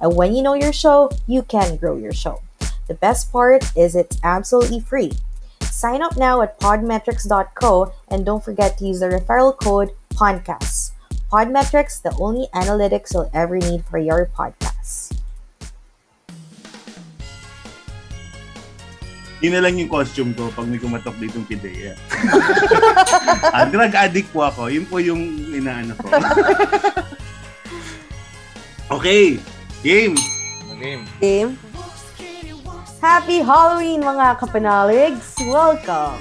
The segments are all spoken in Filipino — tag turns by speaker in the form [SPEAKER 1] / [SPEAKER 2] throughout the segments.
[SPEAKER 1] And when you know your show, you can grow your show. The best part is it's absolutely free. Sign up now at podmetrics.co and don't forget to use the referral code PODCASTS. Podmetrics, the only analytics you'll ever need for your podcast.
[SPEAKER 2] Yun na lang yung costume ko pag may kumatok ditong pideya. ah, drug addict po ako. Yun po yung inaano ko. okay. Game.
[SPEAKER 3] Game.
[SPEAKER 1] Game. Happy Halloween mga kapanaligs! Welcome!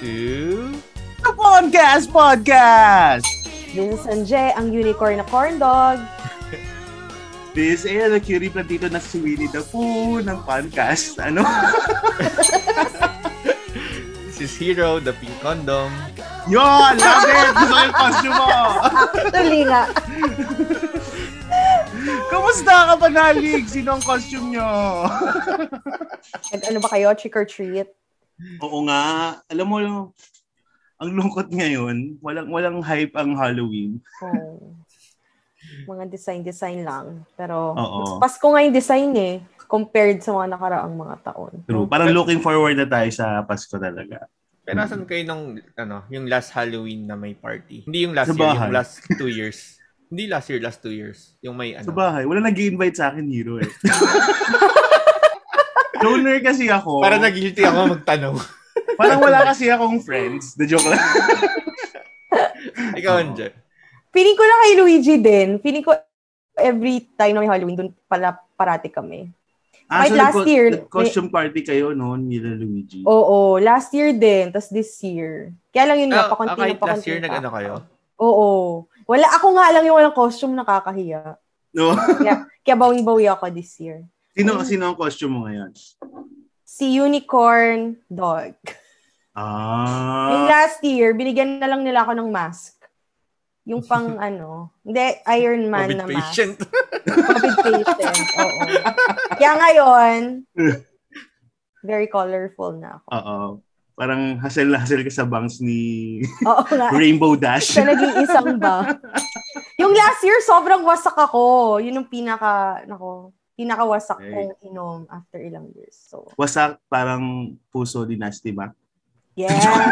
[SPEAKER 3] Two.
[SPEAKER 2] The Podcast Podcast!
[SPEAKER 1] This is Sanjay, ang unicorn na corn dog.
[SPEAKER 2] This is the curie platito na si Winnie the Pooh ng podcast. Ano?
[SPEAKER 3] This is Hero, the pink condom.
[SPEAKER 2] Yun! Love it! Gusto ko yung costume mo!
[SPEAKER 1] Tuloy nga.
[SPEAKER 2] Kamusta ka pa nalig? Sino ang costume nyo?
[SPEAKER 1] And ano ba kayo? Trick or treat?
[SPEAKER 2] Oo nga. Alam mo, ang lungkot ngayon, walang walang hype ang Halloween.
[SPEAKER 1] Oh. Mga design-design lang. Pero,
[SPEAKER 2] Oo.
[SPEAKER 1] mas Pasko nga yung design eh. Compared sa mga nakaraang mga taon.
[SPEAKER 2] True. Parang looking forward na tayo sa Pasko talaga.
[SPEAKER 3] Pero nasan kayo nung, ano, yung last Halloween na may party? Hindi yung last
[SPEAKER 2] Sa
[SPEAKER 3] year,
[SPEAKER 2] bahay.
[SPEAKER 3] yung last two years. Hindi last year, last two years. Yung may,
[SPEAKER 2] Sa
[SPEAKER 3] ano.
[SPEAKER 2] bahay. Wala nag-invite sa akin, Hero eh. Loner kasi ako.
[SPEAKER 3] Para na-guilty ako magtanong.
[SPEAKER 2] Parang wala kasi akong friends. The joke lang.
[SPEAKER 3] Ikaw. Anje.
[SPEAKER 1] Feeling ko na kay Luigi din. Feeling ko every time na may Halloween, dun pala parati kami.
[SPEAKER 2] Ah,
[SPEAKER 1] Kahit
[SPEAKER 2] so
[SPEAKER 1] last
[SPEAKER 2] nag-
[SPEAKER 1] year,
[SPEAKER 2] nag-costume party kayo noon, nila Luigi.
[SPEAKER 1] Oo, last year din, tas this year. Kaya lang yun nga,
[SPEAKER 3] Ah,
[SPEAKER 1] pakunti
[SPEAKER 3] ah,
[SPEAKER 1] na
[SPEAKER 3] kahit
[SPEAKER 1] pakunti
[SPEAKER 3] last year, nag-ano kayo?
[SPEAKER 1] Oo. Wala, ako nga lang yung walang costume nakakahiya.
[SPEAKER 2] No?
[SPEAKER 1] Kaya, kaya bawing-bawi ako this year.
[SPEAKER 2] sino, sino ang costume mo ngayon?
[SPEAKER 1] Si Unicorn Dog. Yung
[SPEAKER 2] Ah.
[SPEAKER 1] last year, binigyan na lang nila ako ng mask. Yung pang ano, hindi, Iron Man
[SPEAKER 3] COVID
[SPEAKER 1] na
[SPEAKER 3] patient.
[SPEAKER 1] mask. COVID patient, oo. Kaya ngayon, very colorful na ako.
[SPEAKER 2] Oo. Parang hassle na hassle ka sa bangs ni
[SPEAKER 1] Oo nga.
[SPEAKER 2] Rainbow Dash.
[SPEAKER 1] Sa naging isang ba? Yung last year, sobrang wasak ako. Yun yung pinaka, nako, pinakawasak
[SPEAKER 2] Okay.
[SPEAKER 1] kong inom after ilang years. So,
[SPEAKER 2] Wasak parang puso dynasty ba?
[SPEAKER 1] yeah.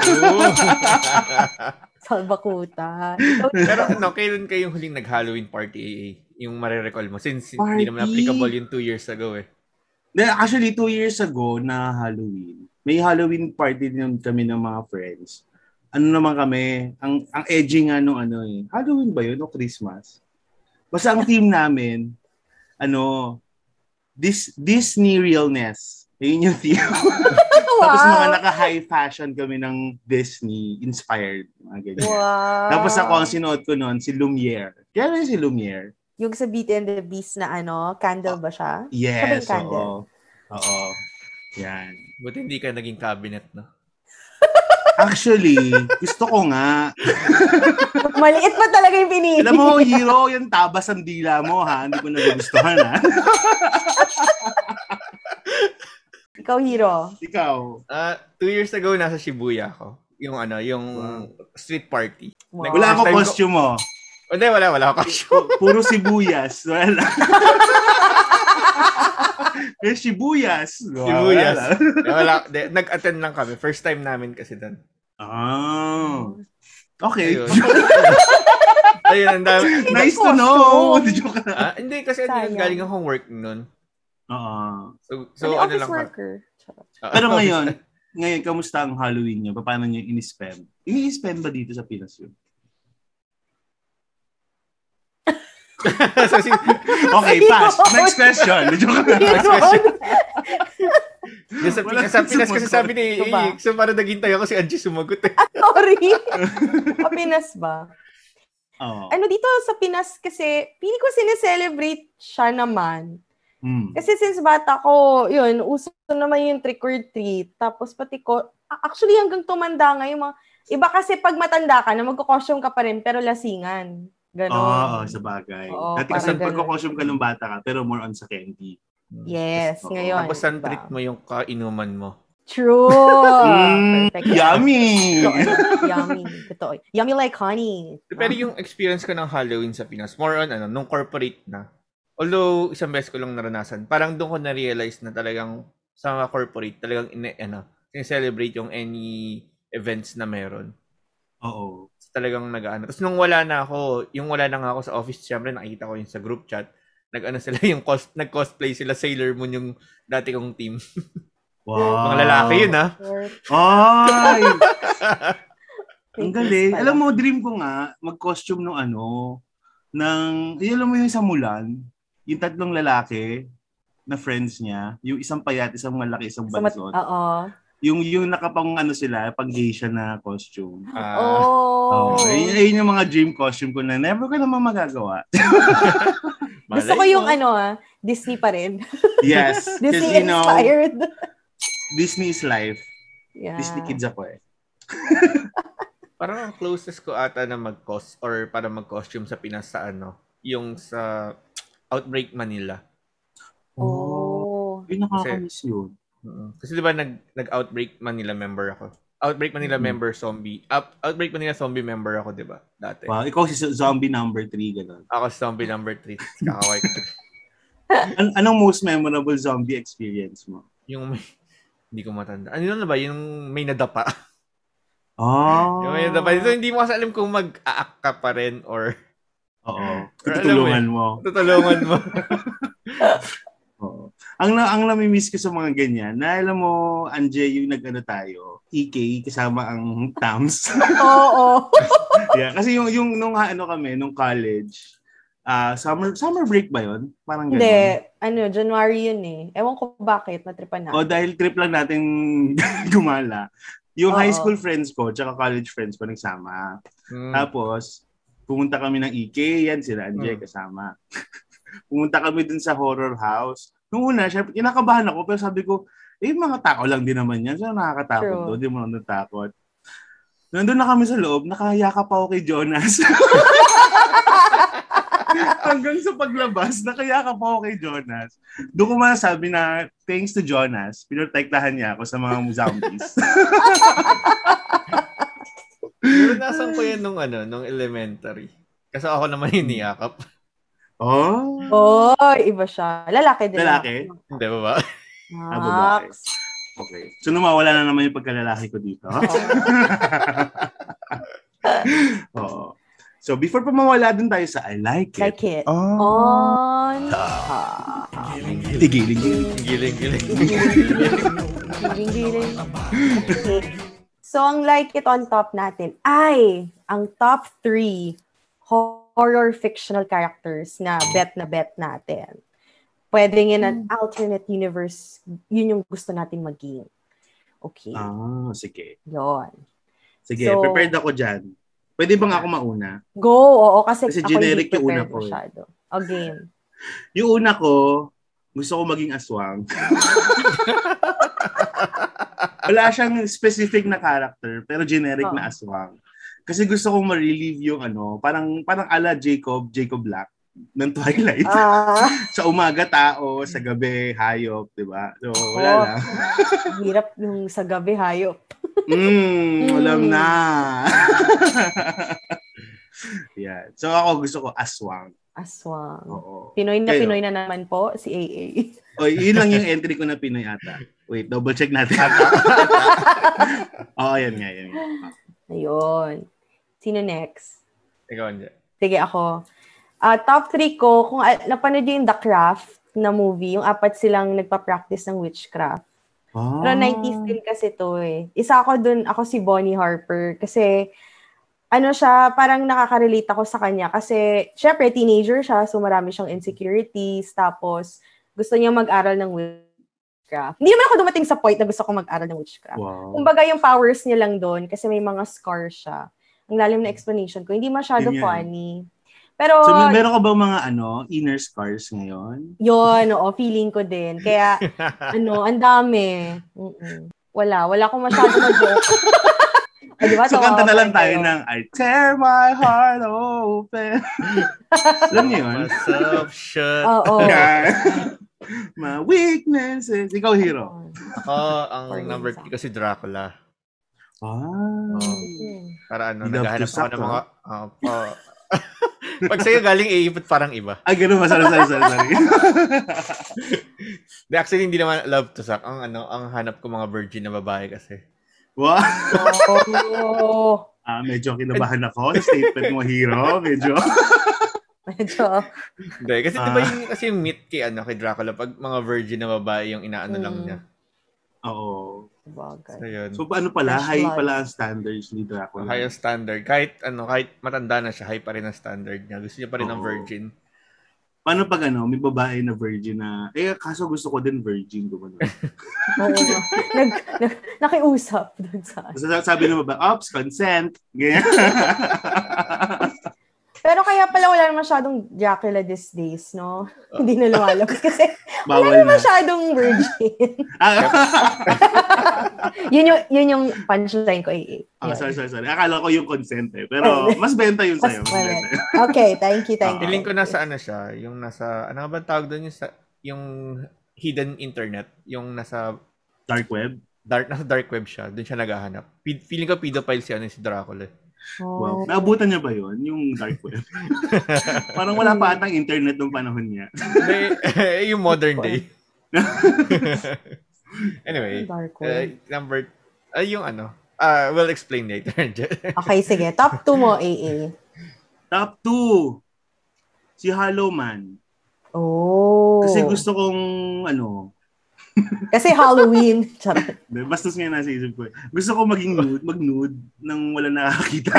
[SPEAKER 1] Salbakuta.
[SPEAKER 3] Pero ano, kailan kayong huling nag-Halloween party, AA? Yung marirecall mo? Since hindi naman
[SPEAKER 2] Party?
[SPEAKER 3] applicable yung two years ago eh.
[SPEAKER 2] Then, actually, two years ago na Halloween, may Halloween party din kami ng mga friends. Ano naman kami, ang ang edgy nga nung ano eh. Halloween ba yun o Christmas? Basta ang team namin, ano, this Disney realness. Yun yung theme. Tapos mga naka-high fashion kami ng Disney inspired. Mga ganyan.
[SPEAKER 1] Wow.
[SPEAKER 2] Tapos ako ang sinuot ko noon, si Lumiere. Kaya rin si Lumiere.
[SPEAKER 1] Yung sa Beauty and the Beast na ano, candle ba siya?
[SPEAKER 2] Yes,
[SPEAKER 1] candle.
[SPEAKER 2] oo. Oo. Yan.
[SPEAKER 3] Buti hindi ka naging cabinet, no?
[SPEAKER 2] Actually, gusto ko nga.
[SPEAKER 1] Maliit pa talaga yung pinili.
[SPEAKER 2] Alam mo, hero, yung tabas ang dila mo, ha? Hindi ko nagugustuhan, ha?
[SPEAKER 1] Ikaw, hero.
[SPEAKER 2] Ikaw.
[SPEAKER 3] Ah, two years ago, nasa Shibuya ako. Yung ano, yung street party.
[SPEAKER 1] Wow.
[SPEAKER 2] Wala akong
[SPEAKER 3] time ko-
[SPEAKER 2] costume mo.
[SPEAKER 3] O, Hindi, wala, wala ako.
[SPEAKER 2] Pu- Puro sibuyas. Wala. Eh, sibuyas. Wala.
[SPEAKER 3] Sibuyas. Eh, wala, de, nag-attend lang kami. First time namin kasi doon.
[SPEAKER 2] Ah. Okay.
[SPEAKER 3] Ayun. Ayun, ang dami.
[SPEAKER 2] nice to know. Joke lang.
[SPEAKER 3] Ah, hindi, kasi ano yun, galing akong work nun.
[SPEAKER 2] Oo.
[SPEAKER 3] So, so
[SPEAKER 1] ano,
[SPEAKER 3] ano,
[SPEAKER 1] office
[SPEAKER 3] lang
[SPEAKER 1] worker.
[SPEAKER 3] Ah,
[SPEAKER 2] Pero ngayon, ngayon, kamusta ang Halloween niyo? Paano niyo in-spend? Ini-spend ba dito sa Pinas yun?
[SPEAKER 3] so, si,
[SPEAKER 2] Okay, pass. Next question. Joke lang.
[SPEAKER 3] Next question. sa
[SPEAKER 2] Wala
[SPEAKER 3] Pinas, sa Pinas kasi sabi ni? Iik, so para naghintay ako si Angie sumagot eh.
[SPEAKER 1] Sorry. Sa Pinas ba?
[SPEAKER 2] Oo.
[SPEAKER 1] Ano dito sa Pinas kasi, pili ko sineselebrate siya naman.
[SPEAKER 2] Hmm.
[SPEAKER 4] Kasi since bata ko, yun, uso naman yung trick or treat. Tapos pati ko, actually hanggang tumanda nga yung mga, iba kasi pag matanda ka na magko-costume ka pa rin pero lasingan. Ganon.
[SPEAKER 2] Oo, sa bagay.
[SPEAKER 4] Oo,
[SPEAKER 2] Dati kasi pagko-costume ka nung bata ka, pero more on sa candy.
[SPEAKER 4] Yes,
[SPEAKER 2] Oo.
[SPEAKER 4] ngayon.
[SPEAKER 3] Tapos ang treat mo yung kainuman mo.
[SPEAKER 4] True.
[SPEAKER 2] Mm,
[SPEAKER 4] Perfect.
[SPEAKER 2] yummy!
[SPEAKER 4] yummy. Totoo. Yummy like honey.
[SPEAKER 3] Pero yung experience ko ng Halloween sa Pinas, more on ano, nung corporate na. Although isang beses ko lang naranasan, parang doon ko na-realize na talagang sa mga corporate, talagang ine, ano, celebrate yung any events na meron.
[SPEAKER 2] Oo.
[SPEAKER 3] Talagang nag-ano. Tapos nung wala na ako, yung wala na nga ako sa office, syempre nakita ko yung sa group chat, nag-ano sila yung cos, nag-cosplay sila Sailor Moon yung dati kong team.
[SPEAKER 2] Wow.
[SPEAKER 3] Mga lalaki yun ah.
[SPEAKER 2] Ay! Ang galing. Alam mo, dream ko nga, mag-costume nung ano, ng, yun, alam mo yung sa Mulan, yung tatlong lalaki na friends niya, yung isang payat, isang malaki, isang bansot.
[SPEAKER 4] Oo.
[SPEAKER 2] Yung, yung nakapang ano sila, pang geisha na costume.
[SPEAKER 3] Ah,
[SPEAKER 4] Oh.
[SPEAKER 2] Oh, yun, yun yung mga dream costume ko na never ko naman magagawa.
[SPEAKER 4] Gusto ko yung ano ah, Disney pa rin.
[SPEAKER 2] yes.
[SPEAKER 4] Disney
[SPEAKER 2] you know,
[SPEAKER 4] inspired.
[SPEAKER 2] Disney is life.
[SPEAKER 4] Yeah.
[SPEAKER 2] Disney kids ako eh.
[SPEAKER 3] Parang ang closest ko ata na mag-cos or para mag-costume sa Pinas sa ano, yung sa Outbreak Manila.
[SPEAKER 4] Oh.
[SPEAKER 2] Ay, nakakamiss yun.
[SPEAKER 3] Kasi 'di ba nag nag-Outbreak Manila member ako. Outbreak Manila
[SPEAKER 2] Mhm.
[SPEAKER 3] member zombie. Up, Outbreak Manila zombie member ako, 'di ba? Dati.
[SPEAKER 2] Wow, ikaw si zombie number 3, gano'n.
[SPEAKER 3] Ako zombie number 3. Kakaway ko.
[SPEAKER 2] An- anong most memorable zombie experience mo?
[SPEAKER 3] yung may, hindi ko matanda. Ano na ba? Yung may nadapa.
[SPEAKER 2] Oh.
[SPEAKER 3] Yung may nadapa. Ito, hindi mo kasi alam kung mag-aak ka pa rin or
[SPEAKER 2] Oo. Tutulungan mo.
[SPEAKER 3] tutulungan mo.
[SPEAKER 2] Oo. Ang na ang nami-miss ko sa mga ganyan, na alam mo, Anje, yung nag-ano tayo, EK kasama ang TAMS.
[SPEAKER 4] Oo.
[SPEAKER 2] yeah, kasi yung yung nung ano kami, nung college, ah summer summer break ba 'yon? Parang ganun.
[SPEAKER 4] Hindi. Ano, January yun eh. Ewan ko bakit, natripan na.
[SPEAKER 2] O dahil trip lang natin gumala. Yung
[SPEAKER 4] Oo.
[SPEAKER 2] high school friends ko, tsaka college friends ko nagsama.
[SPEAKER 3] Hmm.
[SPEAKER 2] Tapos, pumunta kami ng EK, yan sila Anje
[SPEAKER 3] Mm.
[SPEAKER 2] kasama. pumunta kami dun sa horror house. Nung una, syempre, kinakabahan ako, pero sabi ko, eh, mga tao lang din naman yan. So, nakakatakot
[SPEAKER 4] True.
[SPEAKER 2] doon. Di mo naman natakot. Nandun na kami sa loob, nakayakap ako kay Jonas. Hanggang sa paglabas, nakayakap ako kay Jonas. Doon ko masasabi na, thanks to Jonas, pinotektahan niya ako sa mga zombies.
[SPEAKER 3] Pero nasan ko yan nung ano, nung elementary. Kasi ako naman yung niyakap.
[SPEAKER 2] Oh,
[SPEAKER 4] Oh, iba siya. Lalaki din.
[SPEAKER 2] Lalaki?
[SPEAKER 3] Hindi ba ba?
[SPEAKER 2] Ah, babae.
[SPEAKER 4] Max.
[SPEAKER 2] Okay. So, nawawala na naman yung pagkalalaki ko dito. Oo. So, before pa mawala dun tayo sa I like it.
[SPEAKER 4] Like it.
[SPEAKER 2] Oh.
[SPEAKER 4] On. Ah.
[SPEAKER 2] Giling, giling.
[SPEAKER 3] Giling, giling.
[SPEAKER 4] Giling, giling. So, ang like it on top natin ay ang top three horror fictional characters na bet na bet natin. Pwedeng in an alternate universe, yun yung gusto natin maging. Okay.
[SPEAKER 2] Ah, sige.
[SPEAKER 4] Yon.
[SPEAKER 2] Sige,
[SPEAKER 4] So-
[SPEAKER 2] prepared ako dyan. Pwede bang ako mauna?
[SPEAKER 4] Go! Oo, kasi,
[SPEAKER 2] Kasi generic yung una ko eh.
[SPEAKER 4] masyado. O, game.
[SPEAKER 2] Yung una ko, gusto ko maging aswang. Wala siyang specific na character, pero generic
[SPEAKER 4] Oh.
[SPEAKER 2] na aswang. Kasi gusto kong ma-relieve yung ano, parang parang ala Jacob, Jacob Black ng Twilight.
[SPEAKER 4] Ah,
[SPEAKER 2] sa umaga tao, sa gabi hayop, 'di ba? So wala
[SPEAKER 4] Oh.
[SPEAKER 2] lang.
[SPEAKER 4] hirap yung sa gabi hayop.
[SPEAKER 2] Mm, alam
[SPEAKER 4] Mm.
[SPEAKER 2] na. yeah. So ako gusto ko aswang.
[SPEAKER 4] Aswang.
[SPEAKER 2] Oo.
[SPEAKER 4] Pinoy na
[SPEAKER 2] Kayo?
[SPEAKER 4] Pinoy na naman po, si AA.
[SPEAKER 2] O, yun lang yung entry ko na Pinoy ata. Wait, double check natin. Oo, yan nga, yan nga.
[SPEAKER 4] Ayun. Sino next?
[SPEAKER 3] Ikaw, Anje.
[SPEAKER 4] Sige, ako. Ah, top 3 ko, kung uh, napanood yung The Craft na movie, yung apat silang nagpa-practice ng witchcraft.
[SPEAKER 2] Oh.
[SPEAKER 4] Pero 90s din kasi to eh. Isa ako dun, ako si Bonnie Harper. Kasi, ano siya, parang nakaka-relate ako sa kanya. Kasi, syempre, teenager siya, so marami siyang insecurities. Tapos, gusto niya mag-aral ng witchcraft. Hindi naman ako dumating sa point na gusto ko mag-aral ng witchcraft.
[SPEAKER 2] Wow.
[SPEAKER 4] Kumbaga, yung powers niya lang doon, kasi may mga scars siya. Ang lalim na explanation ko. Hindi masyado
[SPEAKER 2] Yun yan.
[SPEAKER 4] funny. Pero,
[SPEAKER 2] So, may- meron ka bang mga ano, inner scars ngayon?
[SPEAKER 4] yun, oo, feeling ko din. Kaya, ano, ang dami. Mm-mm. Wala, wala akong masyado mag-joke. Ay, di ba?
[SPEAKER 2] So, kanta na lang tayo
[SPEAKER 4] kayo.
[SPEAKER 2] ng I tear my heart open. Alam niyo yun?
[SPEAKER 3] Myself shut.
[SPEAKER 4] Oo.
[SPEAKER 2] My weaknesses. Ikaw, hero.
[SPEAKER 3] Ako, ang number
[SPEAKER 4] minsan.
[SPEAKER 3] 3 ko si Dracula.
[SPEAKER 2] Ah.
[SPEAKER 4] Mm.
[SPEAKER 3] Para ano, naghahanap
[SPEAKER 2] to
[SPEAKER 3] ako ng mga... ah, ah. Pag sa'yo galing A, ba't parang iba?
[SPEAKER 2] Ay, ganun ba? Sorry, sorry, sorry. sorry.
[SPEAKER 3] Di, actually, hindi naman love to suck. Ang ano, ang hanap ko mga virgin na babae kasi.
[SPEAKER 2] wow.
[SPEAKER 4] Oo.
[SPEAKER 2] Ah, medyo kinabahan ako sa statement mo, hero. Medyo.
[SPEAKER 4] Medyo.
[SPEAKER 3] Hindi, kasi di ba
[SPEAKER 2] Ah.
[SPEAKER 3] yung, kasi yung myth kay, ano, kay Dracula, pag mga virgin na babae yung inaano lang
[SPEAKER 4] Mm.
[SPEAKER 3] niya.
[SPEAKER 2] Oo.
[SPEAKER 4] Bagay.
[SPEAKER 3] So, yun.
[SPEAKER 2] So, ano pala?
[SPEAKER 4] Fresh
[SPEAKER 2] High pala ang standards ni Dracula.
[SPEAKER 3] high ang standard. Kahit, ano, kahit matanda na siya, high pa rin ang standard niya. Gusto niya pa rin ng
[SPEAKER 2] Oo.
[SPEAKER 3] virgin.
[SPEAKER 2] Paano pag ano, may babae na virgin na, eh, kaso gusto ko din virgin. Gumano.
[SPEAKER 4] Oo. Nag, nag, nakiusap dun sa...
[SPEAKER 2] Sabi ng babae, ops, consent. Ganyan.
[SPEAKER 4] Pero kaya pala wala na masyadong Dracula these days, no? Hindi na lumalabas kasi wala na masyadong virgin.
[SPEAKER 2] Ah,
[SPEAKER 4] yun yung yun yung punchline ko, AA.
[SPEAKER 2] Ah,
[SPEAKER 4] Yun.
[SPEAKER 2] sorry, sorry, sorry. Akala ko yung consent eh. Pero mas benta yun sa'yo. Mas benta.
[SPEAKER 4] Okay, thank you, thank you.
[SPEAKER 3] Feeling ko nasa ano siya, yung nasa, ano ba tawag doon yung, sa, yung hidden internet, yung nasa
[SPEAKER 2] Dark web.
[SPEAKER 3] dark nasa dark web siya, doon siya naghahanap. Feeling ko pedophile si ano si Dracula.
[SPEAKER 4] Oh.
[SPEAKER 2] Wow. Naabutan niya ba yun? Yung dark web? Parang wala pa atang internet nung panahon niya.
[SPEAKER 3] Hindi, yung modern day. anyway,
[SPEAKER 4] Dark
[SPEAKER 3] uh, number, ay yung ano, uh, we'll explain later.
[SPEAKER 4] Okay, sige. Top 2 mo, AA.
[SPEAKER 2] Top 2. Si Hollow Man.
[SPEAKER 4] Oh.
[SPEAKER 2] Kasi gusto kong, ano,
[SPEAKER 4] Kasi Halloween. Charot.
[SPEAKER 2] Hindi, Bastos nga nasa isip ko. eh. Gusto ko maging nude, mag-nude nang wala nakakita.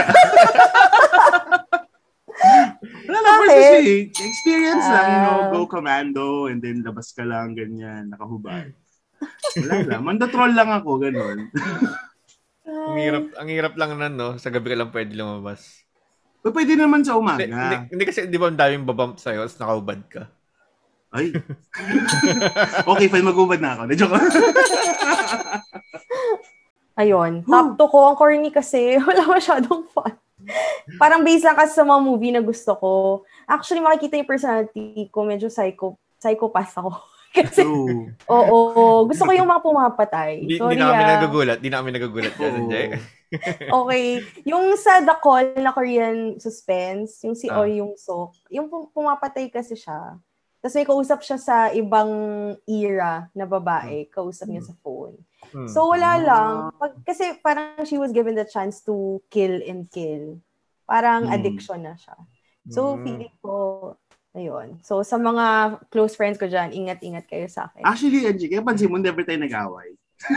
[SPEAKER 2] wala lang, first
[SPEAKER 4] Bakit?
[SPEAKER 2] kasi experience lang, you know,
[SPEAKER 4] Ah.
[SPEAKER 2] go commando and then labas ka lang, ganyan, nakahubad. Wala lang. Mandatroll lang ako, ganun.
[SPEAKER 3] ang hirap, ang hirap lang nun, no? Sa gabi ka lang pwede lumabas.
[SPEAKER 2] Pero pwede naman sa
[SPEAKER 3] Hindi, hindi,
[SPEAKER 2] umaga.
[SPEAKER 3] hindi kasi, di ba, ang daming babump sa'yo, tapos nakaubad ka.
[SPEAKER 2] Ay. okay, fine, mag-ubad na ako. Na-joke.
[SPEAKER 4] Ayun. Top 2 ko. Ang corny kasi. Wala masyadong fun. Parang based lang kasi sa mga movie na gusto ko. Actually, makikita yung personality ko. Medyo psycho, psychopath ako. kasi, oo. Gusto ko yung mga pumapatay.
[SPEAKER 3] Hindi,
[SPEAKER 4] Sorry
[SPEAKER 3] hindi na kami
[SPEAKER 4] ah.
[SPEAKER 3] nagagulat. Hindi na kami nagagulat dyan.
[SPEAKER 4] Okay. Yung sa The Call na Korean suspense, yung si
[SPEAKER 3] Ah.
[SPEAKER 4] Oh Yung Sok, yung pum- pumapatay kasi siya. Tapos may kausap siya sa ibang era na babae. Kausap niya sa phone.
[SPEAKER 3] Hmm.
[SPEAKER 4] So wala lang. Pag, kasi parang she was given the chance to kill and kill. Parang
[SPEAKER 2] Hmm.
[SPEAKER 4] addiction na siya. So
[SPEAKER 3] Hmm.
[SPEAKER 4] feeling ko, ayun. So sa mga close friends ko dyan, ingat-ingat kayo sa akin.
[SPEAKER 2] Actually, Angie, kaya pansin mo, never tayo nag-away.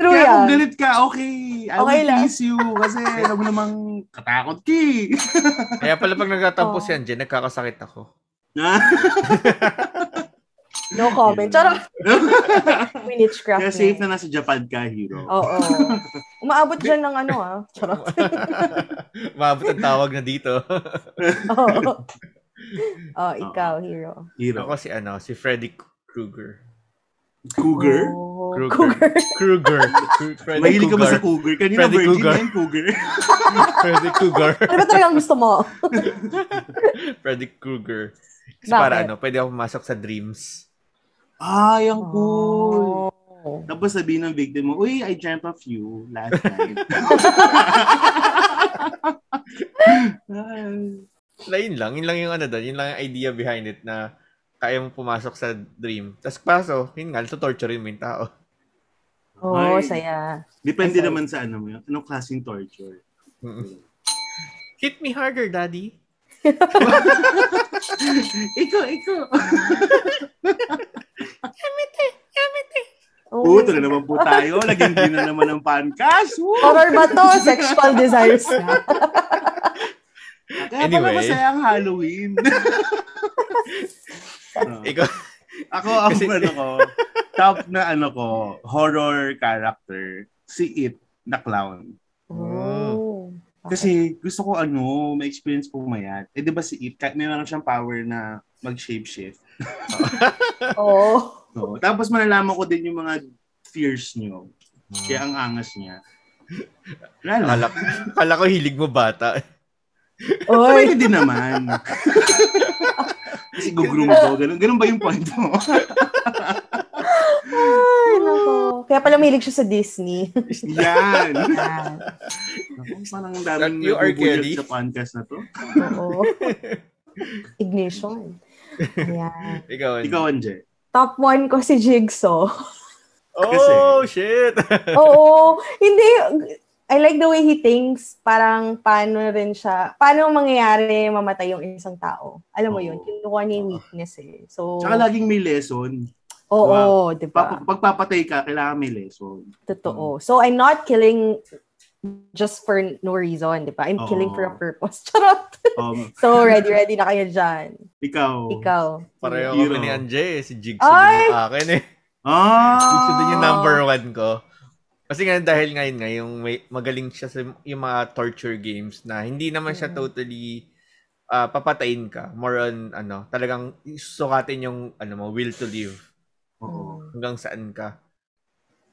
[SPEAKER 4] True
[SPEAKER 2] Kaya kung
[SPEAKER 4] yan.
[SPEAKER 2] galit ka, okay. I
[SPEAKER 4] Okay
[SPEAKER 2] will
[SPEAKER 4] lang.
[SPEAKER 2] tease you. Kasi alam mo namang katakot ka eh.
[SPEAKER 3] Kaya pala pag nagtatampo
[SPEAKER 4] Oo.
[SPEAKER 3] si Anje, nagkakasakit ako.
[SPEAKER 4] No comment. Charot. Witchcraft
[SPEAKER 2] Kaya safe na nasa Japan ka, hero.
[SPEAKER 4] Oo. Umaabot dyan ng ano ah. Charot.
[SPEAKER 3] Maabot ang tawag na dito.
[SPEAKER 4] Oo. Oh, ikaw, hero.
[SPEAKER 2] Hero.
[SPEAKER 3] Ako si ano, si Freddy Krueger.
[SPEAKER 2] Cougar?
[SPEAKER 4] Oh,
[SPEAKER 3] Kruger.
[SPEAKER 4] Cougar.
[SPEAKER 3] Krueger. Kru- Freddy
[SPEAKER 2] Mahilig ka ba sa cougar? Kanina
[SPEAKER 3] Freddy
[SPEAKER 2] virgin
[SPEAKER 3] Cougar.
[SPEAKER 2] yan, cougar.
[SPEAKER 3] Freddy Krueger.
[SPEAKER 4] Ano ba talagang gusto mo?
[SPEAKER 3] Freddy Krueger. Kasi
[SPEAKER 4] Bakit?
[SPEAKER 3] para ano, pwede ako pumasok sa dreams.
[SPEAKER 2] Ay, ang cool.
[SPEAKER 4] Oh.
[SPEAKER 2] Tapos sabihin ng victim mo, Uy, I dreamt of you last night. Ay.
[SPEAKER 3] Na yun lang, yun lang yung ano doon, yun lang yung idea behind it na kaya mo pumasok sa dream. Tapos paso, yun nga, torturein mo yung tao.
[SPEAKER 4] Oh,
[SPEAKER 2] Ay.
[SPEAKER 4] saya.
[SPEAKER 2] Depende
[SPEAKER 4] Aside.
[SPEAKER 2] naman sa ano mo yun. Anong klaseng torture?
[SPEAKER 3] Mm-mm. Hit me harder, daddy.
[SPEAKER 2] ikaw, ikaw.
[SPEAKER 4] Oh.
[SPEAKER 2] Oo, ito na naman po tayo. Lagyan din na naman ng pancast. Woo!
[SPEAKER 4] Horror ba to? Sexual desires na.
[SPEAKER 2] Kaya
[SPEAKER 3] Anyway.
[SPEAKER 2] pala masaya ang Halloween. Ah.
[SPEAKER 3] Ikaw,
[SPEAKER 2] Ako, ang
[SPEAKER 3] Kasi-
[SPEAKER 2] ano ko, top na ano ko, horror character, si It na clown.
[SPEAKER 4] Oh.
[SPEAKER 2] Kasi gusto ko ano, ma-experience pumayat. Eh di ba si It, kahit may meron siyang power na mag-shapeshift.
[SPEAKER 4] Oo.
[SPEAKER 2] So, tapos malalaman ko din yung mga fears niyo. Kaya ang angas niya. Lang.
[SPEAKER 3] Kala, kala ko hilig mo bata.
[SPEAKER 4] Oy.
[SPEAKER 2] Pwede din naman. Kasi gugroom ko. Ganun, ganun ba yung point mo?
[SPEAKER 4] Kaya pala mahilig siya sa Disney.
[SPEAKER 2] Yan. Parang daming
[SPEAKER 3] you are
[SPEAKER 2] nagugulat
[SPEAKER 3] Kelly?
[SPEAKER 2] sa podcast na to.
[SPEAKER 4] Oo. Ignition. Ayan.
[SPEAKER 3] Ikaw, ano?
[SPEAKER 2] Ikaw, Anje.
[SPEAKER 4] Top one ko si Jigsaw.
[SPEAKER 3] Oh, shit!
[SPEAKER 4] Oo. Hindi. I like the way he thinks. Parang paano rin siya, paano mangyayari mamatay yung isang tao. Alam mo yun,
[SPEAKER 2] Oo.
[SPEAKER 4] kinukuha niya yung weakness eh. So,
[SPEAKER 2] Tsaka laging may lesson.
[SPEAKER 4] Oo, di ba?
[SPEAKER 2] Pa- pagpapatay ka, kailangan may lesson.
[SPEAKER 4] Totoo. So, I'm not killing just for no reason, di ba? I'm
[SPEAKER 2] Oo.
[SPEAKER 4] killing for a purpose. Charot!
[SPEAKER 2] Um,
[SPEAKER 4] So, ready, ready na kayo dyan.
[SPEAKER 2] ikaw.
[SPEAKER 4] Ikaw.
[SPEAKER 3] Pareho
[SPEAKER 2] Hero.
[SPEAKER 3] kami ni Anje. eh. Si Jigsaw
[SPEAKER 4] Ay!
[SPEAKER 3] din yung akin eh.
[SPEAKER 2] Ah!
[SPEAKER 3] Jigsaw din yung number one ko. Kasi nga dahil ngayon nga, yung may, magaling siya sa yung mga torture games na hindi naman siya
[SPEAKER 4] Mm.
[SPEAKER 3] totally ah, papatayin ka. More on, ano, talagang sukatin yung, ano mo, will to live.
[SPEAKER 2] Oo.
[SPEAKER 4] Mm.
[SPEAKER 3] Hanggang saan ka.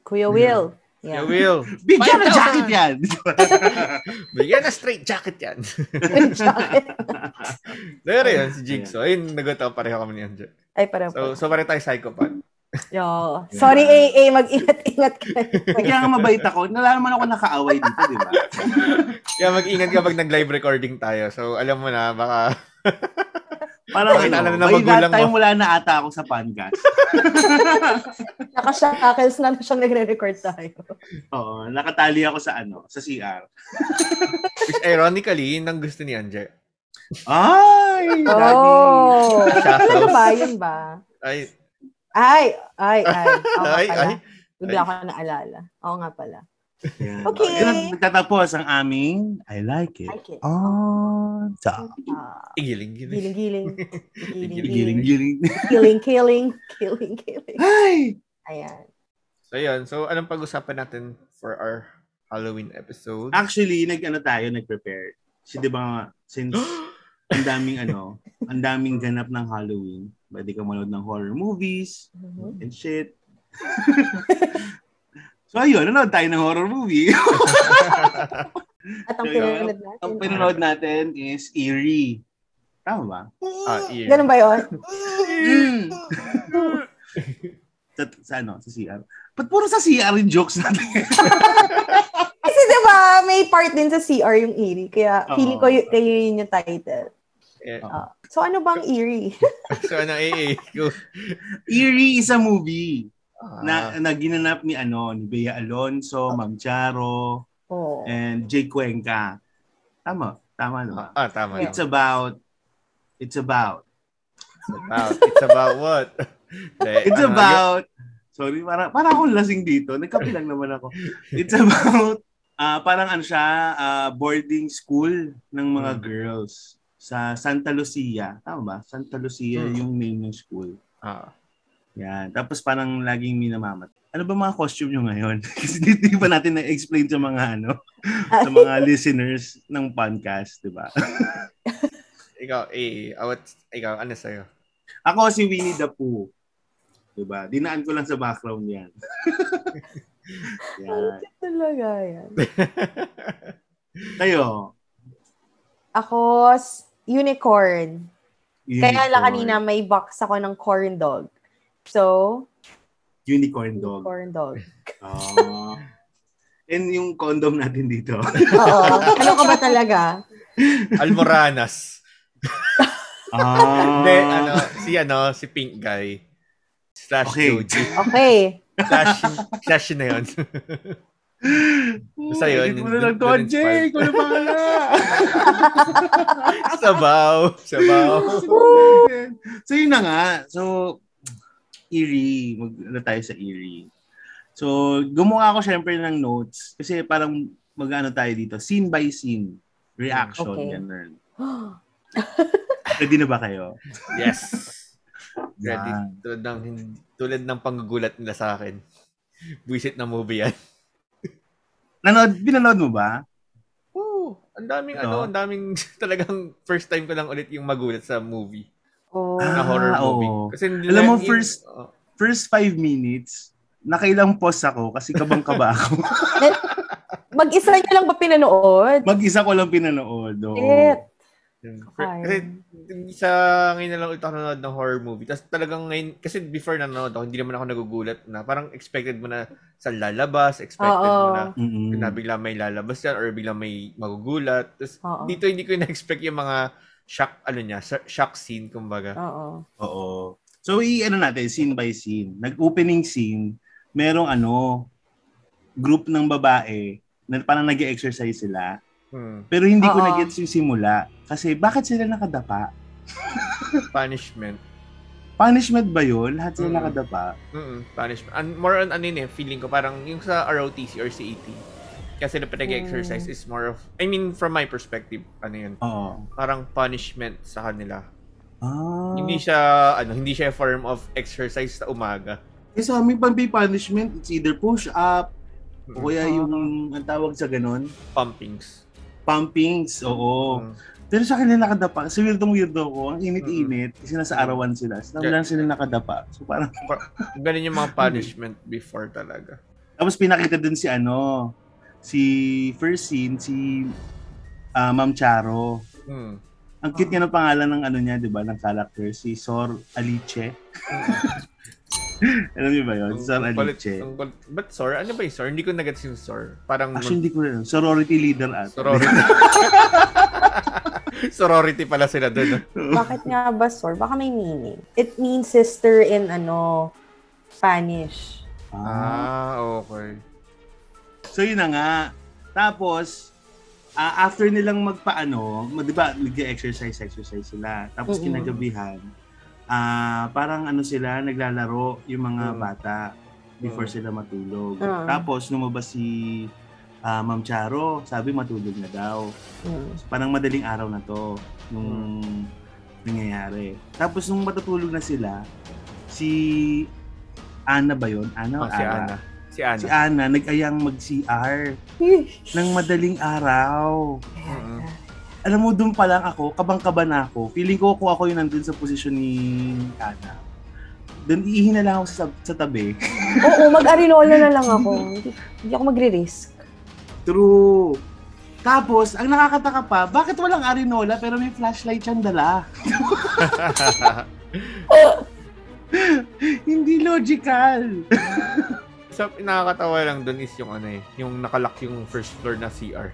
[SPEAKER 4] Kuya Will.
[SPEAKER 3] Yeah.
[SPEAKER 4] Yeah.
[SPEAKER 3] will.
[SPEAKER 2] Bigyan ng
[SPEAKER 3] 5,000!
[SPEAKER 2] jacket yan!
[SPEAKER 3] Bigyan na straight jacket yan. Pero yun, si Jigsaw. Ayun, naguto pareho kami ni Anje.
[SPEAKER 4] Ay, parang
[SPEAKER 3] So, so pareho tayo psychopath.
[SPEAKER 4] Yo. Sorry, AA. Mag-ingat-ingat ka.
[SPEAKER 2] Kaya nga mabait ako. Nalaman ako nakaaway dito, di ba?
[SPEAKER 3] Kaya mag-ingat kapag nag-live recording tayo. So, alam mo na, baka
[SPEAKER 2] Parang
[SPEAKER 3] Bakit alam
[SPEAKER 2] ano,
[SPEAKER 3] na
[SPEAKER 2] by
[SPEAKER 3] magulang
[SPEAKER 2] that time
[SPEAKER 3] mo?
[SPEAKER 2] wala na ata ako sa podcast.
[SPEAKER 4] Nakashackles na siyang nagre-record tayo.
[SPEAKER 2] Oo, nakatali ako sa ano, sa CR.
[SPEAKER 3] which ironically, yun ang gusto ni Anje.
[SPEAKER 2] Ay.
[SPEAKER 4] Oh. Ano ba? Yun ba?
[SPEAKER 3] Ay,
[SPEAKER 4] Ay, ay, ay. Oo nga
[SPEAKER 3] Ay,
[SPEAKER 4] pala.
[SPEAKER 3] ay.
[SPEAKER 4] Bigla ko naalala. Oo nga pala.
[SPEAKER 2] Yan.
[SPEAKER 4] Okay.
[SPEAKER 2] Yan, Nagtatapos ang aming I like it.
[SPEAKER 4] Like it.
[SPEAKER 2] On top.
[SPEAKER 4] Ah,
[SPEAKER 3] igiling-giling.
[SPEAKER 4] giling-giling.
[SPEAKER 2] Giling,
[SPEAKER 4] Giling-giling.
[SPEAKER 2] giling.
[SPEAKER 4] Killing, killing. Killing, killing.
[SPEAKER 2] Ay!
[SPEAKER 4] Ayan.
[SPEAKER 3] So, yun. So, anong pag-usapan natin for our Halloween episode?
[SPEAKER 2] Actually, nag-ano tayo, nag-prepare. Kasi di ba since ang daming ano, ang daming ganap ng Halloween, pwede ka manood ng horror movies
[SPEAKER 4] Mhm.
[SPEAKER 2] and shit. so ayun, nanood tayo ng horror movie.
[SPEAKER 4] At ang
[SPEAKER 2] So,
[SPEAKER 4] pinanood natin.
[SPEAKER 2] Ang pinanood natin is Eerie. Tama ba?
[SPEAKER 3] Ah, ear.
[SPEAKER 4] Ganun ba yun?
[SPEAKER 2] Mm. sa, sa ano, sa CR. Ba't puro sa CR yung jokes natin?
[SPEAKER 4] Kasi diba, may part din sa CR yung eerie. Kaya
[SPEAKER 2] Oo.
[SPEAKER 4] feeling ko y- kayo yun yung title.
[SPEAKER 3] Eh,
[SPEAKER 4] Ah, so ano bang eerie?
[SPEAKER 3] so, ano, AA?
[SPEAKER 2] Eerie is a movie
[SPEAKER 3] Ah,
[SPEAKER 2] na, na ginanap ni ano, ni Bea Alonso, Ma'am Charo,
[SPEAKER 4] oh.
[SPEAKER 2] and Jay Cuenca. Tama, tama no?
[SPEAKER 3] ah, tama.
[SPEAKER 2] It's about it's about
[SPEAKER 3] It's about, it's about what?
[SPEAKER 2] It's
[SPEAKER 3] ano,
[SPEAKER 2] about sorry, para para akong lasing dito. Nagkape lang naman ako. It's about ah parang ano siya, ah, boarding school ng mga
[SPEAKER 3] Hmm.
[SPEAKER 2] girls sa Santa Lucia. Tama ba? Santa Lucia
[SPEAKER 3] Hmm.
[SPEAKER 2] yung name ng school.
[SPEAKER 3] Ah,
[SPEAKER 2] Yan. Tapos parang laging minamamat. Ano ba mga costume nyo ngayon? Kasi hindi pa natin na-explain sa mga ano, sa mga listeners ng podcast, di ba?
[SPEAKER 3] ikaw, AA. Awat, ikaw, ano sa'yo?
[SPEAKER 2] Ako si Winnie the Pooh. Di ba? Dinaan ko lang sa background yan. yan.
[SPEAKER 4] Talaga yan.
[SPEAKER 2] Kayo.
[SPEAKER 4] Ako, s- unicorn. Kaya lang
[SPEAKER 2] unicorn.
[SPEAKER 4] kanina may box ako ng corn dog. So,
[SPEAKER 2] Unicorn dog.
[SPEAKER 4] corn dog.
[SPEAKER 2] Oh. And yung condom natin dito.
[SPEAKER 4] Oo. Ano ka ba talaga?
[SPEAKER 3] Almoranas.
[SPEAKER 2] ah.
[SPEAKER 3] Hindi, ano, si ano, si Pink Guy. Slash
[SPEAKER 2] Okay.
[SPEAKER 3] Joji.
[SPEAKER 4] Okay.
[SPEAKER 3] Slash, slash na yun. Basta yun,
[SPEAKER 2] Edit mo na lang to, Jay. Ikaw na bahala.
[SPEAKER 3] Sabaw. Sabaw.
[SPEAKER 2] so yun na nga. So, eerie. Mag, ano tayo sa eerie. So, gumawa ako syempre ng notes. Kasi parang mag-ano tayo dito. Scene by scene. Reaction.
[SPEAKER 4] Okay.
[SPEAKER 2] Ganun. Ready na ba kayo?
[SPEAKER 3] Yes. Ready. Tulad ng, tulad ng panggugulat nila sa akin. Buisit na movie yan.
[SPEAKER 2] Nanood, binanood mo ba?
[SPEAKER 3] Oo. Ang daming
[SPEAKER 2] Ito?
[SPEAKER 3] ano, ang daming talagang first time ko lang ulit yung magulat sa movie.
[SPEAKER 1] Oh.
[SPEAKER 3] Na
[SPEAKER 2] Ah,
[SPEAKER 3] horror movie.
[SPEAKER 2] oo.
[SPEAKER 3] Kasi hindi
[SPEAKER 2] Alam
[SPEAKER 3] lang
[SPEAKER 2] mo,
[SPEAKER 3] yung-
[SPEAKER 2] first-. First five minutes, nakailang pause ako kasi kabang-kaba ako.
[SPEAKER 1] Mag-isa niyo lang ba pinanood?
[SPEAKER 2] Mag-isa ko lang pinanood. Oo.
[SPEAKER 1] Shit.
[SPEAKER 3] Kasi sa ngayon na lang ulit ako nanonood ng horror movie. Tapos talagang ngayon, kasi before nanonood ako, hindi naman ako nagugulat na parang expected mo na sa lalabas, expected mo
[SPEAKER 1] Oo.
[SPEAKER 3] na na bigla may lalabas yan or bigla may magugulat. Tapos
[SPEAKER 1] Oo.
[SPEAKER 3] dito hindi ko na-expect yung mga shock, ano niya, sa- shock scene, kumbaga.
[SPEAKER 1] Oo.
[SPEAKER 2] Oo. So, i-ano natin, scene by scene. Nag-opening scene, merong ano, group ng babae na parang nag exercise sila.
[SPEAKER 3] Hmm.
[SPEAKER 2] Pero hindi ko na-gets yung simula. Kasi bakit sila nakadapa?
[SPEAKER 3] Punishment.
[SPEAKER 2] Punishment ba yun? Lahat sila
[SPEAKER 3] Mm.
[SPEAKER 2] nakadapa?
[SPEAKER 3] Mm punishment. And more on ano yun eh, feeling ko parang yung sa ROTC or CET. Kasi na pinag-exercise is more of, I mean, from my perspective, ano yun,
[SPEAKER 2] Oo.
[SPEAKER 3] parang punishment sa kanila.
[SPEAKER 2] Ah.
[SPEAKER 3] Hindi siya, ano, hindi siya form of exercise sa umaga.
[SPEAKER 2] Kasi sa amin, pag may punishment, it's either push up,
[SPEAKER 3] Mm.
[SPEAKER 2] o kaya yung, ang tawag sa ganon,
[SPEAKER 3] Pumpings.
[SPEAKER 2] pumpings, oo.
[SPEAKER 3] Mm.
[SPEAKER 2] Pero sa kanila nakadapa, kasi weirdong weirdo ko, ang init-init, kasi nasa arawan sila. So,
[SPEAKER 3] Yeah.
[SPEAKER 2] lang sila nakadapa. So parang,
[SPEAKER 3] Ganun yung mga punishment before talaga.
[SPEAKER 2] tapos pinakita dun si ano, si first scene, si ah, Ma'am Charo.
[SPEAKER 3] Mm.
[SPEAKER 2] Ang cute nga ng pangalan ng ano niya, di ba, ng character, si Sor Alice. Alam niyo ba yun? Sor
[SPEAKER 3] Ang kulit-
[SPEAKER 2] Alice.
[SPEAKER 3] ang Ba't Sor? Ano ba yung Sor? Hindi ko nagets yung Sor. Parang
[SPEAKER 2] Actually, hindi ko rin. Sorority leader at.
[SPEAKER 3] sorority. sorority pala sila doon.
[SPEAKER 1] Bakit nga ba, Sor? Baka may meaning. It means sister in, ano, Spanish.
[SPEAKER 2] Ah,
[SPEAKER 3] okay.
[SPEAKER 2] So yun na nga. Tapos, ah, after nilang magpaano, ma- di ba, nag-exercise, exercise sila. Tapos
[SPEAKER 1] Mm-mm.
[SPEAKER 2] kinagabihan, ah parang ano sila, naglalaro yung mga
[SPEAKER 3] Mm.
[SPEAKER 2] bata before
[SPEAKER 3] Mm.
[SPEAKER 2] sila matulog.
[SPEAKER 1] Ah.
[SPEAKER 2] Tapos lumabas si ah, Ma'am Charo, sabi matulog na daw.
[SPEAKER 1] Hmm.
[SPEAKER 2] Parang madaling araw na to nung nangyayari. Tapos nung matutulog na sila, si Ana ba yun? Ana o
[SPEAKER 3] Oh, si
[SPEAKER 2] Ara?
[SPEAKER 3] Ana. Si Ana.
[SPEAKER 2] Si Ana, nag-ayang mag-CR ng madaling araw.
[SPEAKER 3] Mm-mm.
[SPEAKER 2] Alam mo, doon pa lang ako, kabang-kaba na ako. Feeling ko kung ako yung nandun sa posisyon ni Ana. Doon iihi na lang ako sa, sa tabi.
[SPEAKER 1] Oo, mag-arinola na lang ako. Hindi, hindi ako magre-risk.
[SPEAKER 2] True. Tapos, ang nakakataka pa, bakit walang arinola pero may flashlight siyang dala? Hindi logical.
[SPEAKER 3] Sa nakakatawa lang doon is yung ano eh, yung nakalock yung first floor na CR.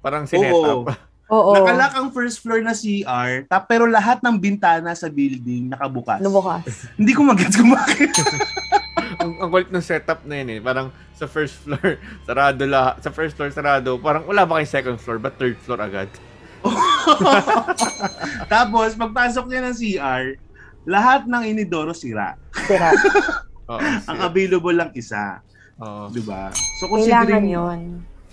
[SPEAKER 3] Parang sinet
[SPEAKER 2] Oo.
[SPEAKER 1] Oo.
[SPEAKER 2] Nakalak ang first floor na CR, ta- pero lahat ng bintana sa building nakabukas.
[SPEAKER 1] Nabukas.
[SPEAKER 2] Hindi ko mag-gets kung bakit.
[SPEAKER 3] ang, ang kulit ng setup na yun eh. Parang sa first floor, sarado lahat. Sa first floor, sarado. Parang wala ba kayong second floor, but third floor agad.
[SPEAKER 2] Tapos, pagpasok niya ng CR, lahat ng inidoro sira.
[SPEAKER 1] Sira.
[SPEAKER 2] Ang available lang isa.
[SPEAKER 3] Oo.
[SPEAKER 2] Di ba? So,
[SPEAKER 1] Kailangan
[SPEAKER 2] considering...
[SPEAKER 1] yon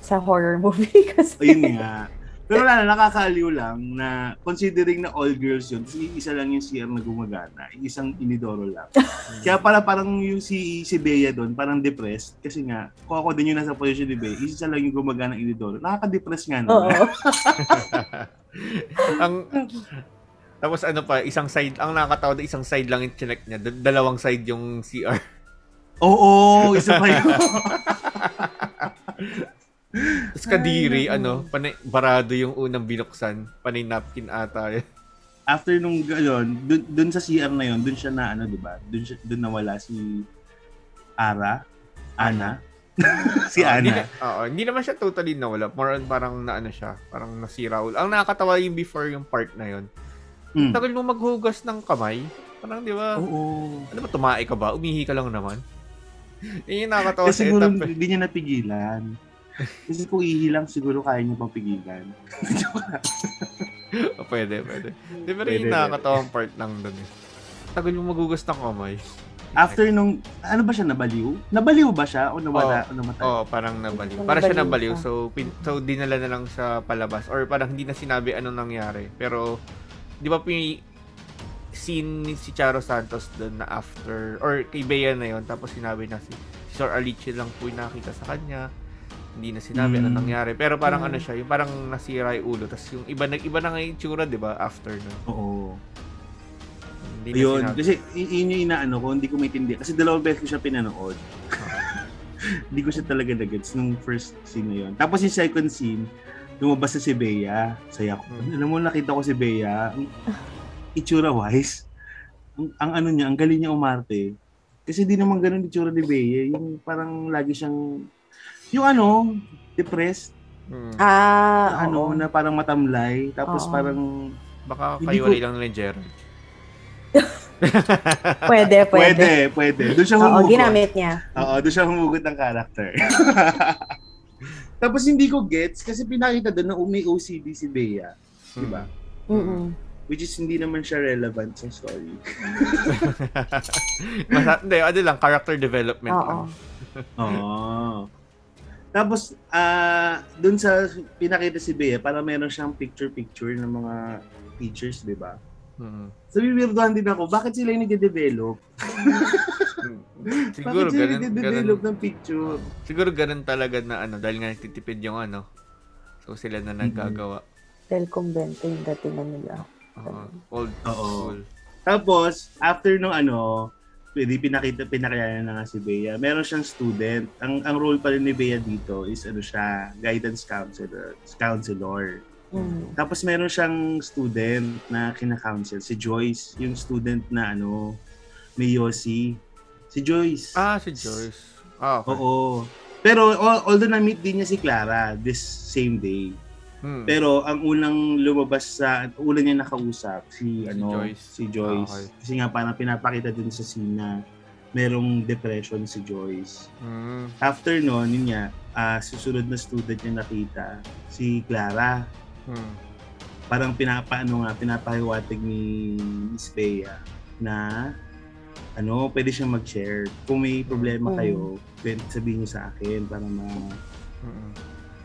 [SPEAKER 1] sa horror movie kasi.
[SPEAKER 2] Ayun nga. Pero wala na, nakakaaliw lang na considering na all girls yun, tapos isa lang yung CR na gumagana, isang inidoro lang. Kaya pala parang yung si, si Bea doon, parang depressed. Kasi nga, kung ako din yung nasa position ni Bea, isa lang yung gumagana ng inidoro. Nakaka-depress nga
[SPEAKER 1] Oo.
[SPEAKER 2] naman.
[SPEAKER 3] ang tapos ano pa, isang side, ang nakakatawa doon, isang side lang yung chinek niya. Da- dalawang side yung CR.
[SPEAKER 2] Oo, isa pa yun.
[SPEAKER 3] Tapos kadiri,
[SPEAKER 1] Ay,
[SPEAKER 3] ano, panay, barado yung unang binuksan. Panay napkin ata.
[SPEAKER 2] After nung gano'n, dun, dun sa CR na yun, dun siya na ano, di ba? Dun, siya, dun nawala si Ara, Ana. si
[SPEAKER 3] Hindi,
[SPEAKER 2] Ana.
[SPEAKER 3] na- oo, hindi naman siya totally nawala. More on parang na ano siya, parang nasira ulo. Ang nakakatawa yung before yung part na yun.
[SPEAKER 2] Mm.
[SPEAKER 3] Tagal mo maghugas ng kamay. Parang di ba,
[SPEAKER 2] Oo.
[SPEAKER 3] ano ba, tumae ka ba? Umihi ka lang naman. Yun yung nakakatawa
[SPEAKER 2] Kasi
[SPEAKER 3] sa
[SPEAKER 2] siguro
[SPEAKER 3] etap. eh.
[SPEAKER 2] hindi niya napigilan. Kasi kung ihilang, siguro kaya niya pang pigilan.
[SPEAKER 3] O, pwede, pwede. Di ba rin yung nakakatawang part lang dun eh. Tagal mo maghugas ng kamay.
[SPEAKER 2] After nung, ano ba siya, nabaliw? Nabaliw ba siya o nawala o namatay?
[SPEAKER 3] Oo, parang nabaliw.
[SPEAKER 1] So,
[SPEAKER 3] Para siya
[SPEAKER 1] nabaliw.
[SPEAKER 3] So, pin, so dinala na lang sa palabas. Or parang hindi na sinabi anong nangyari. Pero, di ba pi scene ni si Charo Santos doon na after, or kay Bea na yon tapos sinabi na si, si Sir Alicia lang po yung nakita sa kanya. hindi na sinabi ano
[SPEAKER 2] Mm.
[SPEAKER 3] nangyari. Pero parang
[SPEAKER 1] Mm.
[SPEAKER 3] ano siya, yung parang nasira yung ulo. Tapos yung iba, nag-iba na nga yung itsura, di ba? After nun.
[SPEAKER 2] Oo.
[SPEAKER 3] Hindi na
[SPEAKER 2] Ayun,
[SPEAKER 3] sinabi.
[SPEAKER 2] kasi y- yun yung inaano ko, hindi ko maintindihan. Kasi dalawang beses ko siya pinanood. hindi ko siya talaga nagets nung first scene na yun. Tapos yung second scene, lumabas na si Bea. Saya ko.
[SPEAKER 3] Hmm.
[SPEAKER 2] Alam mo, nakita ko si Bea. Itsura-wise. Ang, ang ano niya, ang galing niya umarte. Kasi di naman ganun itsura ni Bea. Yung parang lagi siyang, yung ano, depressed.
[SPEAKER 3] Mm.
[SPEAKER 1] Ah,
[SPEAKER 2] ano,
[SPEAKER 1] oo.
[SPEAKER 2] na parang matamlay. Tapos
[SPEAKER 1] Oo.
[SPEAKER 2] parang,
[SPEAKER 3] Baka kayo
[SPEAKER 2] ko-
[SPEAKER 3] lang ni Gerald.
[SPEAKER 1] Pwede, pwede.
[SPEAKER 2] pwede, pwede. Doon siya
[SPEAKER 1] Oo,
[SPEAKER 2] humugot.
[SPEAKER 1] ginamit niya.
[SPEAKER 2] Oo, doon siya humugot ng character. Tapos hindi ko gets kasi pinakita doon na umi OCD si Bea.
[SPEAKER 3] Hmm.
[SPEAKER 2] Di ba?
[SPEAKER 1] Mm-mm.
[SPEAKER 2] Which is hindi naman siya relevant sa story.
[SPEAKER 3] Masa, hindi, ano lang, character development
[SPEAKER 1] Oo.
[SPEAKER 3] lang.
[SPEAKER 2] Oo. Tapos, ah doon sa pinakita si Bea, para meron siyang picture-picture ng mga teachers, di ba?
[SPEAKER 3] Mm.
[SPEAKER 2] Sabi, weirdohan din ako, bakit sila yung nag-develop?
[SPEAKER 3] Siguro
[SPEAKER 2] bakit sila
[SPEAKER 3] ganun,
[SPEAKER 2] nag-develop
[SPEAKER 3] ganun,
[SPEAKER 2] ng picture?
[SPEAKER 3] siguro ganun talaga na ano, dahil nga nagtitipid yung ano. So sila na nagagawa.
[SPEAKER 1] Dahil kumbento yung datingan nila.
[SPEAKER 3] Oo. old
[SPEAKER 2] Oo.
[SPEAKER 3] school.
[SPEAKER 2] Tapos, after nung ano, pwede pinakita, pinakilala na nga si Bea. Meron siyang student. Ang ang role pa rin ni Bea dito is ano siya, guidance counselor. counselor.
[SPEAKER 1] Mm.
[SPEAKER 2] Tapos meron siyang student na kina-counsel, si Joyce, yung student na ano, may Yossi. Si Joyce.
[SPEAKER 3] Ah, si Joyce. Ah, okay.
[SPEAKER 2] Oo. Pero al- although na-meet din niya si Clara this same day.
[SPEAKER 3] Hmm.
[SPEAKER 2] Pero ang unang lumabas sa unang niya nakausap si,
[SPEAKER 3] Si
[SPEAKER 2] ano
[SPEAKER 3] Joyce.
[SPEAKER 2] si Joyce.
[SPEAKER 3] Ah, okay.
[SPEAKER 2] Kasi nga parang pinapakita din sa scene na merong depression si Joyce.
[SPEAKER 3] Hmm.
[SPEAKER 2] After noon, yun nga, ah, susunod na student niya nakita si Clara.
[SPEAKER 3] Hmm.
[SPEAKER 2] Parang pinapaano nga, pinapahiwatig ni Miss Bea na ano, pwede siyang mag-share. Kung may problema
[SPEAKER 1] Mm.
[SPEAKER 2] kayo, pwede sabihin niyo sa akin para ma
[SPEAKER 3] Hmm.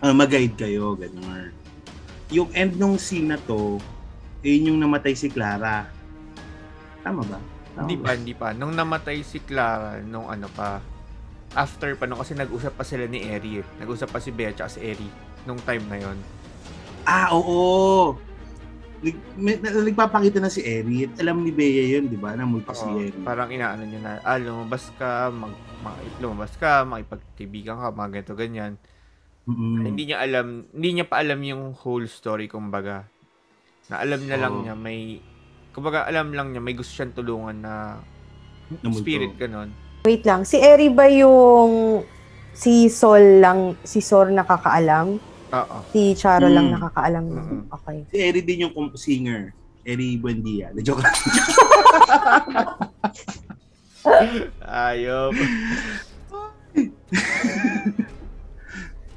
[SPEAKER 2] uh, mag-guide kayo, ganun. Yung end nung scene na to, yun yung namatay si Clara. Tama ba? Tama
[SPEAKER 3] Hindi
[SPEAKER 2] ba?
[SPEAKER 3] pa, hindi pa. Nung namatay si Clara, nung ano pa, after pa, nung kasi nag-usap pa sila ni Eri eh. Nag-usap pa si Bea at si Eri nung time na yon.
[SPEAKER 2] Ah, oo! Nag, may, na- nagpapakita na si Eri. Alam ni Bea yun, di ba? Na multo si Eri.
[SPEAKER 3] parang inaano niya na, ah, lumabas ka, mag, mag, lumabas ka, makipagkaibigan ka, mga ganito, ganyan.
[SPEAKER 2] Mm-mm.
[SPEAKER 3] Hindi niya alam, hindi niya pa alam yung whole story, kumbaga. Na alam niya lang
[SPEAKER 2] Oo.
[SPEAKER 3] niya may, kumbaga alam lang niya may gusto siyang tulungan na
[SPEAKER 2] Na multo.
[SPEAKER 3] spirit ganon.
[SPEAKER 1] Wait lang, si Eri ba yung si Sol lang, si Sor nakakaalam?
[SPEAKER 3] Oo.
[SPEAKER 1] Si Charo lang
[SPEAKER 2] Mm.
[SPEAKER 1] nakakaalam ng
[SPEAKER 3] Mm.
[SPEAKER 1] Okay.
[SPEAKER 2] Si Eri din yung singer. Eri Buendia. Na joke lang.
[SPEAKER 3] Ayop.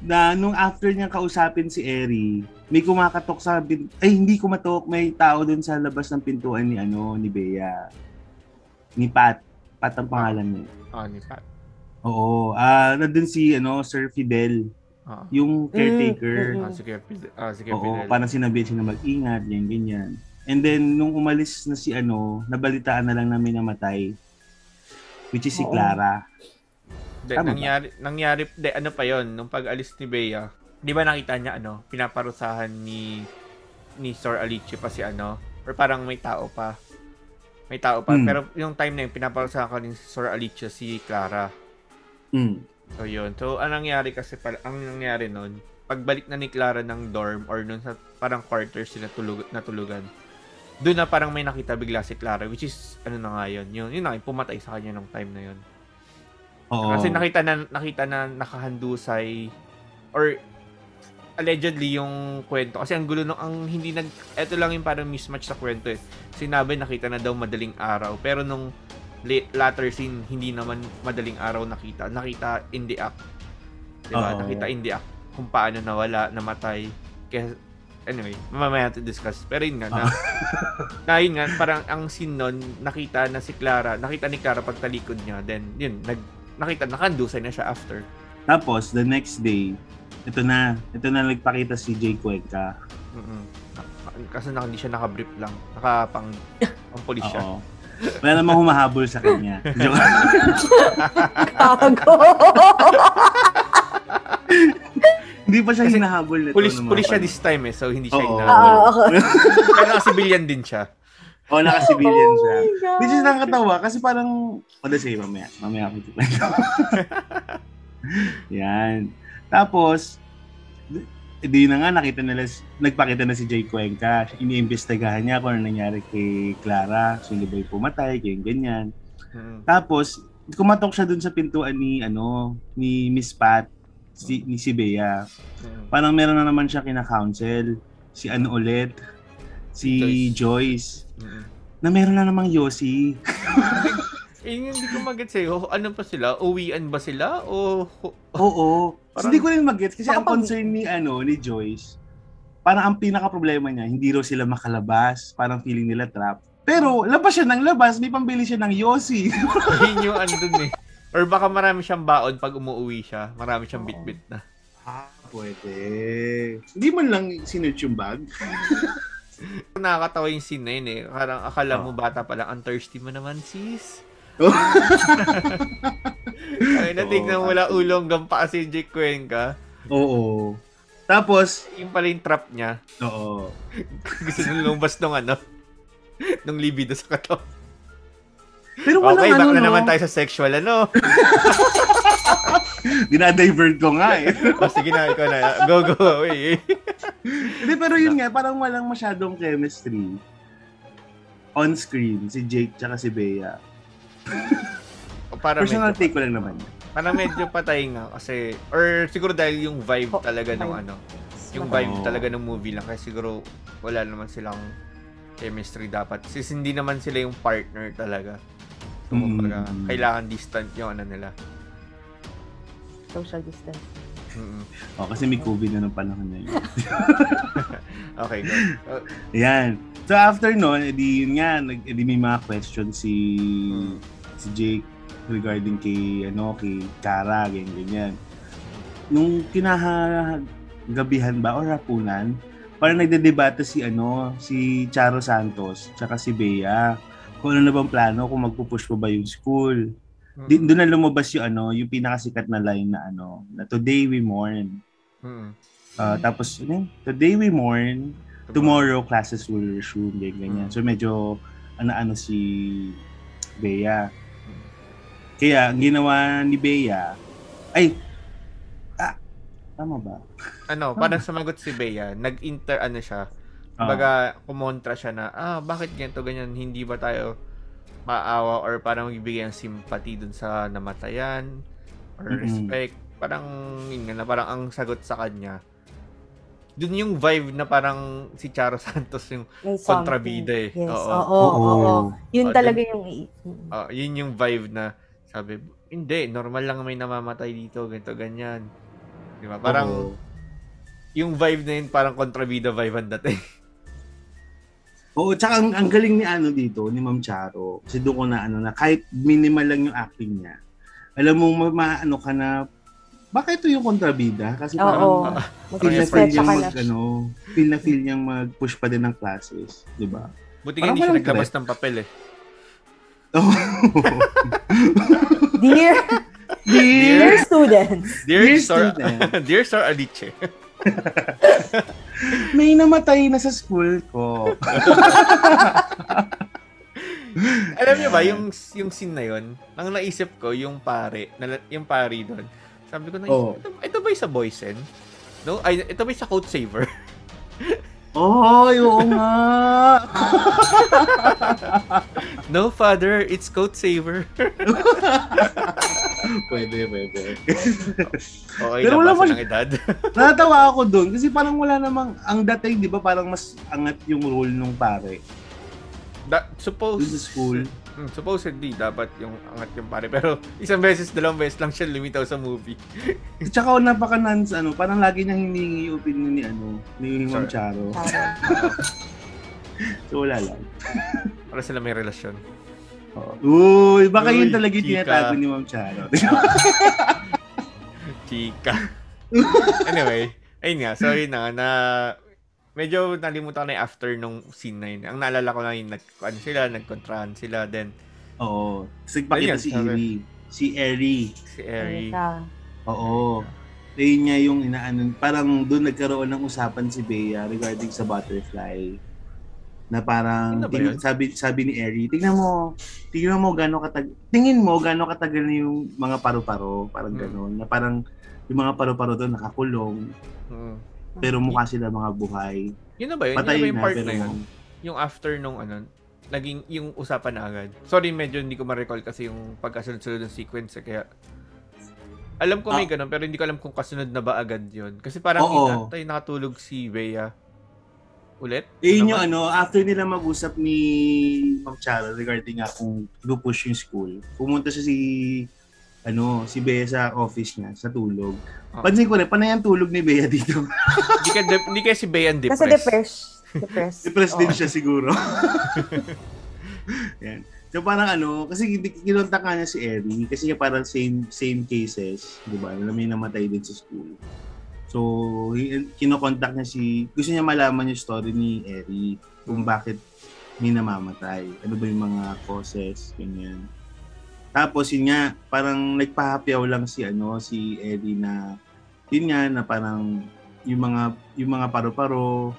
[SPEAKER 2] na nung after niyang kausapin si Eri, may kumakatok sa bin- ay hindi kumatok, may tao dun sa labas ng pintuan ni ano ni Bea. Ni Pat. Pat ang pangalan niya.
[SPEAKER 3] Ah, ni Pat.
[SPEAKER 2] Oo. Ah, nandun si ano Sir Fidel,
[SPEAKER 3] Ah.
[SPEAKER 2] yung caretaker.
[SPEAKER 1] Mm, mm,
[SPEAKER 3] Ah, sige, Fidel. Ah, sige,
[SPEAKER 2] Oo,
[SPEAKER 3] Fidel.
[SPEAKER 2] parang sinabi siya na mag-ingat, yan ganyan. And then nung umalis na si ano, nabalitaan na lang namin namatay. Which is si
[SPEAKER 1] Oo.
[SPEAKER 2] Clara.
[SPEAKER 3] Then,
[SPEAKER 2] Tama ba?
[SPEAKER 3] nangyari, nangyari, de, ano pa yon nung pag-alis ni Bea, di ba nakita niya, ano, pinaparusahan ni, ni Sir Alicia pa si ano, or parang may tao pa. May tao pa.
[SPEAKER 2] Hmm.
[SPEAKER 3] Pero yung time na yun, pinaparusahan ka ni Sir Alicia si Clara.
[SPEAKER 2] Mm.
[SPEAKER 3] So, yun. So, anong nangyari kasi, pala, ang nangyari nun, pagbalik na ni Clara ng dorm or nun sa parang quarters sila tulug, natulugan, doon na parang may nakita bigla si Clara, which is, ano na nga yun, yun, yun na, yung pumatay sa kanya nung time na yun.
[SPEAKER 2] Oo.
[SPEAKER 3] Kasi nakita na nakita na nakahandusay or allegedly yung kwento kasi ang gulo nung ang hindi nag eto lang yung parang mismatch sa kwento eh. Sinabi nakita na daw madaling araw pero nung late, latter scene hindi naman madaling araw nakita. Nakita in the act. 'Di ba?
[SPEAKER 2] Oo.
[SPEAKER 3] Nakita in the act kung paano nawala, namatay. Kaya anyway, mamaya to discuss. Pero yun nga, na, na yun nga, parang ang scene nun, nakita na si Clara, nakita ni Clara pagtalikod niya, then yun, nag, nakita, nakandusay na siya after.
[SPEAKER 2] Tapos the next day, ito na, ito na nagpakita si Jay Cuenca.
[SPEAKER 3] mm Kasi naka, hindi siya naka-brief lang. Nakapang pang police siya.
[SPEAKER 2] Wala namang humahabol sa kanya. Joke.
[SPEAKER 1] Gago!
[SPEAKER 2] Hindi pa siya
[SPEAKER 3] Kasi
[SPEAKER 2] hinahabol nito.
[SPEAKER 3] Pulis, pulis siya this time eh, so hindi siya
[SPEAKER 2] Oo.
[SPEAKER 3] inahabol.
[SPEAKER 1] Oo, okay.
[SPEAKER 3] Pero civilian din siya.
[SPEAKER 2] Oo, naka-civilian
[SPEAKER 1] Oh
[SPEAKER 2] siya.
[SPEAKER 1] my God.
[SPEAKER 2] Which is nakakatawa kasi parang, o oh, sige, mamaya. Mamaya ako ito. Yan. Tapos, di- di na nga nakita nila, nagpakita na si Jay Cuenca. Iniimbestigahan niya kung ano nangyari kay Clara. Sino ba yung pumatay, kaya ganyan.
[SPEAKER 3] Mm.
[SPEAKER 2] Tapos, kumatok siya dun sa pintuan ni, ano, ni Miss Pat, si, ni si Bea.
[SPEAKER 3] Mm.
[SPEAKER 2] Parang meron na naman siya kina-counsel. Si ano ulit, si Joyce.
[SPEAKER 3] Mm.
[SPEAKER 2] Na meron na namang Yossi.
[SPEAKER 3] Eh, hindi ko mag-gets eh. Oh, Ano pa sila? Uwian ba sila? O...
[SPEAKER 2] Oo.
[SPEAKER 3] Parang-
[SPEAKER 2] Hindi ko rin mag-gets kasi ang concern ni ano ni Joyce, parang ang pinaka problema niya, hindi raw sila makalabas, parang feeling nila trap. Pero labas siya ng labas, may pambili siya ng Yossi.
[SPEAKER 3] yun yung ano dun eh. Or baka marami siyang baon pag umuwi siya. Marami siyang bit-bit na.
[SPEAKER 2] ah, pwede. Hindi man lang sinut yung bag.
[SPEAKER 3] Nakakatawa yung scene na yun eh. Parang akala mo
[SPEAKER 2] Oh.
[SPEAKER 3] bata pa lang, ang thirsty mo naman sis.
[SPEAKER 2] Oh.
[SPEAKER 3] Ay, natignan wala
[SPEAKER 2] actually.
[SPEAKER 3] ulong gampa si Jake Cuenca.
[SPEAKER 2] Oo. Tapos,
[SPEAKER 3] Yung pala yung trap niya.
[SPEAKER 2] oo.
[SPEAKER 3] Gusto nung lumabas nung ano, nung libido sa katawan.
[SPEAKER 2] Pero walang
[SPEAKER 3] Okay,
[SPEAKER 2] ano,
[SPEAKER 3] back na
[SPEAKER 2] no?
[SPEAKER 3] naman tayo sa sexual, ano?
[SPEAKER 2] Dinadivert ko nga eh.
[SPEAKER 3] O, sige na, ikaw na. Go, go away.
[SPEAKER 2] Hindi, pero yun nga, parang walang masyadong chemistry on screen, si Jake tsaka si Bea.
[SPEAKER 3] Para
[SPEAKER 2] Personal
[SPEAKER 3] medyo,
[SPEAKER 2] take ko lang naman.
[SPEAKER 3] parang medyo patay nga kasi, or siguro dahil yung vibe
[SPEAKER 1] Oh,
[SPEAKER 3] talaga ng ano, yung vibe
[SPEAKER 2] Oo.
[SPEAKER 3] talaga ng movie lang kasi siguro wala naman silang chemistry dapat. Since hindi naman sila yung partner talaga. So,
[SPEAKER 2] Mm.
[SPEAKER 3] kumbaga, kailangan distant yung ano nila.
[SPEAKER 1] Social distance.
[SPEAKER 3] Mm-mm.
[SPEAKER 2] Oh, kasi may COVID na ng panahon na yun.
[SPEAKER 3] Okay, go. Uh,
[SPEAKER 2] Ayan. So after nun, edi yun nga, nag, edi may mga questions si
[SPEAKER 3] Hmm.
[SPEAKER 2] Si Jake regarding kay ano kay Kara ganyan ganyan. Nung kinahagabihan ba or hapunan, parang nagdedebate si ano si Charo Santos tsaka si Bea kung ano na bang plano kung magpupush pa ba yung school. Di, doon na lumabas yung ano, yung pinakasikat na line na ano, na today we mourn.
[SPEAKER 3] Mm-mm.
[SPEAKER 2] Uh, tapos, ano today we mourn, tomorrow classes will resume, ganyan, ganyan.
[SPEAKER 3] Mm.
[SPEAKER 2] So medyo ano-ano si Bea. Kaya ang ginawa ni Bea, ay, ah, tama ba?
[SPEAKER 3] Ano, parang sumagot si Bea, nag-inter, ano siya,
[SPEAKER 2] Ah,
[SPEAKER 3] Baga, kumontra siya na, ah, bakit ganito, ganyan, hindi ba tayo maawa or parang magbibigay ng sympathy dun sa namatayan or
[SPEAKER 2] Mm-mm.
[SPEAKER 3] respect. Parang, yun nga na, parang ang sagot sa kanya. Dun yung vibe na parang si Charo Santos yung, Kontrabida eh.
[SPEAKER 1] Yes,
[SPEAKER 3] Oo.
[SPEAKER 1] oo, oo, oo. Yun
[SPEAKER 3] Oh,
[SPEAKER 1] talaga
[SPEAKER 3] dun-
[SPEAKER 1] yung...
[SPEAKER 3] ah, yun yung vibe na, sabi, hindi, normal lang may namamatay dito, ganito, ganyan. Di ba? Parang,
[SPEAKER 2] oo.
[SPEAKER 3] yung vibe na yun, parang kontrabida vibe ang dating.
[SPEAKER 2] Oo, tsaka ang, ang galing ni ano dito, ni Ma'am Charo, kasi doon ko na ano na, kahit minimal lang yung acting niya, alam mo, ma, maano ka na, baka ito yung kontrabida? Kasi
[SPEAKER 1] Oo.
[SPEAKER 2] parang,
[SPEAKER 3] Ah,
[SPEAKER 2] feel na feel niyang mag, ano, feel na feel niyang mag-push pa din ng classes, di ba?
[SPEAKER 3] Buti nga hindi siya naglabas ng papel eh.
[SPEAKER 1] Dear,
[SPEAKER 2] Dear,
[SPEAKER 1] dear students,
[SPEAKER 3] Dear,
[SPEAKER 2] Dear
[SPEAKER 3] Sir,
[SPEAKER 2] student.
[SPEAKER 3] Dear Sir Alice.
[SPEAKER 2] may namatay na sa school ko.
[SPEAKER 3] Alam niyo ba, yung, yung scene na yun, ang naisip ko, yung pare, na, yung pare doon, sabi ko na,
[SPEAKER 2] Oo.
[SPEAKER 3] ito, ito ba yung sa Boysen? No? Ay, ito ba yung sa Code Saver?
[SPEAKER 2] Oh, oo nga.
[SPEAKER 3] no, father, it's Code Saver.
[SPEAKER 2] pwede, pwede.
[SPEAKER 3] Okay
[SPEAKER 2] Pero wala pa-
[SPEAKER 3] silang edad?
[SPEAKER 2] Natatawa ako doon kasi parang wala namang, ang dating, di ba, parang mas angat yung role nung pare
[SPEAKER 3] da, suppose,
[SPEAKER 2] dun sa school.
[SPEAKER 3] Hmm, supposedly, dapat yung angat yung pare. Pero isang beses, dalawang beses lang siya lumitaw sa movie.
[SPEAKER 2] Tsaka napaka nans ano, parang lagi niyang hiningi yung opinion ni ano, ni Ma'am Charo. So wala lang.
[SPEAKER 3] Para sila may relasyon.
[SPEAKER 2] Uy, baka
[SPEAKER 3] Uy,
[SPEAKER 2] yun talaga yung tinatago ni Ma'am Charo.
[SPEAKER 3] Chika. anyway, ayun nga. So, yun na, na medyo nalimutan ko na yung after nung scene na yun. Ang naalala ko na yung nag, ano sila, nagkontrahan sila. Then,
[SPEAKER 2] Oo. Kasi pakita
[SPEAKER 3] Ayun,
[SPEAKER 2] si. Eri. Si Eri.
[SPEAKER 3] si Eri.
[SPEAKER 2] Oo. ayun niya yung inaano, parang doon nagkaroon ng usapan si Bea regarding sa butterfly. Na parang
[SPEAKER 3] Ano
[SPEAKER 2] ting-
[SPEAKER 3] yun?
[SPEAKER 2] sabi sabi ni Eri, tingnan mo, tingnan mo gaano katag tingin mo gaano katagal na yung mga paru-paro, parang
[SPEAKER 3] Hmm.
[SPEAKER 2] gano'n. Na parang yung mga paru-paro doon nakakulong,
[SPEAKER 3] Mm.
[SPEAKER 2] Pero mukha sila mga buhay.
[SPEAKER 3] Yun na ba yun?
[SPEAKER 2] Patay
[SPEAKER 3] yun na ba yung
[SPEAKER 2] na,
[SPEAKER 3] part
[SPEAKER 2] pero
[SPEAKER 3] na yun? Yung after nung ano, naging yung usapan na agad. Sorry, medyo hindi ko ma-recall kasi yung pagkasunod-sunod ng sequence eh, kaya alam ko may
[SPEAKER 2] Ah.
[SPEAKER 3] ganun, pero hindi ko alam kung kasunod na ba agad yun. Kasi parang
[SPEAKER 2] Oo.
[SPEAKER 3] hinatay nakatulog si Bea ulit.
[SPEAKER 2] Eh, yun
[SPEAKER 3] Ano
[SPEAKER 2] yung ano, after nila mag-usap ni Ma'am Charo regarding nga kung push yung school, pumunta siya si ano, si Bea sa office niya, sa tulog.
[SPEAKER 3] Ah.
[SPEAKER 2] Pansin ko rin, panay ang tulog ni Bea dito.
[SPEAKER 3] Hindi ka, de- hindi kasi Bea ang
[SPEAKER 1] Kasi
[SPEAKER 3] depressed.
[SPEAKER 1] depressed. Depressed.
[SPEAKER 2] Depressed din siya siguro. Yan. So parang ano, kasi kinontak nga niya si Eri, kasi nga parang same same cases, di ba? Na may namatay din sa school. So, kinokontak niya si, gusto niya malaman yung story ni Eri, kung bakit may namamatay. Ano ba yung mga causes, ganyan. Tapos yun nga, parang nagpahapyaw lang si ano, si Eri na yun nga na parang yung mga yung mga paro-paro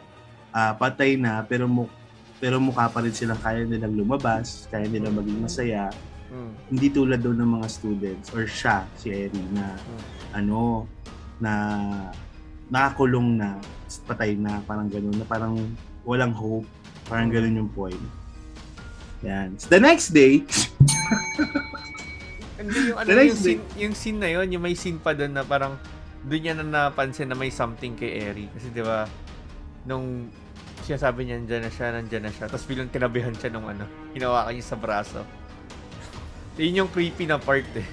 [SPEAKER 2] ah, patay na pero mu pero mukha pa rin silang kaya nilang lumabas, kaya nilang maging masaya.
[SPEAKER 3] Mm.
[SPEAKER 2] Hindi tulad daw ng mga students or siya, si Eri, na ano, na nakakulong na, patay na, parang gano'n, na parang walang hope. Parang gano'n yung point. Yan. So, the next day,
[SPEAKER 3] Hindi yung ano, yung scene, yung scene na yun, yung may scene pa doon na parang doon niya na napansin na may something kay Eri. Kasi di ba nung siya sabi niya, nandyan na siya, nandyan na siya. Tapos bilang tinabihan siya nung ano, hinawakan niya sa braso. Yun yung creepy na part eh.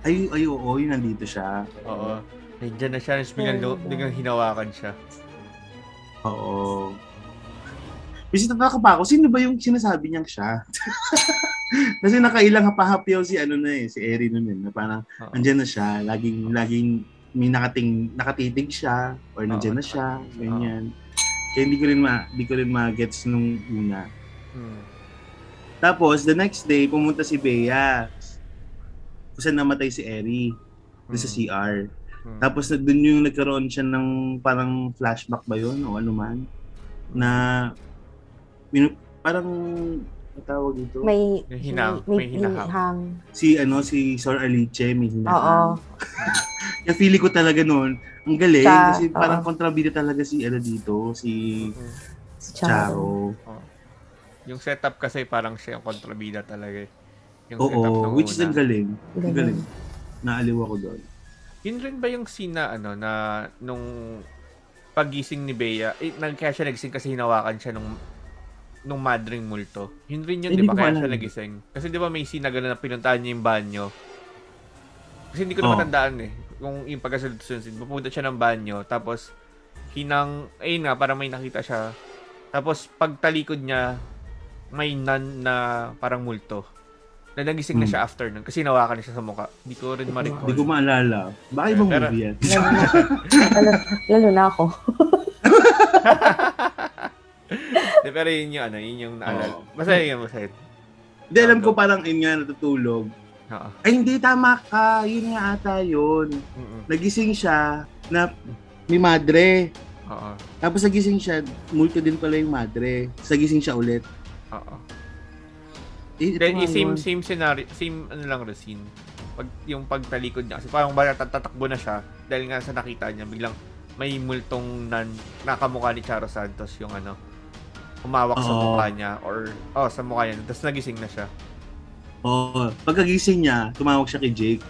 [SPEAKER 2] ay, ay, oo, yun, nandito siya.
[SPEAKER 3] Oo. Nandyan na siya, tapos biglang,
[SPEAKER 1] Oh,
[SPEAKER 3] lo- biglang hinawakan siya.
[SPEAKER 2] Oo. Kasi tataka pa ako, sino ba yung sinasabi niyang siya? Kasi nakailang hapahapyaw si ano na eh, si Eri nun eh, na parang
[SPEAKER 3] Oo.
[SPEAKER 2] andyan na siya, laging, laging may nakating, nakatitig siya, or nandyan
[SPEAKER 3] Oo.
[SPEAKER 2] na siya, ganyan. Kaya hindi ko rin ma, hindi ko rin ma-gets nung una.
[SPEAKER 3] Hmm.
[SPEAKER 2] Tapos, the next day, pumunta si Bea. Kung saan namatay si Eri, doon sa
[SPEAKER 3] Hmm.
[SPEAKER 2] CR.
[SPEAKER 3] Hmm.
[SPEAKER 2] Tapos, doon yung nagkaroon siya ng parang flashback ba yun, o ano man, na, minu- parang, ang tawag dito?
[SPEAKER 1] May,
[SPEAKER 3] May hinang-
[SPEAKER 1] may,
[SPEAKER 3] may hinahang.
[SPEAKER 1] hinahang.
[SPEAKER 2] si ano si Sir Alice may
[SPEAKER 1] Oo.
[SPEAKER 2] hinahang. Kaya feeling ko talaga noon, ang galing
[SPEAKER 1] Siya,
[SPEAKER 2] kasi parang
[SPEAKER 1] oo.
[SPEAKER 2] kontrabida talaga si ano dito, si.
[SPEAKER 1] Si Charo.
[SPEAKER 2] Charo.
[SPEAKER 3] Yung setup kasi parang siya yung kontrabida talaga eh. Yung setup
[SPEAKER 2] Oo,
[SPEAKER 3] nung
[SPEAKER 2] which is
[SPEAKER 3] una.
[SPEAKER 2] ang galing. Ang galing. Naaliw ako doon.
[SPEAKER 3] Yun rin ba yung scene na ano na nung pagising ni Bea, eh, nag kaya siya nagising kasi hinawakan siya nung nung madring multo. Yun rin yun,
[SPEAKER 2] Hindi
[SPEAKER 3] di ba? Kaya siya nagising. Kasi di ba may scene na gano'n na pinuntahan niya yung banyo. Kasi hindi ko na
[SPEAKER 2] Oo.
[SPEAKER 3] matandaan eh. Kung yung pagkasunod-sunod pupunta siya ng banyo, tapos hinang, ayun nga, parang may nakita siya. Tapos pagtalikod niya, may nun na parang multo. Na nagising na
[SPEAKER 2] Hmm.
[SPEAKER 3] siya after nun. Kasi nawakan niya siya sa mukha. Hindi ko rin ma-recall.
[SPEAKER 2] Hindi ko maalala. Baka ibang movie yan.
[SPEAKER 1] lalo, lalo na ako.
[SPEAKER 3] De, pero yun yung ano, yun yung naalala.
[SPEAKER 2] Oo.
[SPEAKER 3] Masaya yun, masaya.
[SPEAKER 2] Hindi, alam ko parang yun nga natutulog.
[SPEAKER 3] Oo.
[SPEAKER 2] Ay, hindi, tama ka. Yun nga ata yun.
[SPEAKER 3] Mm-mm.
[SPEAKER 2] Nagising siya na may madre.
[SPEAKER 3] Oo.
[SPEAKER 2] Tapos nagising siya, multo din pala yung madre. Tapos nagising siya ulit.
[SPEAKER 3] Oo.
[SPEAKER 2] Eh, ito
[SPEAKER 3] Then,
[SPEAKER 2] nga
[SPEAKER 3] yung same,
[SPEAKER 2] yun.
[SPEAKER 3] same scenario, same ano lang scene. Pag, yung pagtalikod niya, kasi parang ba tatakbo na siya, dahil nga sa nakita niya, biglang may multong nan, nakamukha ni Charo Santos yung ano, umawak sa
[SPEAKER 2] Oo.
[SPEAKER 3] mukha niya, or, oh, sa mukha niya, tapos nagising na siya.
[SPEAKER 2] Oo. Pagkagising niya, tumawag siya kay Jake.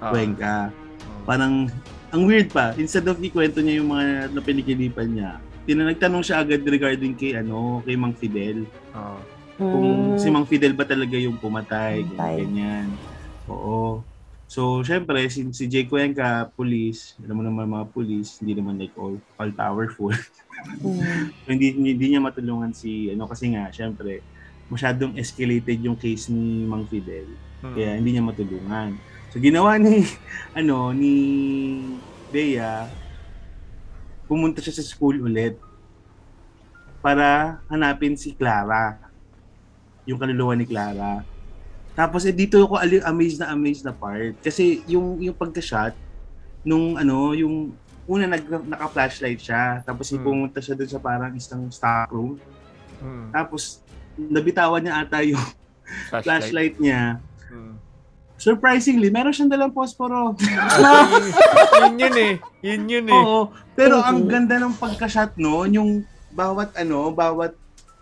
[SPEAKER 3] Oo.
[SPEAKER 2] Cuenca.
[SPEAKER 3] Oo.
[SPEAKER 2] Parang, ang weird pa, instead of ikwento niya yung mga napinikilipan niya, tina nagtanong siya agad regarding kay ano, kay Mang Fidel.
[SPEAKER 3] Oo.
[SPEAKER 2] Kung
[SPEAKER 1] Mm.
[SPEAKER 2] si Mang Fidel ba talaga yung pumatay,
[SPEAKER 1] Pumatay.
[SPEAKER 2] ganyan. Oo. So, syempre, si, si Jake Cuenca, police, alam mo naman mga police, hindi naman like all, all powerful.
[SPEAKER 1] Mm.
[SPEAKER 2] So, hindi, hindi niya matulungan si, ano, kasi nga, syempre, masyadong escalated yung case ni Mang Fidel.
[SPEAKER 3] Hmm.
[SPEAKER 2] Kaya hindi niya matulungan. So ginawa ni ano ni Bea pumunta siya sa school ulit para hanapin si Clara. Yung kaluluwa ni Clara. Tapos eh, dito ako amazed na amazed na part kasi yung yung pagka-shot nung ano, yung una nag, naka-flashlight siya. Tapos
[SPEAKER 3] Hmm.
[SPEAKER 2] pumunta siya dun sa parang isang stock room.
[SPEAKER 3] Mm.
[SPEAKER 2] Tapos nabitawan niya ata yung
[SPEAKER 3] Flashlight.
[SPEAKER 2] flashlight niya.
[SPEAKER 3] Mm.
[SPEAKER 2] Surprisingly, meron siyang dalang posporo.
[SPEAKER 3] yun yun eh. Yun yun eh.
[SPEAKER 2] Oo. Pero ang ganda ng pagka-shot noon, yung bawat ano, bawat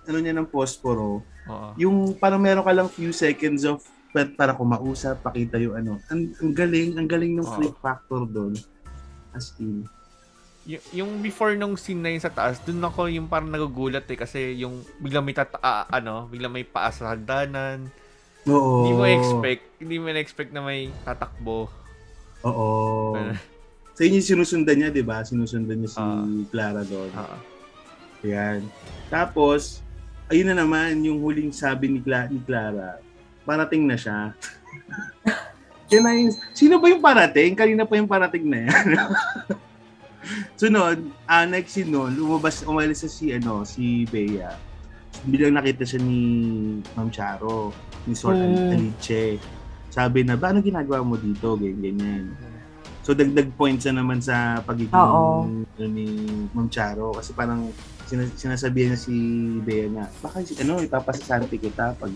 [SPEAKER 2] ano niya ng posporo,
[SPEAKER 3] Oo.
[SPEAKER 2] yung parang meron ka lang few seconds of para, para kumausap, pakita yung ano. Ang, ang galing, ang galing ng flip factor doon. As in.
[SPEAKER 3] Y- yung before nung scene na yun sa taas, dun ako yung parang nagugulat eh kasi yung biglang may tata ah, ano, biglang may paa sa hagdanan.
[SPEAKER 2] Oo.
[SPEAKER 3] Hindi mo expect, hindi mo expect na may tatakbo.
[SPEAKER 2] Oo. Sa inyo sinusundan niya, di ba? Sinusundan niya si
[SPEAKER 3] Ah.
[SPEAKER 2] Clara doon.
[SPEAKER 3] Ah,
[SPEAKER 2] Ayan. Tapos, ayun na naman yung huling sabi ni, Cla- ni Clara. Parating na siya. Yan na yung, sino ba yung parating? Kanina pa yung parating na yan. Sunod, ah, next scene nun, lumabas, umalis sa si, ano, si Bea. Bilang nakita siya ni Ma'am Charo, ni Sor
[SPEAKER 4] Mm.
[SPEAKER 2] Alice. Sabi na, ba, ano ginagawa mo dito? Ganyan, ganyan. So, dagdag points na naman sa pagiging
[SPEAKER 4] Oo.
[SPEAKER 2] ano, ni Ma'am Charo. Kasi parang sinas- sinasabihan niya si Bea na, baka si- ano, ipapasasanti kita pag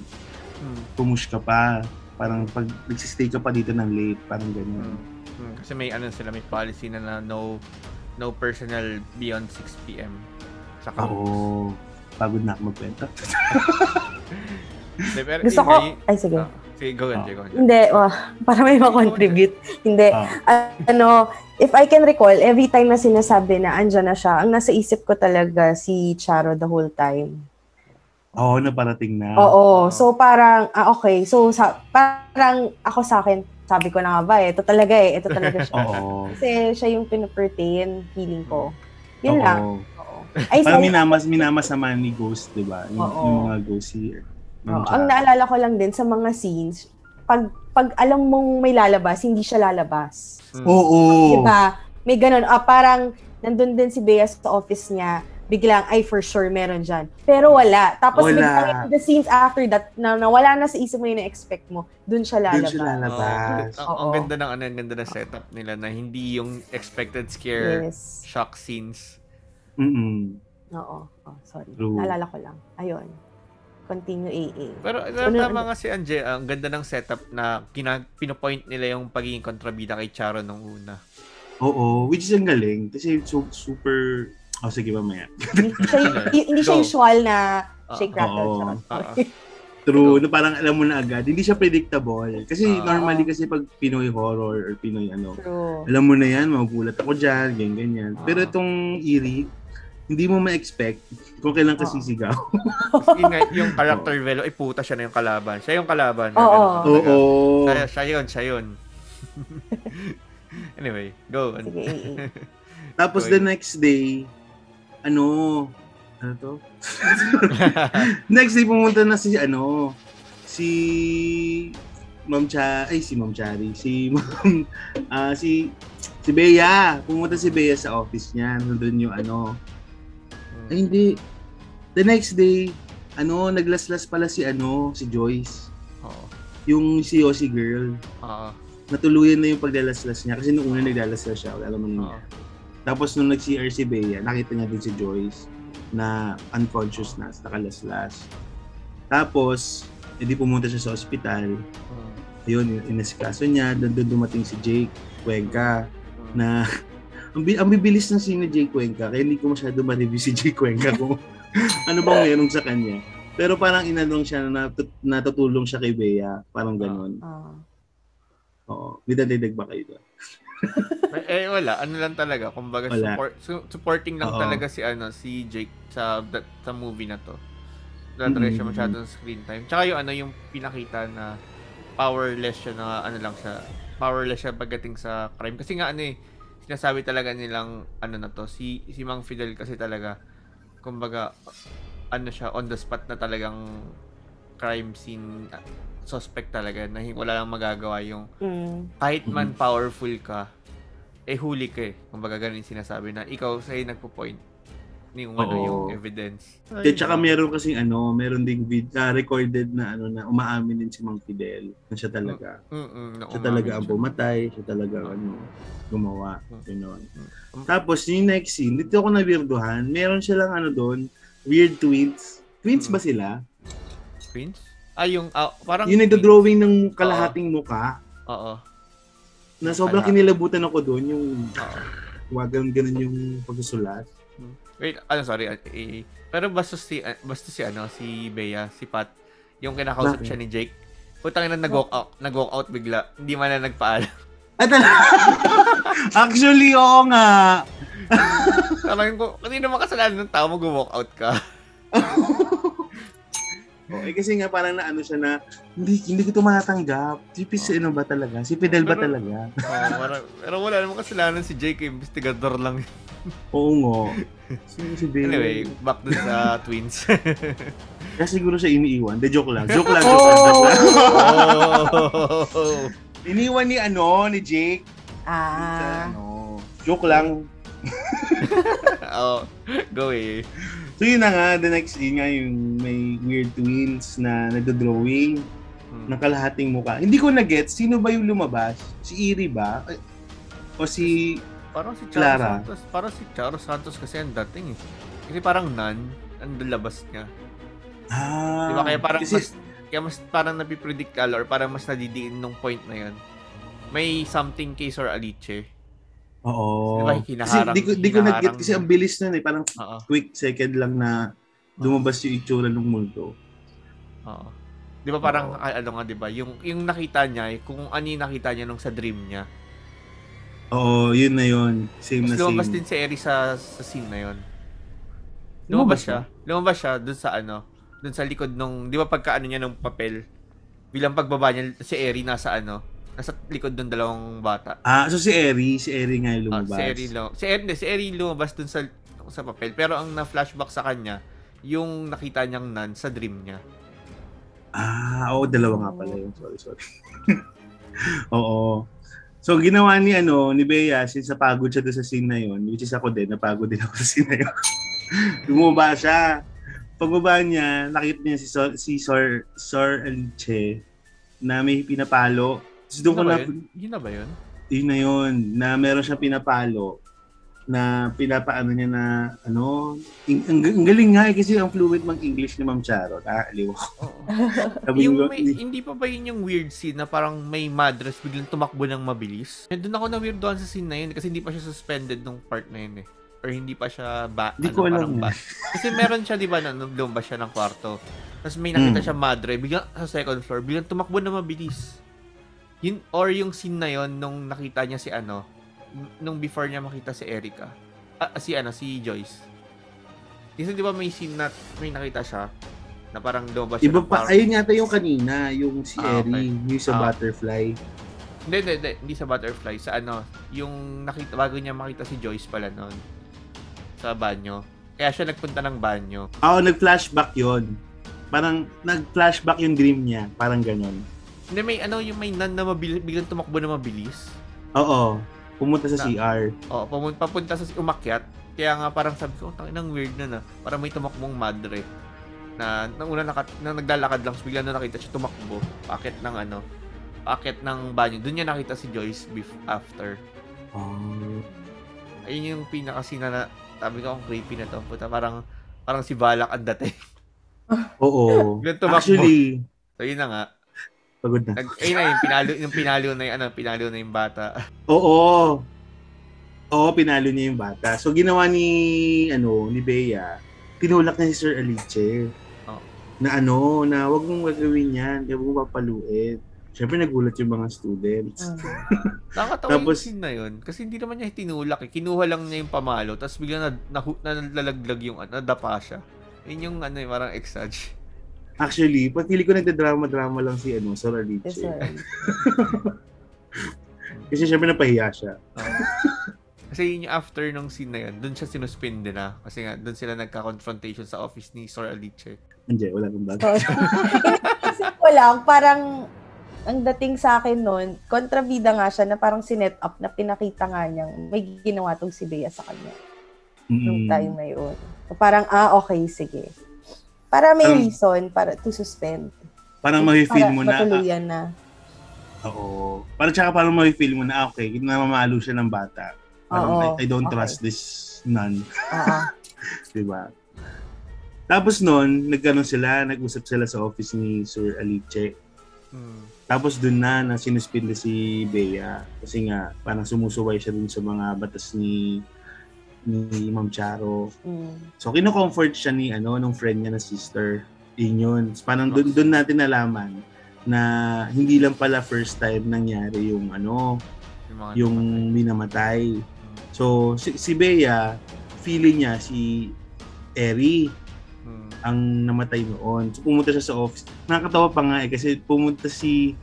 [SPEAKER 3] hmm,
[SPEAKER 2] pumush ka pa. Parang pag nagsistay ka pa dito ng late, parang ganyan.
[SPEAKER 3] hmm, hmm. Kasi may ano sila, may policy na na no no personal beyond 6 p.m. sa campus.
[SPEAKER 2] Oo. Pagod na ako magkwento.
[SPEAKER 3] Hindi, pero
[SPEAKER 4] Gusto
[SPEAKER 3] yun
[SPEAKER 4] ko,
[SPEAKER 3] nga, y-
[SPEAKER 4] ay sige.
[SPEAKER 3] ah, sige, go on, go on.
[SPEAKER 4] Hindi, wah, para may makontribute. Hindi.
[SPEAKER 2] Ah.
[SPEAKER 4] ano, if I can recall, every time na sinasabi na andyan na siya, ang nasa isip ko talaga si Charo the whole time.
[SPEAKER 2] Oo, naparating na.
[SPEAKER 4] Oo. So parang, ah, okay. So sa, parang ako sa akin, sabi ko na nga ba eh, ito talaga eh, ito talaga siya.
[SPEAKER 2] Oo.
[SPEAKER 4] Kasi siya yung pinupertain, feeling ko. Yun
[SPEAKER 2] Oo.
[SPEAKER 4] lang. Oo. Ay,
[SPEAKER 2] Parang
[SPEAKER 4] sorry.
[SPEAKER 2] minamas, minamasama ni Ghost, di ba? Yung, yung mga Ghost here.
[SPEAKER 4] Oo, ang naalala ko lang din sa mga scenes, pag pag alam mong may lalabas, hindi siya lalabas.
[SPEAKER 3] Hmm.
[SPEAKER 2] Oo.
[SPEAKER 4] Diba? May ganun. Ah, parang nandun din si Bea sa office niya, biglang, ay, for sure, meron dyan. Pero wala. Tapos
[SPEAKER 2] Wala.
[SPEAKER 4] biglang the scenes after that, na nawala na sa isip mo yung na-expect mo, dun siya
[SPEAKER 2] Doon
[SPEAKER 4] lalabas.
[SPEAKER 2] siya lalabas.
[SPEAKER 3] Oo. ang, ang ganda ng ano, ang ganda ng setup nila na hindi yung expected scare
[SPEAKER 4] Yes.
[SPEAKER 3] shock scenes.
[SPEAKER 2] Mm-mm.
[SPEAKER 4] Oo. Oh, sorry.
[SPEAKER 2] True.
[SPEAKER 4] Naalala ko lang. Ayun. Continue AA.
[SPEAKER 3] Pero
[SPEAKER 4] Ano-
[SPEAKER 3] tama nga si Anje, ang ganda ng setup na kina, pinopoint nila yung pagiging kontrabida kay Charo nung una.
[SPEAKER 2] Oo, which is ang galing. Kasi su- super... Oh, sige, mamaya.
[SPEAKER 4] hindi hindi siya usual na shake
[SPEAKER 3] Ah,
[SPEAKER 4] rattle.
[SPEAKER 2] oo.
[SPEAKER 4] charot.
[SPEAKER 3] Ah,
[SPEAKER 2] True, na parang alam mo na agad. Hindi siya predictable. Kasi
[SPEAKER 3] Ah.
[SPEAKER 2] normally kasi pag Pinoy horror or Pinoy ano,
[SPEAKER 4] True.
[SPEAKER 2] alam mo na yan, magugulat ako dyan, ganyan, ganyan.
[SPEAKER 3] Ah.
[SPEAKER 2] Pero itong Eerie, hindi mo ma-expect kung kailan ka
[SPEAKER 4] Ah.
[SPEAKER 2] sisigaw.
[SPEAKER 3] yun nga, yung character velo, ay puta siya na yung kalaban. Siya yung kalaban.
[SPEAKER 4] Oo.
[SPEAKER 3] Ganun talaga.
[SPEAKER 2] Oo.
[SPEAKER 3] Siya, siya yun, siya yun. anyway, go. on.
[SPEAKER 4] Sige, AA.
[SPEAKER 2] Tapos
[SPEAKER 3] Okay.
[SPEAKER 2] the next day, ano, ano to? next day pumunta na si, ano, si Ma'am Cha, ay si Ma'am Chari, si Ma'am, ah, si, si Bea. Pumunta si Bea sa office niya. Nandun yung ano, ay hindi. The next day, ano, naglaslas pala si ano, si Joyce.
[SPEAKER 3] Oo.
[SPEAKER 2] Yung si Yossi girl.
[SPEAKER 3] Oo.
[SPEAKER 2] Natuluyan na yung paglalaslas niya. Kasi nung una naglalaslas siya, alam mo
[SPEAKER 3] Oo.
[SPEAKER 2] niya. Tapos nung nag-CR si Bea, nakita niya din si Joyce na unconscious na, nakalaslas. Tapos, edi pumunta siya sa ospital.
[SPEAKER 3] Oo.
[SPEAKER 2] Yun, inasikaso niya. Doon dumating si Jake Cuenca na ang, bi- ang bibilis ng ni Jake Cuenca kaya hindi ko masyado ma-review si Jake Cuenca kung ano bang meron sa kanya. Pero parang inanong siya na natut- natutulong siya kay Bea. Parang ganun.
[SPEAKER 4] Ah.
[SPEAKER 2] Oo. May dadagdag ba kayo doon?
[SPEAKER 3] eh wala, ano lang talaga, kumbaga
[SPEAKER 2] Wala.
[SPEAKER 3] support, su- supporting lang
[SPEAKER 2] Oo.
[SPEAKER 3] talaga si ano si Jake sa that, sa movie na to. Wala talaga siya
[SPEAKER 2] Mm.
[SPEAKER 3] masyadong screen time. Tsaka yung ano yung pinakita na powerless siya na ano lang siya, powerless siya pagdating sa crime kasi nga ano eh sinasabi talaga nilang ano na to si si Mang Fidel kasi talaga kumbaga ano siya on the spot na talagang crime scene uh, suspect talaga na wala lang magagawa yung
[SPEAKER 4] Mm.
[SPEAKER 3] kahit man
[SPEAKER 2] Mhm.
[SPEAKER 3] powerful ka, eh huli ka eh. Kumbaga ganun yung sinasabi na ikaw sa'yo nagpo-point. Yung ano
[SPEAKER 2] Oo.
[SPEAKER 3] yung evidence.
[SPEAKER 2] At saka meron kasi ano, meron ding vid, ah, recorded na ano na umaamin din si Mang Fidel na siya talaga.
[SPEAKER 3] Mm-mm,
[SPEAKER 2] Siya talaga ang
[SPEAKER 3] siya.
[SPEAKER 2] pumatay, siya talaga ano, gumawa. Gano'n.
[SPEAKER 3] Mm.
[SPEAKER 2] Tapos yung next scene, dito ako na-weirdohan, meron silang ano doon, weird twins. Twins ba
[SPEAKER 3] Mm.
[SPEAKER 2] sila?
[SPEAKER 3] Twins? Ah, yung ah, parang
[SPEAKER 2] Yung nagdo-drawing ng kalahating muka,
[SPEAKER 3] Oo.
[SPEAKER 2] na sobrang
[SPEAKER 3] Kalahat.
[SPEAKER 2] kinilabutan ako doon, yung
[SPEAKER 3] Oo.
[SPEAKER 2] wagang ganun yung pagsusulat.
[SPEAKER 3] Wait, ano sorry. eh, pero basta si ah, basta si ano, si Bea, si Pat, yung kinakausap
[SPEAKER 2] Bakit?
[SPEAKER 3] siya ni Jake. Putang ina nag-walk out, nag-walk out bigla. Hindi man na nagpaalam.
[SPEAKER 2] Actually, oo nga.
[SPEAKER 3] Sabi ko, hindi naman kasalanan ng tao mag-walk out ka.
[SPEAKER 2] Oh, eh kasi nga parang na ano siya na hindi hindi ko ito matatanggap. Si Pis, ano ba talaga? Si Fidel ba
[SPEAKER 3] Pero-
[SPEAKER 2] talaga?
[SPEAKER 3] Oo, parang, pero wala naman kasalanan si Jake, investigador lang.
[SPEAKER 2] Oo nga. Si, si Bea.
[SPEAKER 3] Anyway, back dun sa twins.
[SPEAKER 2] Kaya siguro siya iniiwan. De joke lang. Joke lang. Joke lang. Joke lang.
[SPEAKER 3] oh.
[SPEAKER 2] Iniwan ni ano, ni Jake.
[SPEAKER 1] Ah.
[SPEAKER 2] ano, joke lang.
[SPEAKER 3] oh, go eh.
[SPEAKER 2] So yun na nga, the next scene nga yung may weird twins na nagdo-drawing
[SPEAKER 3] Hmm.
[SPEAKER 2] ng kalahating mukha. Hindi ko na-get, sino ba yung lumabas? Si Iri ba? O si...
[SPEAKER 3] Parang si Charo
[SPEAKER 2] Clara.
[SPEAKER 3] Santos. Parang si Charo Santos kasi ang dating eh. Kasi parang nan, ang labas niya.
[SPEAKER 2] Ah,
[SPEAKER 3] Di ba? Kaya parang
[SPEAKER 2] kasi,
[SPEAKER 3] mas, kaya mas parang napipredict ka or parang mas nadidiin nung point na yun. May something kay Sir Alice.
[SPEAKER 2] Oo.
[SPEAKER 3] Di ba,
[SPEAKER 2] kasi di ko, di ko na-get
[SPEAKER 3] hinaharang
[SPEAKER 2] kasi ang bilis nun eh. Parang
[SPEAKER 3] Oo.
[SPEAKER 2] quick second lang na lumabas yung itsura ng multo.
[SPEAKER 3] Oo. Di ba parang,
[SPEAKER 2] Oo.
[SPEAKER 3] ano nga, di ba? Yung, yung nakita niya, eh, kung ano yung nakita niya nung sa dream niya.
[SPEAKER 2] Oo, yun na yun. Same
[SPEAKER 3] Mas
[SPEAKER 2] na
[SPEAKER 3] lumabas
[SPEAKER 2] same.
[SPEAKER 3] din si Eri sa, sa scene na yun.
[SPEAKER 2] Lumabas
[SPEAKER 3] Lumabas siya. Lumabas siya dun sa ano, dun sa likod nung, di ba pagka ano niya nung papel, bilang pagbaba niya, si Eri nasa ano, nasa likod ng dalawang bata.
[SPEAKER 2] Ah, so si Eri, si Eri nga yung
[SPEAKER 3] Ah,
[SPEAKER 2] lumabas.
[SPEAKER 3] si Eri lo, si Eri, si Eri lumabas dun sa sa papel, pero ang na-flashback sa kanya, yung nakita niyang nan sa dream niya.
[SPEAKER 2] Ah, oo, dalawa nga pala yun. Sorry, sorry. oo. So, ginawa ni, ano, ni Bea, since napagod siya doon sa scene na yun, which is ako din, napagod din ako sa scene na yun. Bumaba siya. Pagbaba niya, nakita niya si, Sor, si Sor, Sor Alice na may pinapalo. Tapos doon ko
[SPEAKER 3] na yun? Yun na ba yun?
[SPEAKER 2] yun na yun, na meron siyang pinapalo na pinapaano niya na ano, ang, ang, ang galing nga eh, kasi ang fluent mang English ni Ma'am Charo. Nakakaliw ako.
[SPEAKER 3] Oo.
[SPEAKER 2] Sabi
[SPEAKER 3] yung
[SPEAKER 2] ko,
[SPEAKER 3] may, hindi pa ba yun yung weird scene na parang may madras biglang tumakbo ng mabilis? Doon ako na weirdoan sa scene na yun kasi hindi pa siya suspended nung part na yun eh. Or hindi pa siya ba,
[SPEAKER 2] Di
[SPEAKER 3] ano,
[SPEAKER 2] ko alam
[SPEAKER 3] ba. Kasi meron siya, di ba, na nung siya ng kwarto. Tapos may nakita
[SPEAKER 2] Mm.
[SPEAKER 3] siya madre, biglang sa second floor, biglang tumakbo na mabilis. Yun, or yung scene na yun nung nakita niya si ano, nung before niya makita si Erica. Ah, si ano, si Joyce. Kasi di ba may scene na may nakita siya na parang lumabas siya
[SPEAKER 2] Iba pa,
[SPEAKER 3] kwarto.
[SPEAKER 2] ayun yata yung kanina, yung si
[SPEAKER 3] Ah,
[SPEAKER 2] Eri, yung sa
[SPEAKER 3] Ah.
[SPEAKER 2] butterfly.
[SPEAKER 3] Hindi, hindi, hindi. Hindi sa butterfly. Sa ano, yung nakita, bago niya makita si Joyce pala noon. Sa banyo. Kaya siya nagpunta ng banyo.
[SPEAKER 2] Oo, nag-flashback yon Parang nag-flashback yung dream niya. Parang ganon.
[SPEAKER 3] Hindi, may ano, yung may nan na mabilis, biglang tumakbo na mabilis.
[SPEAKER 2] Oo. Pumunta sa
[SPEAKER 3] Na-
[SPEAKER 2] CR.
[SPEAKER 3] O, papunta, papunta sa umakyat. Kaya nga parang sabi ko, tangin ang weird na na. Parang may tumakbong madre. Na, nang una nakat, na naglalakad lang, so bigla na nakita siya tumakbo. Pakit ng ano, pakit ng banyo. Doon niya nakita si Joyce bef- after.
[SPEAKER 2] Oh.
[SPEAKER 3] Ayun yung pinaka-scene na, sabi ko, ang creepy na to. Puta, parang, parang si Balak ang dating.
[SPEAKER 2] Oo. Actually,
[SPEAKER 3] So, yun na nga.
[SPEAKER 2] Pagod na.
[SPEAKER 3] Nag, ayun na yung pinalo, yung pinalo na yung, ano, pinalo na yung bata.
[SPEAKER 2] Oo. Oo, pinalo niya yung bata. So, ginawa ni, ano, ni Bea, tinulak niya si Sir Alice.
[SPEAKER 3] Oo.
[SPEAKER 2] Na ano, na wag mong gagawin yan, kaya wag mong papaluin. Siyempre, nagulat yung mga students.
[SPEAKER 1] Mm.
[SPEAKER 3] Nakakatawa
[SPEAKER 2] Tapos-
[SPEAKER 3] yung scene na yun. Kasi hindi naman niya tinulak eh. Kinuha lang niya yung pamalo, tapos biglang na, na, nalalaglag yung, ano, nadapa siya. Yun yung, ano, yung parang exage.
[SPEAKER 2] Actually, pagpili ko nagdadrama-drama lang si, ano, Sir Alice.
[SPEAKER 1] Yes, sir.
[SPEAKER 2] Kasi siyempre napahiya siya.
[SPEAKER 3] Kasi yun yung after nung scene na yun, dun siya sinuspinde na. Kasi nga, dun sila nagka-confrontation sa office ni Sir Alice.
[SPEAKER 2] Hindi, wala nang bagay.
[SPEAKER 1] Isip ko lang, parang ang dating sa akin noon, kontrabida nga siya na parang sinet up na pinakita nga niyang may ginawa tong si Bea sa kanya.
[SPEAKER 4] nung
[SPEAKER 2] Mm.
[SPEAKER 4] time na yun. So, parang, ah, okay, sige. Para may
[SPEAKER 2] Parang-
[SPEAKER 4] reason para to suspend.
[SPEAKER 2] Parang ma-feel mo na, ah,
[SPEAKER 4] matuluyan na.
[SPEAKER 2] oo. Parang tsaka parang ma-feel mo na, ah, okay, namamalo siya ng bata. Parang,
[SPEAKER 4] Oo,
[SPEAKER 2] I, I don't
[SPEAKER 4] okay.
[SPEAKER 2] trust this nun.
[SPEAKER 4] Oo.
[SPEAKER 2] Diba? Tapos noon, nagkaroon sila, nag-usap sila sa office ni Sir Aliche.
[SPEAKER 3] Mm.
[SPEAKER 2] Tapos dun na, na sinuspinde si Bea. Kasi nga, parang sumusuway siya dun sa mga batas ni ni Ma'am Charo.
[SPEAKER 4] Mm.
[SPEAKER 2] So, kino-comfort siya ni, ano, nung friend niya na sister. Yun yun. So, parang dun, dun natin nalaman na hindi lang pala first time nangyari yung, ano,
[SPEAKER 3] Yung
[SPEAKER 2] yung minamatay. So, si, si Bea, feeling niya si Eri
[SPEAKER 3] Mm.
[SPEAKER 2] ang namatay noon. So, pumunta siya sa office. Nakakatawa pa nga eh, kasi pumunta si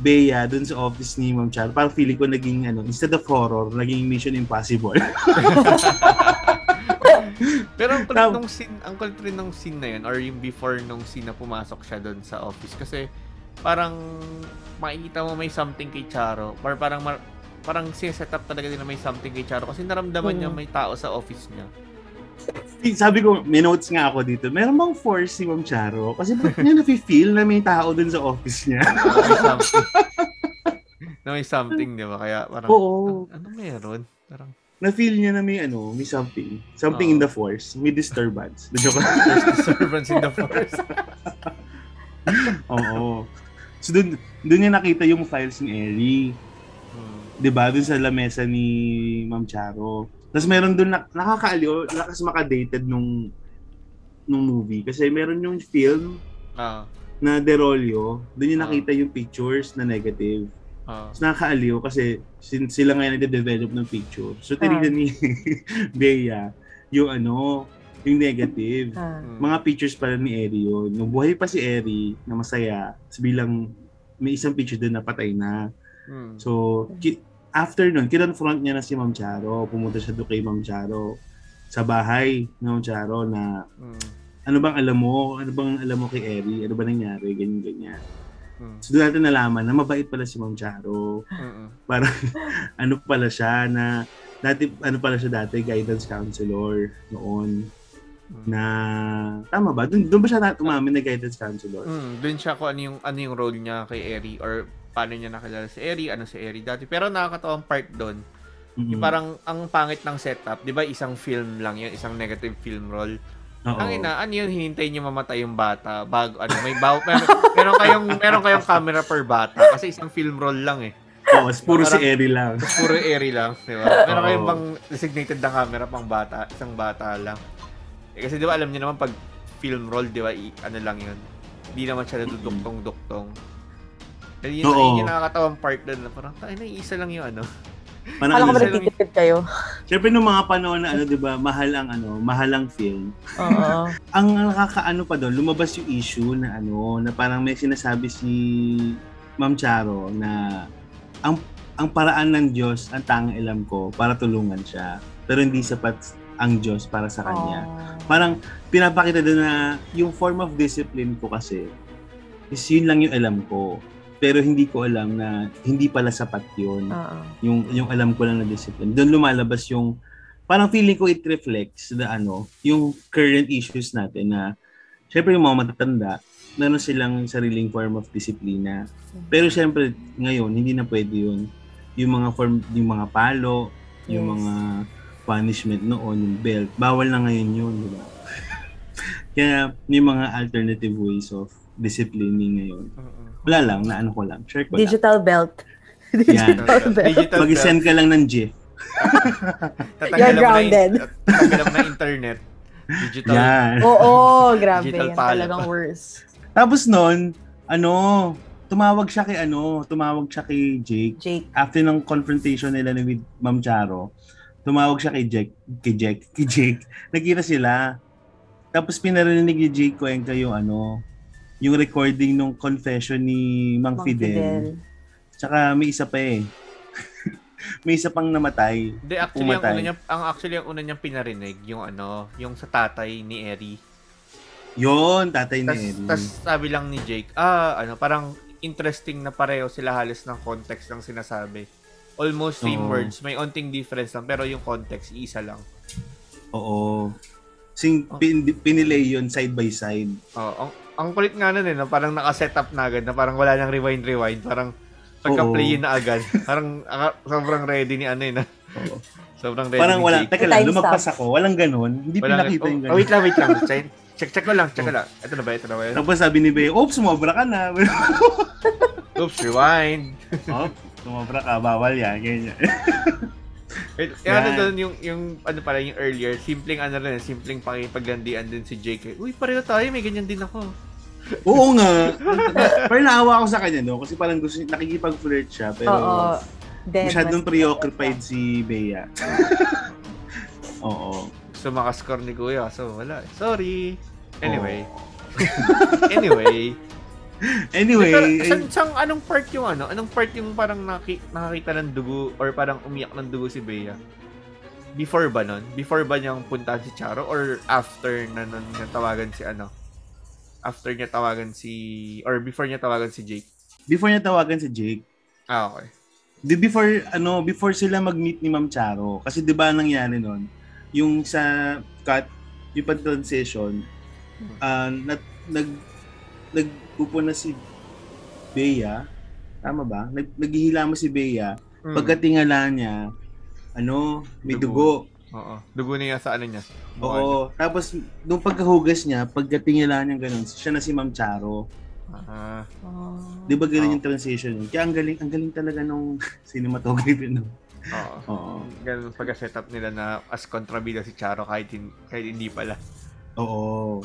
[SPEAKER 2] Bea dun sa office ni Ma'am Charo. Parang feeling ko naging, ano, instead of horror, naging Mission Impossible.
[SPEAKER 3] Pero ang kulit nung scene, ang kulit rin nung scene na yun or yung before nung scene na pumasok siya doon sa office kasi parang makikita mo may something kay Charo or parang mar- parang sineset up talaga nila may something kay Charo kasi naramdaman niya
[SPEAKER 4] Mm.
[SPEAKER 3] may tao sa office niya.
[SPEAKER 2] Sabi ko, may notes nga ako dito. Meron bang force si Ma'am Charo? Kasi bakit niya nafe-feel na may tao dun sa office niya?
[SPEAKER 3] Na may something. di ba? Kaya parang,
[SPEAKER 2] Oo.
[SPEAKER 3] "An- ano meron? Parang,
[SPEAKER 2] Na-feel niya na may ano, may something. Something
[SPEAKER 3] Oo.
[SPEAKER 2] in the force. May disturbance. Joke lang.
[SPEAKER 3] there's disturbance in the force.
[SPEAKER 2] Oo. So dun, dun niya nakita yung files ni Ellie. 'Di ba? Dun sa lamesa ni Ma'am Charo. Tapos meron dun na, nakakaaliw, lakas maka-dated nung nung movie kasi meron yung film
[SPEAKER 3] Ah,
[SPEAKER 2] na Derolio, dun yung
[SPEAKER 3] Ah.
[SPEAKER 2] nakita yung pictures na negative.
[SPEAKER 3] ah.
[SPEAKER 2] Tapos nakakaaliw kasi sin- sila ngayon nagde-develop ng picture. So tinignan ni Bea yung ano, yung negative.
[SPEAKER 3] Hmm.
[SPEAKER 2] Mga pictures pala ni Eri yun. Nung buhay pa si Eri na masaya, tapos bilang may isang picture doon na patay na.
[SPEAKER 3] Hmm.
[SPEAKER 2] So, ki- after nun, kinonfront niya na si Ma'am Charo. Pumunta siya doon kay Ma'am Charo sa bahay ng Ma'am Charo na
[SPEAKER 3] Hmm.
[SPEAKER 2] ano bang alam mo? Ano bang alam mo kay Eri? Ano ba nangyari? Ganyan, ganyan.
[SPEAKER 3] Hmm.
[SPEAKER 2] So, doon natin nalaman na mabait pala si Ma'am Charo.
[SPEAKER 3] Hmm.
[SPEAKER 2] Parang ano pala siya na dati ano pala siya dati guidance counselor noon
[SPEAKER 3] Hmm.
[SPEAKER 2] na tama ba doon doon ba siya na umamin na guidance counselor
[SPEAKER 3] Mm, dun siya kung ano yung ano yung role niya kay Eri or paano niya nakilala si Eri, ano si Eri dati. Pero nakakatawang part doon,
[SPEAKER 2] Mm-mm.
[SPEAKER 3] yung parang ang pangit ng setup, 'di ba? Isang film lang 'yun, isang negative film role.
[SPEAKER 2] Oo.
[SPEAKER 3] Ang ina, ano yun, hinintay niyo mamatay yung bata bago ano, may baw meron, meron kayong meron kayong camera per bata kasi isang film role lang eh.
[SPEAKER 2] Oo, puro si Eri lang
[SPEAKER 3] Puro Eri lang, 'di ba? Meron
[SPEAKER 2] Oo.
[SPEAKER 3] kayong bang designated na camera pang bata, isang bata lang. Eh, kasi 'di ba alam niyo naman pag film role, 'di ba, i- ano lang 'yun. Hindi naman siya naduduktong-duktong. Eh, yun,
[SPEAKER 2] Oo.
[SPEAKER 3] yun yung nakakatawang part doon parang, tayo na, isa lang yung ano.
[SPEAKER 2] parang
[SPEAKER 4] Kala ko
[SPEAKER 2] ano,
[SPEAKER 4] ba
[SPEAKER 3] lang
[SPEAKER 4] nagtitipid kayo?
[SPEAKER 2] syempre nung mga panahon na ano 'di ba mahal ang ano mahal ang film
[SPEAKER 4] Oo.
[SPEAKER 2] ang nakakaano pa doon lumabas yung issue na ano na parang may sinasabi si Ma'am Charo na ang ang paraan ng Diyos ang tanging alam ko para tulungan siya pero hindi sapat ang Diyos para sa kanya parang pinapakita doon na yung form of discipline ko kasi is yun lang yung alam ko. Pero hindi ko alam na hindi pala sapat yun.
[SPEAKER 4] Oo.
[SPEAKER 2] Yung, yung alam ko lang na discipline. Doon lumalabas yung, parang feeling ko it reflects the ano, yung current issues natin na, syempre yung mga matatanda, meron silang sariling form of disiplina. Pero syempre, ngayon, hindi na pwede yun. Yung mga form, yung mga palo, yung
[SPEAKER 4] Yes.
[SPEAKER 2] mga punishment noon, yung belt, bawal na ngayon yun, di ba? Kaya may mga alternative ways of disciplining ngayon. Wala lang, na ano ko lang, share ko lang.
[SPEAKER 4] Digital belt.
[SPEAKER 2] Yan.
[SPEAKER 4] Digital belt.
[SPEAKER 3] Digital
[SPEAKER 2] Mag-send ka lang ng GIF.
[SPEAKER 3] Na
[SPEAKER 4] grounded.
[SPEAKER 3] tatanggalan mo na internet. Digital.
[SPEAKER 2] Yan.
[SPEAKER 4] Oo, grabe.
[SPEAKER 3] Digital
[SPEAKER 4] Yan
[SPEAKER 3] palo.
[SPEAKER 4] talagang worse.
[SPEAKER 2] Tapos nun, ano, tumawag siya kay ano, tumawag siya kay Jake.
[SPEAKER 4] Jake.
[SPEAKER 2] After ng confrontation nila ni with Ma'am Charo, tumawag siya kay Jake, kay Jake, kay Jake. Nagkita sila. Tapos pinarinig ni Jake Cuenca yung ano, yung recording nung confession ni Mang,
[SPEAKER 4] Mang
[SPEAKER 2] Fidel.
[SPEAKER 4] Fidel.
[SPEAKER 2] Tsaka may isa pa eh. may isa pang namatay.
[SPEAKER 3] Hindi, actually, ang
[SPEAKER 2] Pumatay.
[SPEAKER 3] una, niya, ang actually, ang una niyang pinarinig, yung ano, yung sa tatay ni Eri.
[SPEAKER 2] Yon, tatay ni
[SPEAKER 3] Tapos,
[SPEAKER 2] Eddie.
[SPEAKER 3] tas sabi lang ni Jake, ah, ano, parang interesting na pareho sila halos ng context ng sinasabi. Almost same
[SPEAKER 2] Oo.
[SPEAKER 3] words, may onting difference lang, pero yung context, isa lang.
[SPEAKER 2] Oo. Sing pin, pinilay yun side by side.
[SPEAKER 3] Oh, ang, ang kulit nga nun eh, no? parang naka-set up na agad, na parang wala nang rewind-rewind, parang pagka-play yun na agad. parang aka- sobrang ready ni ano yun. ah.
[SPEAKER 2] Oo.
[SPEAKER 3] Sobrang ready
[SPEAKER 2] Parang
[SPEAKER 3] ni
[SPEAKER 2] wala,
[SPEAKER 3] Jake.
[SPEAKER 2] teka lang, lumagpas ako. Walang ganon. Hindi
[SPEAKER 3] Wala
[SPEAKER 2] pinakita
[SPEAKER 3] oh,
[SPEAKER 2] yung
[SPEAKER 3] oh,
[SPEAKER 2] ganon.
[SPEAKER 3] wait lang, wait lang. Check, check, check ko lang, check ko lang. Ito na ba? Ito na ba? Ito na ba?
[SPEAKER 2] Tapos sabi ni Bea, oops, sumobra ka na.
[SPEAKER 3] Oops, rewind.
[SPEAKER 2] oops, sumobra ka, bawal yan. Ganyan.
[SPEAKER 3] Wait, yung ano doon, yung, yung, ano pala, yung earlier, simpleng ano rin, simpleng pakipaglandian din si Jake. Uy, pareho tayo, may ganyan din ako.
[SPEAKER 2] Oo nga. Parang naawa ako sa kanya, no? Kasi parang gusto, nakikipag-flirt siya. Pero
[SPEAKER 4] Oo. Dead
[SPEAKER 2] masyadong
[SPEAKER 4] mas-
[SPEAKER 2] preoccupied si Bea. Oo.
[SPEAKER 3] Gusto makascore ni Kuya, so wala. Sorry. Anyway. anyway.
[SPEAKER 2] Anyway,
[SPEAKER 3] Pero,
[SPEAKER 2] ay-
[SPEAKER 3] saan, saan, anong part yung ano? Anong part yung parang naki, nakakita ng dugo or parang umiyak ng dugo si Bea? Before ba nun? Before ba niyang puntahan si Charo or after na nun niya tawagan si ano? After niya tawagan si or before niya tawagan si Jake?
[SPEAKER 2] before niya tawagan si Jake,
[SPEAKER 3] Ah, okay.
[SPEAKER 2] di before ano before sila mag-meet ni Ma'am Charo kasi 'di ba nangyari noon yung sa cut yung pag transition ah nag nag nagpupo na si Bea tama ba nag naghihilamos si Bea
[SPEAKER 3] Hmm.
[SPEAKER 2] pagkatingala niya ano may dugo,
[SPEAKER 3] Dugo. Oo. Dugo niya sa ano niya. niya.
[SPEAKER 2] oo tapos nung pagkahugas niya pagkatingala niya ganun siya na si Ma'am Charo
[SPEAKER 3] Ah.
[SPEAKER 4] Oh.
[SPEAKER 2] di ba ganun
[SPEAKER 3] Oo.
[SPEAKER 2] yung transition kaya ang galing ang galing talaga nung cinematography no
[SPEAKER 3] Oo.
[SPEAKER 2] oo
[SPEAKER 3] Ganun pagka-setup nila na as kontrabida si Charo kahit, hin- kahit hindi pala.
[SPEAKER 2] Oo.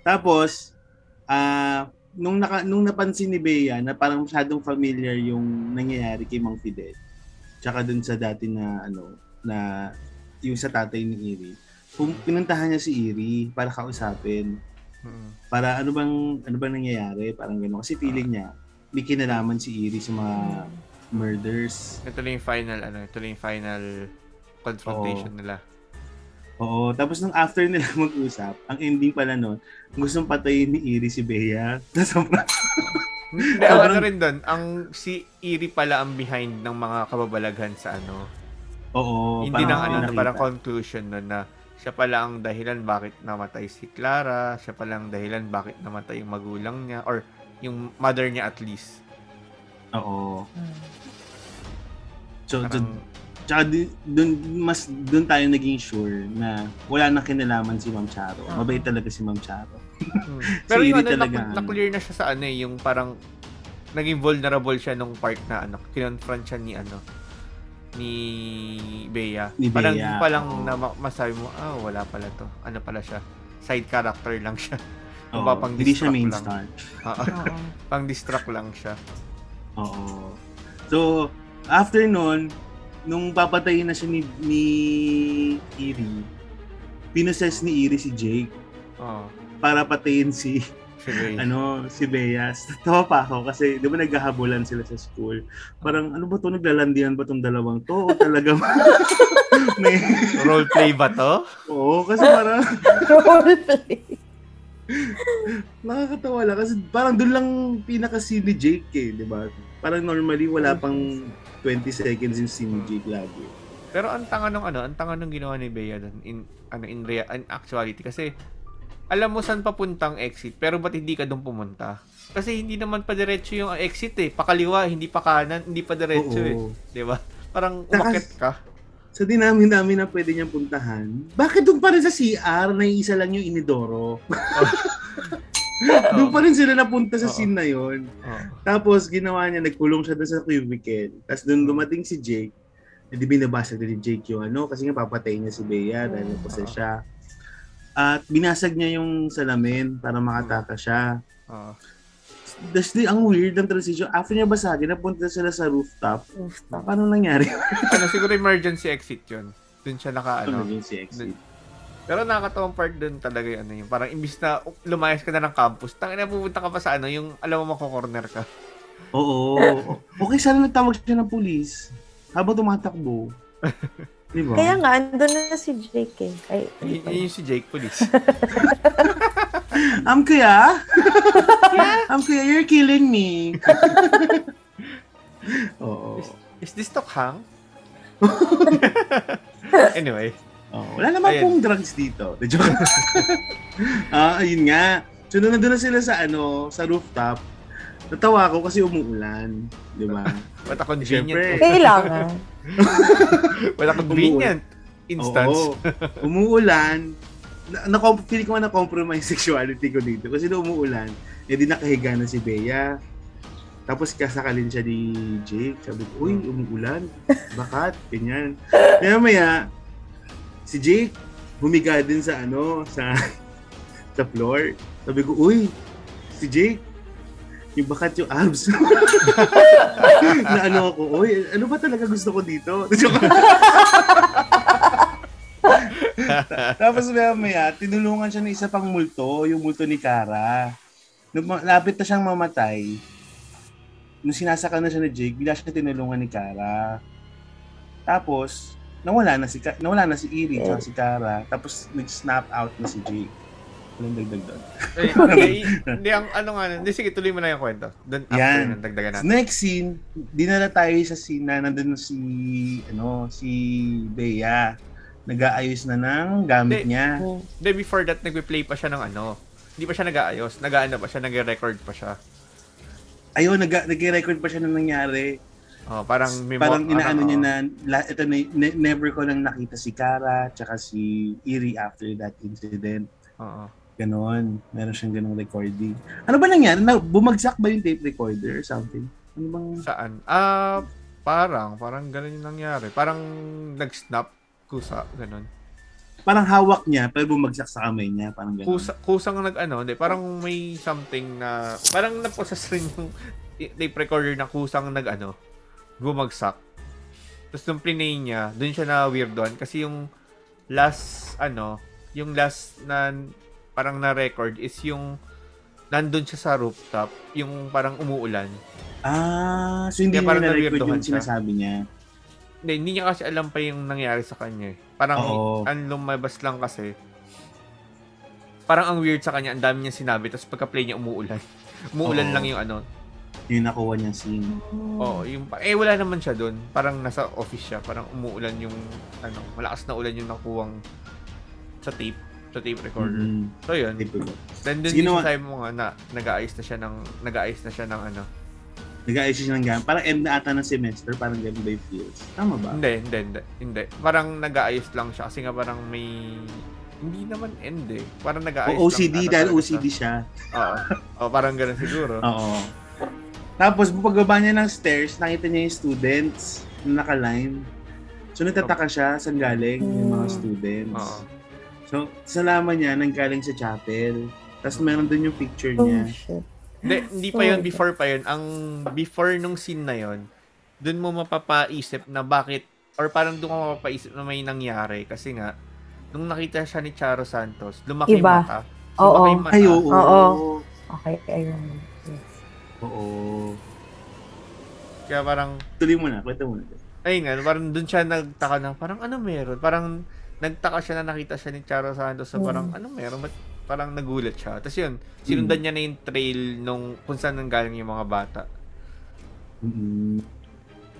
[SPEAKER 2] Tapos, ah, nung naka, nung napansin ni Bea na parang masyadong familiar yung nangyayari kay Mang Fidel. Tsaka dun sa dati na ano, na yung sa tatay ni Iri. Pum- pinuntahan niya si Iri para kausapin. Para ano bang ano bang nangyayari, parang gano'n. Kasi feeling niya may kinalaman si Iri sa mga murders.
[SPEAKER 3] Ito na yung final, ano, ito na yung final confrontation nila.
[SPEAKER 2] Oo, tapos nung after nila mag-usap, ang ending pala nun, gustong patayin ni Iri si Bea. Tapos
[SPEAKER 3] Hindi, ano rin doon, ang si Iri pala ang behind ng mga kababalaghan sa ano.
[SPEAKER 2] Oo,
[SPEAKER 3] hindi
[SPEAKER 2] parang
[SPEAKER 3] nang ano, na parang conclusion nun na siya pala ang dahilan bakit namatay si Clara, siya pala ang dahilan bakit namatay yung magulang niya, or yung mother niya at least.
[SPEAKER 2] Oo.
[SPEAKER 4] Hmm.
[SPEAKER 2] So, so
[SPEAKER 3] Parang,
[SPEAKER 2] tsaka di- dun, mas dun tayo naging sure na wala na kinalaman si Ma'am Charo.
[SPEAKER 3] Oo.
[SPEAKER 2] Mabait talaga si Ma'am Charo.
[SPEAKER 3] hmm. Pero yung
[SPEAKER 2] Iri
[SPEAKER 3] ano,
[SPEAKER 2] talaga,
[SPEAKER 3] na, na-clear na siya sa ano eh, yung parang naging vulnerable siya nung part na ano, kinonfront siya ni ano, ni Bea.
[SPEAKER 2] Ni
[SPEAKER 3] Parang
[SPEAKER 2] Bea,
[SPEAKER 3] palang
[SPEAKER 2] oo.
[SPEAKER 3] na ma- masabi mo, ah, wala pala to. Ano pala siya? Side character lang siya.
[SPEAKER 2] Oo,
[SPEAKER 3] Mapapang
[SPEAKER 2] hindi siya main
[SPEAKER 3] lang.
[SPEAKER 2] star.
[SPEAKER 3] Pang distract lang siya.
[SPEAKER 2] Oo. So, after nun, nung papatayin na siya ni, ni Iri, pinoses ni Iri si Jake
[SPEAKER 3] Oo.
[SPEAKER 2] para patayin si
[SPEAKER 3] Si Bea.
[SPEAKER 2] ano si Bea. Tawa pa ako kasi 'di ba naghahabulan sila sa school. Parang ano ba 'to naglalandian ba tong dalawang 'to? O talaga may
[SPEAKER 3] Role play ba to?
[SPEAKER 2] Oo, kasi parang
[SPEAKER 4] Roleplay.
[SPEAKER 2] nakakatawa lang kasi parang doon lang pinaka scene ni Jake eh, 'di ba? Parang normally wala pang 20 seconds yung scene ni Jake lagi.
[SPEAKER 3] Pero ang tanga nung ano, ang tanga nung ginawa ni Bea doon in ano in, rea- in actuality kasi alam mo saan papuntang exit pero ba't hindi ka doon pumunta? Kasi hindi naman pa diretso yung exit eh. Pakaliwa, hindi pa kanan, hindi pa diretso eh.
[SPEAKER 2] Oo.
[SPEAKER 3] 'Di ba? Parang umakit ka.
[SPEAKER 2] Sa dinami-dami na pwede niyang puntahan, bakit doon pa rin sa CR na isa lang yung inidoro? doon pa rin sila napunta sa
[SPEAKER 3] Oo.
[SPEAKER 2] scene na yon.
[SPEAKER 3] Oo.
[SPEAKER 2] Tapos ginawa niya, nagkulong siya doon sa cubicle. Tapos doon dumating si Jake. Hindi binabasag na ni Jake yung ano, kasi nga papatay niya si Bea dahil napasa siya. At binasag niya yung salamin para makataka siya.
[SPEAKER 3] Oo.
[SPEAKER 2] Tapos di, ang weird ng transition. After niya basagin, napunta sila sa rooftop.
[SPEAKER 4] Rooftop.
[SPEAKER 2] Paano nangyari?
[SPEAKER 3] ano siguro emergency exit 'yun. Doon siya naka
[SPEAKER 2] Ano si exit?
[SPEAKER 3] Pero nakakatawang part doon talaga yung ano yung parang imbis na lumayas ka na ng campus, tangina pupunta ka pa sa ano, yung alam mo mako-corner ka.
[SPEAKER 2] Oo. Okay, sana nagtawag siya ng pulis. Habang tumatakbo. Di ba?
[SPEAKER 4] Kaya nga, andun na si Jake eh. Ay,
[SPEAKER 3] Y- yun yung si Jake Police.
[SPEAKER 2] Am kuya? Am kuya, you're killing me. Oo.
[SPEAKER 3] Is this Tok Hang? anyway,
[SPEAKER 2] Oh, wala naman
[SPEAKER 3] Ayun.
[SPEAKER 2] pong drugs dito. De joke. ah, ayun nga. So, nandun na sila sa ano, sa rooftop, natawa ako kasi umuulan. Di ba?
[SPEAKER 3] What a convenient.
[SPEAKER 2] Siyempre.
[SPEAKER 4] Kailangan.
[SPEAKER 3] What a convenient instance.
[SPEAKER 2] Oo. umuulan. Na, na, feeling ko nga na-compromise sexuality ko dito. Kasi nung umuulan, eh di nakahiga na si Bea. Tapos kasakalin siya ni Jake. Sabi ko, uy, umuulan. Bakat? Ganyan. Kaya maya, si Jake, humiga din sa ano, sa sa floor. Sabi ko, uy, si Jake, yung bakat yung abs. na ano ako, uy, ano ba talaga gusto ko dito? Tapos maya maya, tinulungan siya ng isa pang multo, yung multo ni Kara. Nung lapit na siyang mamatay, nung sinasakal na siya ni Jake, bila siya tinulungan ni Kara. Tapos, nawala na si Ka- nawala na si Iri at si Kara. Tapos nag-snap out na si Jake. Walang dagdag doon.
[SPEAKER 3] Eh, Hindi, ang ano nga, hindi, sige, tuloy mo na yung kwento. Doon, after
[SPEAKER 2] Yan.
[SPEAKER 3] dagdagan natin.
[SPEAKER 2] next scene, dinala tayo sa scene na nandun na si, ano, si Bea. Nag-aayos na ng gamit
[SPEAKER 3] Hindi.
[SPEAKER 2] niya.
[SPEAKER 3] Hindi, before that, nagpe-play pa siya ng ano. Hindi pa siya nag-aayos. Nag-ano pa siya, nag-record pa siya.
[SPEAKER 2] Ayun, nag- nag-record pa siya nung nangyari.
[SPEAKER 3] Oh, parang may
[SPEAKER 2] parang
[SPEAKER 3] mo-
[SPEAKER 2] inaano
[SPEAKER 3] ano,
[SPEAKER 2] niya
[SPEAKER 3] oh.
[SPEAKER 2] na, la, ito na, ne- never ko nang nakita si Kara tsaka si Iri after that incident.
[SPEAKER 3] Oo.
[SPEAKER 2] Ganon. Meron siyang ganong recording. Ano ba nangyari? Na, bumagsak ba yung tape recorder or something? Ano bang...
[SPEAKER 3] Saan? Ah, parang, parang ganun yung nangyari. Parang nag-snap kusa, ganun.
[SPEAKER 2] Parang hawak niya, pero bumagsak sa kamay niya. Parang ganon.
[SPEAKER 3] Kusa, kusang nag-ano, hindi, parang may something na, parang naposes rin yung tape recorder na kusang nag-ano, bumagsak. Tapos nung plinay niya, dun siya na weirdoan kasi yung last, ano, yung last na parang na-record is yung nandun siya sa rooftop, yung parang umuulan.
[SPEAKER 2] Ah, so hindi
[SPEAKER 3] Kaya
[SPEAKER 2] niya
[SPEAKER 3] parang
[SPEAKER 2] na-record
[SPEAKER 3] na-weirdohan
[SPEAKER 2] yung
[SPEAKER 3] siya.
[SPEAKER 2] sinasabi niya.
[SPEAKER 3] Hindi, hindi niya kasi alam pa yung nangyari sa kanya eh. Parang
[SPEAKER 2] Oo.
[SPEAKER 3] ang lumabas lang kasi, parang ang weird sa kanya, ang dami niya sinabi, tapos pagka-play niya umuulan. umuulan
[SPEAKER 2] Oo.
[SPEAKER 3] lang yung ano.
[SPEAKER 2] Yung nakuha niyang scene.
[SPEAKER 3] Oo, yung, eh wala naman siya doon. Parang nasa office siya, parang umuulan yung, ano, malakas na ulan yung nakuwang sa tape, sa tape recorder.
[SPEAKER 2] Mhm.
[SPEAKER 3] So yun, then dun
[SPEAKER 2] Sige naman.
[SPEAKER 3] sabi mo nga na nag-aayos na siya ng, nag-aayos na siya ng ano.
[SPEAKER 2] Nag-aayos siya ng gamit. Parang end na ata ng semester. Parang ganun ba yung feels? Tama ba?
[SPEAKER 3] Hindi, hindi, hindi, hindi. Parang nag-aayos lang siya kasi nga parang may, hindi naman end eh. Parang nag-aayos
[SPEAKER 2] O OCD
[SPEAKER 3] lang.
[SPEAKER 2] dahil OCD siya.
[SPEAKER 3] siya. Oo. Oo, parang ganun siguro.
[SPEAKER 2] Oo. Tapos, pagbaba niya ng stairs, nakita niya yung students na naka-line. So, natataka siya saan galing yung mga
[SPEAKER 4] Hmm.
[SPEAKER 2] students.
[SPEAKER 3] Oo.
[SPEAKER 2] So, salaman niya, nanggaling sa chapel. Tapos, meron dun yung picture
[SPEAKER 4] Oh,
[SPEAKER 2] niya.
[SPEAKER 4] shit.
[SPEAKER 3] Hindi, hindi pa yun, before pa yun. Ang before nung scene na yun, dun mo mapapaisip na bakit, or parang dun ka mapapaisip na may nangyari. Kasi nga, nung nakita siya ni Charo Santos, lumaki
[SPEAKER 4] Iba.
[SPEAKER 3] mata.
[SPEAKER 4] Oo.
[SPEAKER 3] Lumaki mata.
[SPEAKER 2] Ay, oo.
[SPEAKER 4] Oo. Okay, ayun. Yes.
[SPEAKER 2] Oo.
[SPEAKER 3] Kaya parang,
[SPEAKER 2] Tuloy mo na, kwento mo na.
[SPEAKER 3] ayun nga, parang dun siya nagtaka na, parang ano meron? Parang, nagtaka siya na nakita siya ni Charo Santos so parang ano meron ba't parang nagulat siya tapos yun sinundan niya na yung trail nung kung saan nanggaling yung mga bata
[SPEAKER 2] Mm-mm.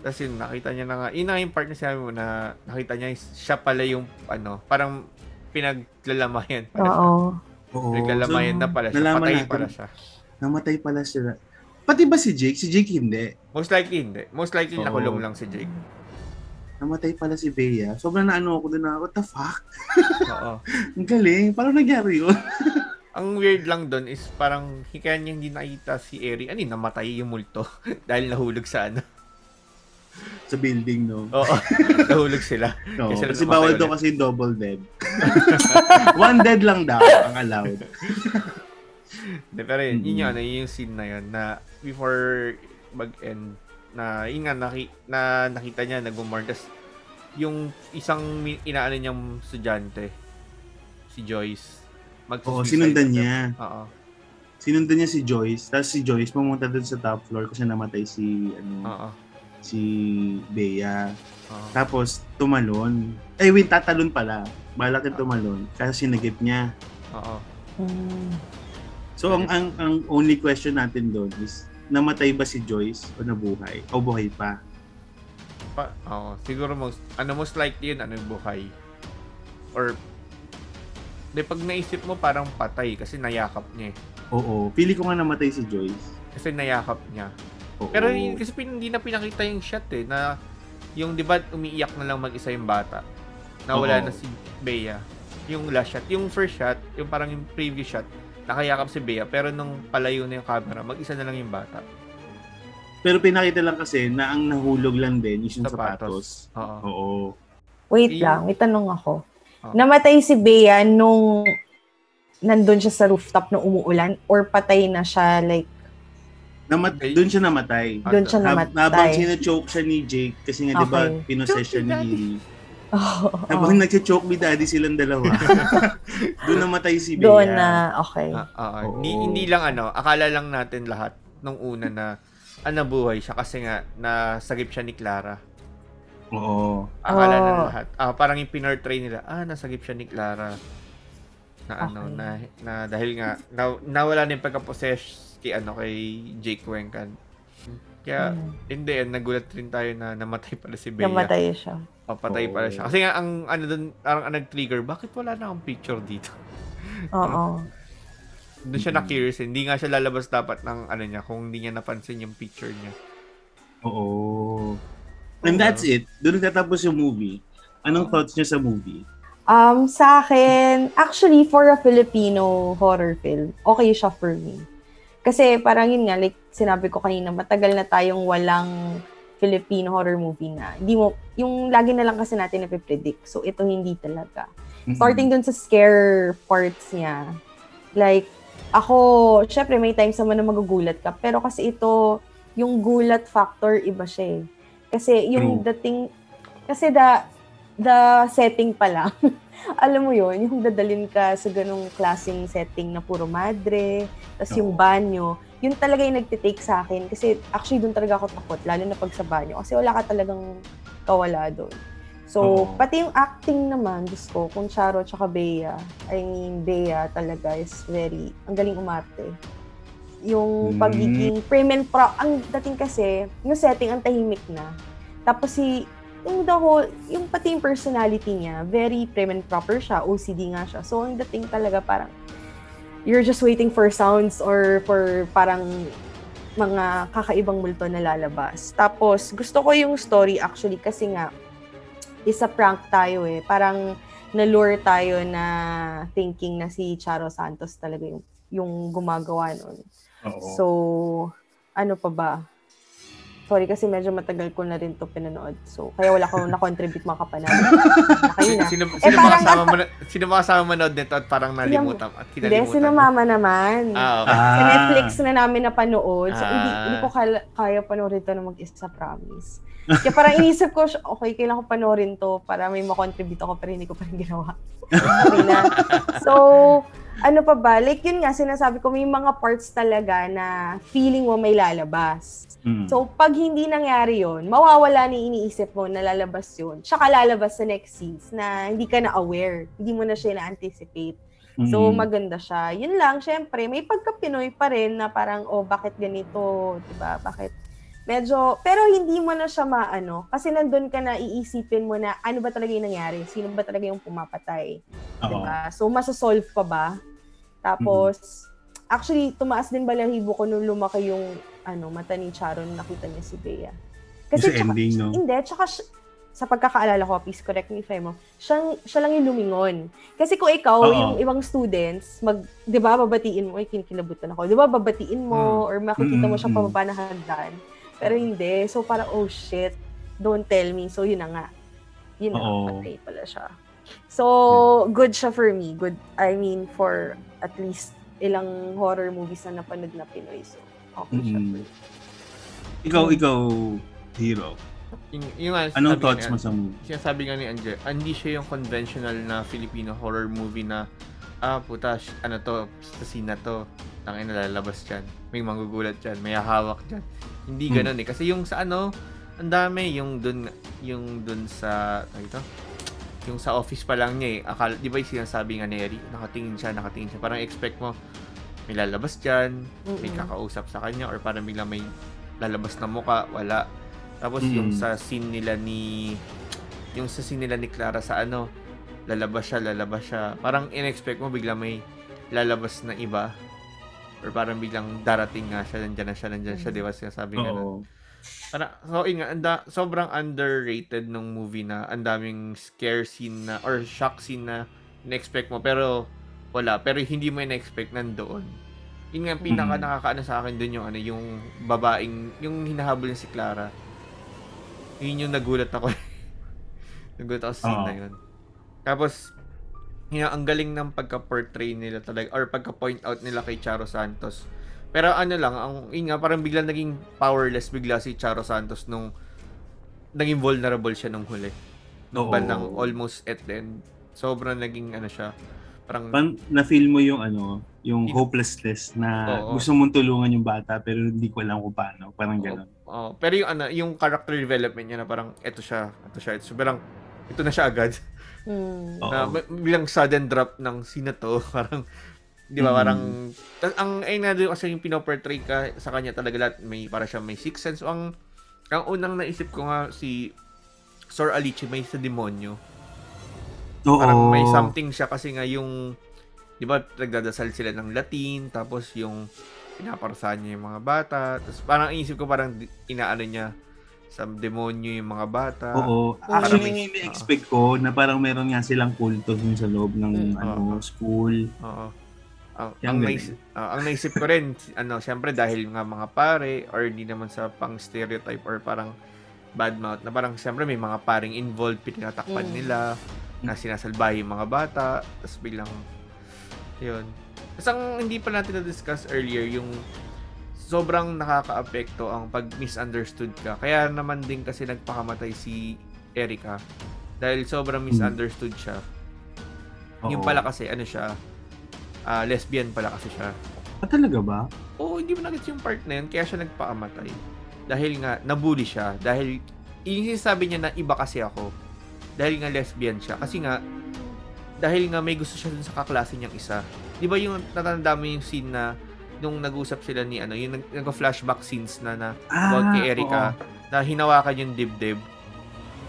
[SPEAKER 3] Tapos yun, nakita niya na nga, yun na yung part na sinabi mo na nakita niya, siya pala yung, ano, parang pinaglalamayan pala siya.
[SPEAKER 4] Oo.
[SPEAKER 2] Oo.
[SPEAKER 3] Pinaglalamayan na pala siya, patay
[SPEAKER 2] natin,
[SPEAKER 3] pala siya.
[SPEAKER 2] Namatay pala sila. Pati ba si Jake? Si Jake hindi.
[SPEAKER 3] Most likely hindi. Most likely
[SPEAKER 2] Oo.
[SPEAKER 3] nakulong lang si Jake.
[SPEAKER 2] Namatay pala si Bea. Sobrang naano ako doon na, what the fuck?
[SPEAKER 3] Oo.
[SPEAKER 2] Ang galing. Paano nangyari yun?
[SPEAKER 3] Ang weird lang doon is parang kaya niya hindi nakita si Eri. Ano yun, namatay yung multo dahil nahulog sa ano.
[SPEAKER 2] Sa building, no?
[SPEAKER 3] Oo, nahulog sila.
[SPEAKER 2] No,
[SPEAKER 3] Kasi
[SPEAKER 2] kasi bawal daw kasi double dead. One dead lang daw ang allowed.
[SPEAKER 3] De, pero yun, yun
[SPEAKER 2] Mm.
[SPEAKER 3] yung, ano, yun yung scene na yun na before mag-end na yun nga naki, na nakita niya nag-mourn tas yung isang mi- inaano niyang estudyante si Joyce mag
[SPEAKER 2] Oo, sinundan niya.
[SPEAKER 3] Oo.
[SPEAKER 2] Sinundan niya si Joyce. Tapos si Joyce pumunta doon sa top floor kasi namatay si ano
[SPEAKER 3] Oo.
[SPEAKER 2] si Bea.
[SPEAKER 3] Oo.
[SPEAKER 2] Tapos tumalon. Eh wait, tatalon pala. Balak yung tumalon kasi sinagip niya.
[SPEAKER 3] Oo.
[SPEAKER 4] Hmm.
[SPEAKER 2] So ang, ang ang only question natin doon is namatay ba si Joyce o nabuhay? O buhay pa?
[SPEAKER 3] Pa, oo. Siguro most ano most likely yun ano buhay. or di pag naisip mo parang patay kasi nayakap niya eh.
[SPEAKER 2] Oo. Pili ko nga namatay si Joyce.
[SPEAKER 3] Kasi nayakap niya.
[SPEAKER 2] Oo.
[SPEAKER 3] Pero yun, kasi pin- hindi na pinakita yung shot eh, na yung di ba umiiyak na lang mag-isa yung bata. Na wala
[SPEAKER 2] Oo.
[SPEAKER 3] na si Bea. Yung last shot, yung first shot, yung parang yung previous shot, nakayakap si Bea, pero nung palayo na yung camera, mag-isa na lang yung bata.
[SPEAKER 2] Pero pinakita lang kasi na ang nahulog lang din is yung
[SPEAKER 3] Sapatos.
[SPEAKER 2] sapatos.
[SPEAKER 3] Oo.
[SPEAKER 2] Oo.
[SPEAKER 4] Wait
[SPEAKER 3] Yung-
[SPEAKER 4] lang, may tanong ako.
[SPEAKER 3] Ah.
[SPEAKER 4] Namatay si Bea nung nandun siya sa rooftop na umuulan or patay na siya like
[SPEAKER 2] Namat
[SPEAKER 3] Okay.
[SPEAKER 2] doon siya namatay.
[SPEAKER 4] doon siya
[SPEAKER 2] Hab- Habang
[SPEAKER 4] namatay?
[SPEAKER 2] sinachoke siya ni Jake kasi nga 'di ba
[SPEAKER 4] Okay.
[SPEAKER 2] pinosess siya ni Lily.
[SPEAKER 4] Oo,
[SPEAKER 2] Habang nagche-choke me daddy silang dalawa. doon namatay si Bea.
[SPEAKER 4] doon na, okay.
[SPEAKER 3] Ah, ah, ah.
[SPEAKER 2] Oo.
[SPEAKER 3] Hindi, hindi lang ano, akala lang natin lahat nung una na ah, nabuhay siya kasi nga nasagip siya ni Clara.
[SPEAKER 2] Oo.
[SPEAKER 3] Akala na
[SPEAKER 4] Oh.
[SPEAKER 3] lahat. Ah, parang yung pinortray nila, ah, nasagip siya ni Clara. Na ano,
[SPEAKER 4] Okay.
[SPEAKER 3] na, na dahil nga, na, nawala na yung pagka-possess kay, ano, kay Jake Wenkan. Kaya,
[SPEAKER 4] Mm.
[SPEAKER 3] hindi, nagulat rin tayo na namatay pala si Bea.
[SPEAKER 4] Namatay siya.
[SPEAKER 3] O, patay pala siya. Kasi nga, ang ano dun, parang ang nag-trigger, bakit wala na akong picture dito?
[SPEAKER 4] Oo.
[SPEAKER 3] Doon siya na-curious. eh. Hindi nga siya lalabas dapat ng ano niya kung hindi niya napansin yung picture niya.
[SPEAKER 2] Oo. And that's it. Doon nagtatapos yung movie. Anong thoughts niyo sa movie?
[SPEAKER 4] Um, sa akin, actually, for a Filipino horror film, okay siya for me. Kasi parang yun nga, like sinabi ko kanina, matagal na tayong walang Filipino horror movie na. Hindi mo, yung lagi na lang kasi natin napipredict. So, ito hindi talaga. Starting dun sa scare parts niya, like, ako, syempre may times naman na magugulat ka, pero kasi ito, yung gulat factor, iba siya eh. Kasi yung
[SPEAKER 2] True.
[SPEAKER 4] dating, kasi the, the setting pa lang, alam mo yon yung dadalin ka sa ganong klaseng setting na puro madre, tas yung
[SPEAKER 2] Oo.
[SPEAKER 4] banyo, yun talaga yung nagtitake sa akin. Kasi actually doon talaga ako takot, lalo na pag sa banyo. Kasi wala ka talagang kawala doon. So,
[SPEAKER 2] Oo.
[SPEAKER 4] pati yung acting naman, Diyos ko, kung Charo tsaka Bea, I mean, Bea talaga is very, ang galing umarte. Yung
[SPEAKER 2] Mm.
[SPEAKER 4] pagiging prim and pro, ang dating kasi, yung setting, ang tahimik na. Tapos si, yung the whole, yung pati yung personality niya, very prim and proper siya, OCD nga siya. So, ang dating talaga parang, you're just waiting for sounds or for parang mga kakaibang multo na lalabas. Tapos, gusto ko yung story actually kasi nga, isa prank tayo eh. Parang nalure tayo na thinking na si Charo Santos talaga yung, yung gumagawa nun.
[SPEAKER 2] Oo.
[SPEAKER 4] So, ano pa ba? Sorry kasi medyo matagal ko na rin to pinanood. So, kaya wala ko na-contribute mga kapanalig. Na na.
[SPEAKER 3] Sino,
[SPEAKER 4] Eh,
[SPEAKER 3] sino ba
[SPEAKER 4] parang
[SPEAKER 3] kasama mo na, sino ba kasama manood nito at parang nalimutan at
[SPEAKER 4] Hindi,
[SPEAKER 3] kinalimutan?
[SPEAKER 4] sino
[SPEAKER 3] mo?
[SPEAKER 4] mama naman.
[SPEAKER 3] Ah, okay.
[SPEAKER 4] Sa
[SPEAKER 2] Ah.
[SPEAKER 4] Netflix na namin napanood. So, hindi,
[SPEAKER 3] Ah.
[SPEAKER 4] hindi ko kaya, kaya panoorin to na mag-isa, promise. Kaya parang inisip ko, okay, kailangan ko panoorin to para may makontribute ako pero hindi ko pa rin ginawa. Okay na. So, ano pa ba? Like yun nga, sinasabi ko, may mga parts talaga na feeling mo may lalabas.
[SPEAKER 2] Mm.
[SPEAKER 4] So, pag hindi nangyari yon mawawala ni iniisip mo na lalabas yun. Tsaka lalabas sa next scenes na hindi ka na aware. Hindi mo na siya na-anticipate. So,
[SPEAKER 2] Mm.
[SPEAKER 4] maganda siya. Yun lang, syempre, may pagka-Pinoy pa rin na parang, oh, bakit ganito? 'Di ba Bakit? Medyo, pero hindi mo na siya maano. Kasi nandun ka na, iisipin mo na, ano ba talaga yung nangyari? Sino ba talaga yung pumapatay?
[SPEAKER 2] Oo.
[SPEAKER 4] Diba? So, masasolve pa ba? Tapos, actually, tumaas din balahibo ko nung lumaki yung ano, mata ni Charon, nakita niya si Bea.
[SPEAKER 2] Sa
[SPEAKER 4] tsaka-
[SPEAKER 2] ending, no?
[SPEAKER 4] Hindi, tsaka sa pagkakaalala ko, please correct me if I'm wrong, siya, siya lang yung lumingon. Kasi kung ikaw,
[SPEAKER 2] Oo.
[SPEAKER 4] yung ibang students, mag, di ba, babatiin mo, ay, kinikilabutan ako, di ba, babatiin mo, or makikita mo siya
[SPEAKER 2] Mm, mm,
[SPEAKER 4] pababa na hagdan. Pero hindi. So, para oh shit, don't tell me. So, yun na nga. Yun na, patay pala siya. So, good siya for me. Good, I mean, for at least ilang horror movies na napanood na Pinoy. So, okay siya
[SPEAKER 2] Mm.
[SPEAKER 4] for me.
[SPEAKER 2] Ikaw, ikaw, hero.
[SPEAKER 3] Yung, yung,
[SPEAKER 2] Anong
[SPEAKER 3] sabi
[SPEAKER 2] thoughts mo sa movie?
[SPEAKER 3] Sinasabi nga ni Angel, hindi siya yung conventional na Filipino horror movie na ah, puta, ano to, sa scene na to, tangin na lalabas dyan. May magugulat dyan, may hahawak dyan. Hindi
[SPEAKER 2] Hmm.
[SPEAKER 3] ganun eh. Kasi yung sa ano, ang dami, yung dun, yung dun sa, ano ito? Yung sa office pa lang niya eh. Akala, di ba yung sinasabi nga ni Eri, nakatingin siya, nakatingin siya. Parang expect mo, may lalabas dyan, may
[SPEAKER 4] Mm-mm.
[SPEAKER 3] kakausap sa kanya, or parang biglang may lalabas na muka, wala. Tapos
[SPEAKER 2] Mm.
[SPEAKER 3] yung sa scene nila ni yung sa scene nila ni Clara sa ano lalabas siya, lalabas siya. Parang in-expect mo bigla may lalabas na iba. Or parang biglang darating nga siya, nandyan na siya, nandyan siya, di ba? Sinasabi nga
[SPEAKER 2] Oo.
[SPEAKER 3] Para, so, yun nga, anda, sobrang underrated nung movie na ang daming scare scene na, or shock scene na in-expect mo, pero wala. Pero hindi mo in-expect nandoon. Yun nga, ang pinaka nakakaano sa akin dun yung, ano, yung babaeng, yung hinahabol niya si Clara. Yun yung nagulat ako. nagulat ako sa scene
[SPEAKER 2] Oo.
[SPEAKER 3] na yun. Tapos, yun, ang galing ng pagka-portray nila talaga, or pagka-point out nila kay Charo Santos. Pero ano lang, ang yun nga, parang biglang naging powerless bigla si Charo Santos nung naging vulnerable siya nung huli. Nung
[SPEAKER 2] Oo.
[SPEAKER 3] bandang almost at the end. Sobrang naging ano siya. Parang,
[SPEAKER 2] Pan, na-feel mo yung ano, yung
[SPEAKER 3] Hindi-
[SPEAKER 2] hopelessness na
[SPEAKER 3] Oo.
[SPEAKER 2] gusto mong tulungan yung bata pero hindi ko alam kung paano. Parang gano'n.
[SPEAKER 3] oh, pero yung ano, yung character development niya na parang eto siya, eto siya, eto siya. Parang ito na siya agad.
[SPEAKER 4] Mm.
[SPEAKER 2] Oo.
[SPEAKER 3] na bi- bilang sudden drop ng sino to, parang di ba
[SPEAKER 2] Mm.
[SPEAKER 3] parang ang ay na doon kasi yung pinoportray ka sa kanya talaga lahat may para siya may sixth sense So, ang ang unang naisip ko nga si Sir Alichi may sa demonyo
[SPEAKER 2] Oo.
[SPEAKER 3] parang may something siya kasi nga yung di ba nagdadasal sila ng Latin tapos yung pinaparusahan niya yung mga bata tapos parang inisip ko parang inaano niya sa demonyo yung mga bata
[SPEAKER 2] Oo. Actually,
[SPEAKER 3] may-
[SPEAKER 2] yung expect ko na parang meron nga silang kulto dun sa loob ng
[SPEAKER 4] Mm.
[SPEAKER 2] ano, school.
[SPEAKER 3] Oo.
[SPEAKER 2] Kaya
[SPEAKER 3] ang,
[SPEAKER 2] ang
[SPEAKER 3] naisip, ah, ang naisip ko rin, ano, syempre dahil nga mga pare or hindi naman sa pang stereotype or parang bad mouth na parang syempre may mga paring involved, pinatatakpan
[SPEAKER 4] Mm.
[SPEAKER 3] nila, na sinasalbahe yung mga bata, tapos biglang, yun. Tapos ang hindi pa natin na-discuss earlier, yung sobrang nakaka-apekto ang pag misunderstood ka. Kaya naman din kasi nagpakamatay si Erica. Dahil sobrang misunderstood siya. Yung
[SPEAKER 2] Oo.
[SPEAKER 3] pala kasi, ano siya, ah, lesbian pala kasi siya.
[SPEAKER 2] Ah, talaga ba?
[SPEAKER 3] Oo, hindi mo nagets yung part na yun, kaya siya nagpakamatay. Dahil nga, nabully siya. Dahil, yung sinasabi niya na iba kasi ako. Dahil nga lesbian siya. Kasi nga, dahil nga may gusto siya dun sa kaklase niyang isa. Di ba yung natanda mo yung scene na nung nag-usap sila ni ano, yung nag- nag-flashback scenes na na about
[SPEAKER 2] Ah,
[SPEAKER 3] kay Erica, na hinawakan yung dibdib.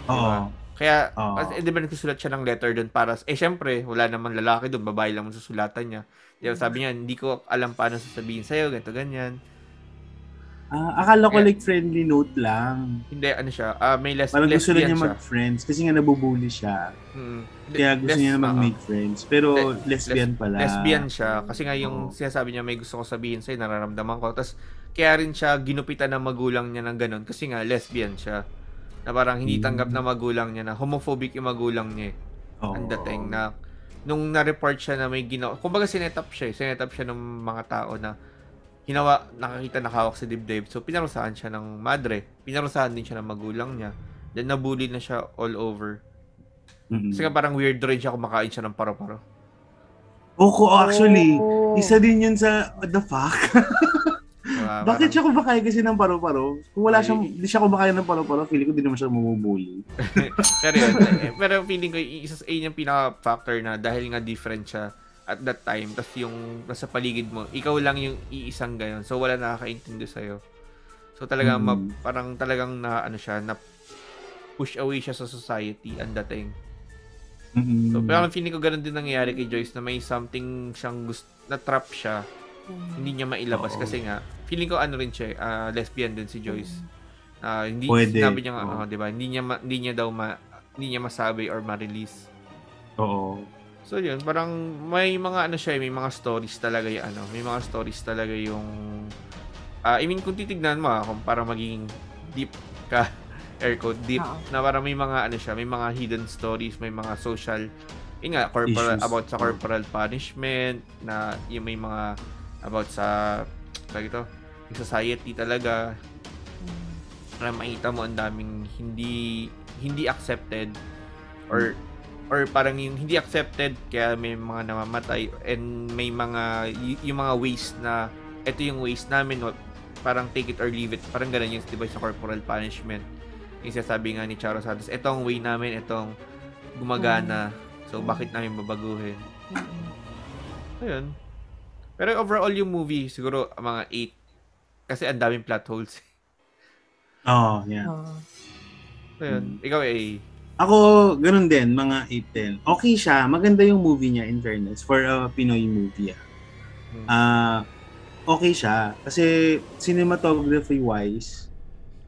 [SPEAKER 2] Oo. Oo.
[SPEAKER 3] Kaya, as, eh, di ba nagsusulat siya ng letter doon para, eh syempre, wala naman lalaki doon, babae lang ang susulatan niya. Di ba, sabi niya, hindi ko alam paano sasabihin sa'yo, ganito, ganyan.
[SPEAKER 2] Ah, akala ko
[SPEAKER 3] Kaya-
[SPEAKER 2] like friendly note lang.
[SPEAKER 3] Hindi, ano siya, ah, may les-
[SPEAKER 2] Parang gusto lang niya
[SPEAKER 3] siya.
[SPEAKER 2] mag-friends kasi nga nabubuli siya.
[SPEAKER 3] Mm.
[SPEAKER 2] Kaya gusto
[SPEAKER 3] les-
[SPEAKER 2] niya mag-make friends. Pero
[SPEAKER 3] Le-
[SPEAKER 2] lesbian pala.
[SPEAKER 3] Lesbian siya. Kasi nga yung
[SPEAKER 2] Oo.
[SPEAKER 3] sinasabi niya, may gusto ko sabihin sa'yo, nararamdaman ko. Tapos, kaya rin siya ginupitan ng magulang niya ng ganun. Kasi nga, lesbian siya. Na parang hindi
[SPEAKER 2] Hmm.
[SPEAKER 3] tanggap na magulang niya na homophobic yung magulang niya.
[SPEAKER 2] Oo.
[SPEAKER 3] ang dating na nung na-report siya na may ginawa, kumbaga sinetap siya, eh. sinetap siya ng mga tao na hinawa, nakakita nakahawak sa dibdib. So, pinarusahan siya ng madre. Pinarusahan din siya ng magulang niya. Then, nabully na siya all over.
[SPEAKER 2] Mm-mm.
[SPEAKER 3] Kasi parang weird rin siya kumakain siya ng paro-paro.
[SPEAKER 2] Oo, actually.
[SPEAKER 4] Oh.
[SPEAKER 2] Isa din yun sa, what the fuck?
[SPEAKER 3] Diba?
[SPEAKER 2] Bakit
[SPEAKER 3] Parang-
[SPEAKER 2] siya kumakain kasi ng paru-paro? Kung wala siyang, hindi siya kumakain ng paru-paro, feeling ko di naman siya mamubuli.
[SPEAKER 3] pero yun, eh, pero feeling ko, isa sa yun yung pinaka-factor na dahil nga different siya at that time, tapos yung nasa paligid mo, ikaw lang yung iisang gayon. So, wala nakakaintindi sa'yo. So, talaga,
[SPEAKER 2] Mm.
[SPEAKER 3] ma- parang talagang na, ano siya, na push away siya sa society ang dating.
[SPEAKER 2] Mm-mm.
[SPEAKER 3] So, pero feeling ko ganun din nangyayari kay Joyce na may something siyang gusto, na trap siya,
[SPEAKER 4] Mm.
[SPEAKER 3] hindi niya mailabas
[SPEAKER 2] Oo.
[SPEAKER 3] kasi nga, feeling ko ano rin siya, ah, lesbian din si Joyce. Ah, hindi
[SPEAKER 2] Pwede.
[SPEAKER 3] sinabi niya ano, 'di ba? Hindi niya ma- hindi niya daw ma hindi niya masabi or ma-release.
[SPEAKER 2] Oo.
[SPEAKER 3] So yun, parang may mga ano siya, eh, may mga stories talaga yung ano, may mga stories talaga yung ah I mean kung titignan mo kung para maging deep ka air quote deep
[SPEAKER 4] Oo.
[SPEAKER 3] na parang may mga ano siya, may mga hidden stories, may mga social yun nga, corporal,
[SPEAKER 2] Issues.
[SPEAKER 3] about sa corporal punishment na yung may mga about sa tawag ito, yung society talaga. Para makita mo ang daming hindi hindi accepted or or parang yung hindi accepted kaya may mga namamatay and may mga y- yung mga ways na ito yung ways namin parang take it or leave it. Parang ganun yung diba sa corporal punishment? Yung sinasabi nga ni Charo Santos ito ang way namin itong gumagana. So bakit namin babaguhin?
[SPEAKER 4] Mm.
[SPEAKER 3] ayun pero overall yung movie siguro mga 8 kasi ang daming plot holes
[SPEAKER 2] Oo, yeah.
[SPEAKER 4] Oo.
[SPEAKER 3] ayun ikaw eh
[SPEAKER 2] Ako, ganun din, mga 8-10. Okay siya, maganda yung movie niya in fairness for a Pinoy movie. ah.
[SPEAKER 3] Hmm.
[SPEAKER 2] Ah, okay siya kasi cinematography wise,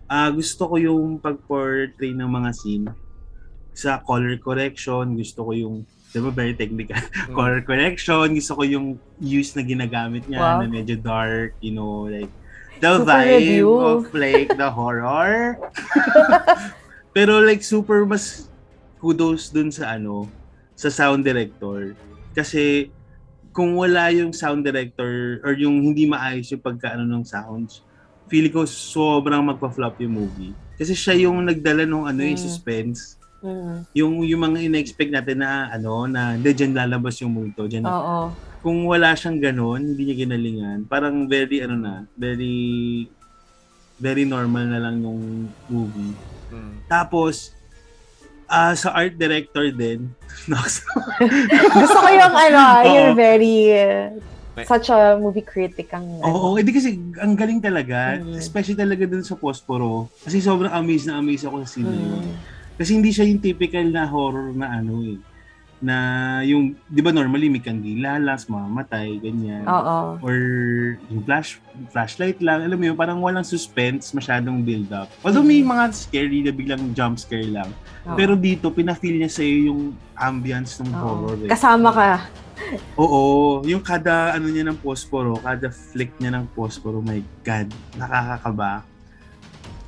[SPEAKER 2] ah gusto ko yung pag-portray ng mga scene sa color correction, gusto ko yung 'di ba very technical
[SPEAKER 3] Hmm.
[SPEAKER 2] color correction, gusto ko yung use na ginagamit niya
[SPEAKER 4] Wow.
[SPEAKER 2] na medyo dark, you know, like the
[SPEAKER 4] Super
[SPEAKER 2] vibe
[SPEAKER 4] review.
[SPEAKER 2] of like the horror. Pero like super mas kudos dun sa ano, sa sound director. Kasi kung wala yung sound director or yung hindi maayos yung pagkaano ng sounds, feeling ko sobrang magpa-flop yung movie. Kasi siya yung nagdala ng ano yung
[SPEAKER 4] Mm.
[SPEAKER 2] suspense.
[SPEAKER 4] Mm.
[SPEAKER 2] Yung yung mga ina-expect natin na ano na hindi dyan lalabas yung multo dyan. na-
[SPEAKER 4] Oo.
[SPEAKER 2] Kung wala siyang ganon, hindi niya ginalingan, parang very ano na, very very normal na lang yung movie.
[SPEAKER 3] Hmm.
[SPEAKER 2] Tapos ah sa art director din.
[SPEAKER 4] Gusto ko yung ano,
[SPEAKER 2] Oo.
[SPEAKER 4] you're very, uh, such a movie critic ang
[SPEAKER 2] Oo, edi kasi ang galing talaga,
[SPEAKER 4] Mm.
[SPEAKER 2] especially talaga dun sa Posporo. Kasi sobrang amazed na amazed ako sa scene na yun. Kasi hindi siya yung typical na horror na ano eh. Na yung, di ba normally may kandila, las, mamamatay, ganyan.
[SPEAKER 4] Oo.
[SPEAKER 2] Or yung flash, flashlight lang. Alam mo yun, parang walang suspense, masyadong build up. Although may mga scary na biglang jump scare lang.
[SPEAKER 4] Oo.
[SPEAKER 2] Pero dito, pinafeel niya sa'yo yung ambience ng
[SPEAKER 4] Oo.
[SPEAKER 2] horror. eh.
[SPEAKER 4] Kasama ka.
[SPEAKER 2] Oo, yung kada ano niya ng posporo, kada flick niya ng posporo, my God, nakakakaba,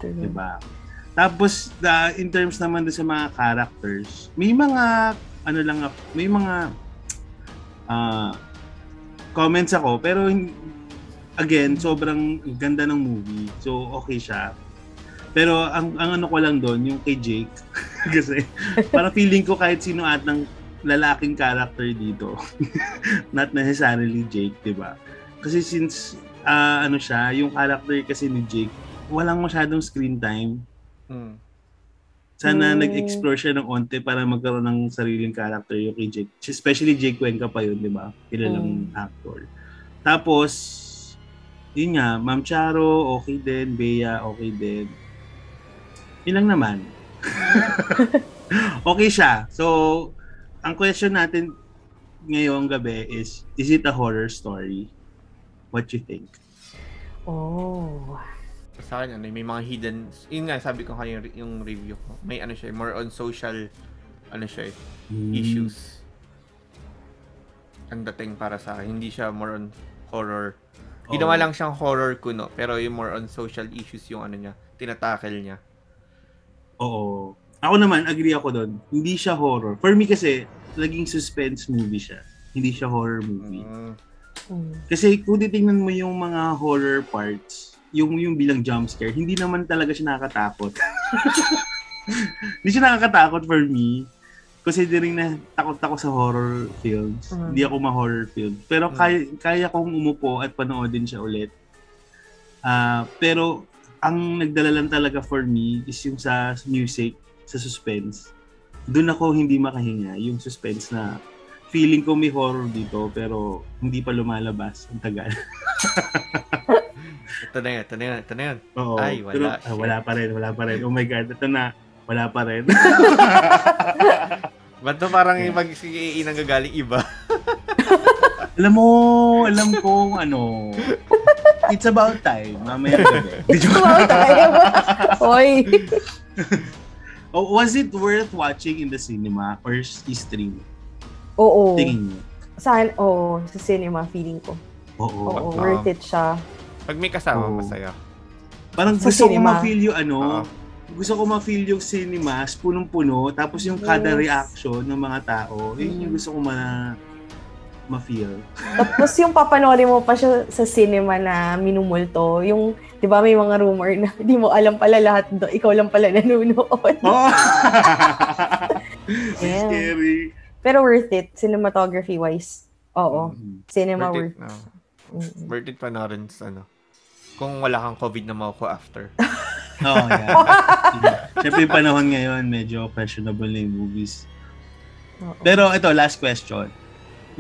[SPEAKER 2] di ba? Tapos, the, in terms naman doon sa mga characters, may mga, ano lang, may mga ah, comments ako, pero again, sobrang ganda ng movie. So, okay siya. Pero ang, ang ano ko lang doon, yung kay Jake, kasi parang feeling ko kahit sino at ng lalaking character dito, not necessarily Jake, di ba? Kasi since ah, ano siya, yung character kasi ni Jake, walang masyadong screen time.
[SPEAKER 3] Hmm.
[SPEAKER 2] Sana
[SPEAKER 4] Mm.
[SPEAKER 2] nag-explore siya ng onte para magkaroon ng sariling character yung kay Jake. Especially Jake Cuenca pa yun, di ba? Kilalang actor. Tapos, yun nga, Ma'am Charo, okay din. Bea, okay din. Yun lang naman. okay siya. So, ang question natin ngayong gabi is, is it a horror story? What you think?
[SPEAKER 4] Oh.
[SPEAKER 3] Sa akin, ano, may mga hidden, yun nga, sabi ko kanina yung, yung review ko, may ano siya, more on social, ano siya,
[SPEAKER 2] Hmm.
[SPEAKER 3] issues. Ang dating para sa akin, hindi siya more on horror. Ginawa
[SPEAKER 2] Oo.
[SPEAKER 3] lang siyang horror kuno, pero yung more on social issues yung ano niya, tinatakel niya.
[SPEAKER 2] Oo. Ako naman, agree ako doon. Hindi siya horror. For me kasi, naging suspense movie siya. Hindi siya horror movie.
[SPEAKER 3] Mm.
[SPEAKER 4] Mm.
[SPEAKER 2] Kasi kung titingnan mo yung mga horror parts, yung yung bilang jump scare, hindi naman talaga siya nakakatakot. hindi siya nakakatakot for me. Considering na takot ako sa horror films.
[SPEAKER 4] Mm.
[SPEAKER 2] Hindi ako ma-horror film. Pero
[SPEAKER 3] Mm.
[SPEAKER 2] kaya, kaya kong umupo at panoodin siya ulit. Ah, pero ang nagdala lang talaga for me is yung sa music, sa suspense. Doon ako hindi makahinga. Yung suspense na feeling ko may horror dito pero hindi pa lumalabas. Ang tagal.
[SPEAKER 3] Ito na yun, ito na yun, ito na yun.
[SPEAKER 2] Oo.
[SPEAKER 3] Ay, wala.
[SPEAKER 2] Pero, ah, wala pa rin, wala pa rin. Oh my God, ito na. Wala pa rin.
[SPEAKER 3] Ba't to parang yung pag sige nang gagaling iba?
[SPEAKER 2] alam mo, alam ko ano. It's about time. Mamaya gabi. Di joke.
[SPEAKER 4] Wow, tayo. Oy.
[SPEAKER 2] oh, was it worth watching in the cinema or i-stream?
[SPEAKER 4] Oo.
[SPEAKER 2] Tingin niyo.
[SPEAKER 4] Saan? Oo, sa cinema feeling ko.
[SPEAKER 2] Oo.
[SPEAKER 4] Oo,
[SPEAKER 3] Oo.
[SPEAKER 4] worth it siya.
[SPEAKER 3] Pag may kasama,
[SPEAKER 2] Oo.
[SPEAKER 3] masaya.
[SPEAKER 2] Parang
[SPEAKER 4] Sa
[SPEAKER 2] gusto ko
[SPEAKER 4] cinema.
[SPEAKER 2] ma-feel yung ano,
[SPEAKER 3] Oo.
[SPEAKER 2] gusto ko ma-feel yung cinemas, punong-puno, tapos yung kada
[SPEAKER 4] Yes.
[SPEAKER 2] reaction ng mga tao, yun yung
[SPEAKER 4] Mm.
[SPEAKER 2] gusto ko ma ma-feel.
[SPEAKER 4] Tapos yung papanoorin mo pa siya sa cinema na minumulto, yung, di ba may mga rumor na di mo alam pala lahat, do, ikaw lang pala nanonood.
[SPEAKER 2] Oh!
[SPEAKER 4] Yeah.
[SPEAKER 2] Scary.
[SPEAKER 4] Pero worth it, cinematography-wise. Oo,
[SPEAKER 2] Mhm.
[SPEAKER 4] cinema
[SPEAKER 3] Worth it,
[SPEAKER 4] worth.
[SPEAKER 3] no.
[SPEAKER 4] Mm.
[SPEAKER 3] Worth it panoorin sa ano. Kung wala kang COVID na mauko after.
[SPEAKER 2] Oo, yeah. Siyempre yung panahon ngayon, medyo questionable na yung movies. Pero ito, last question.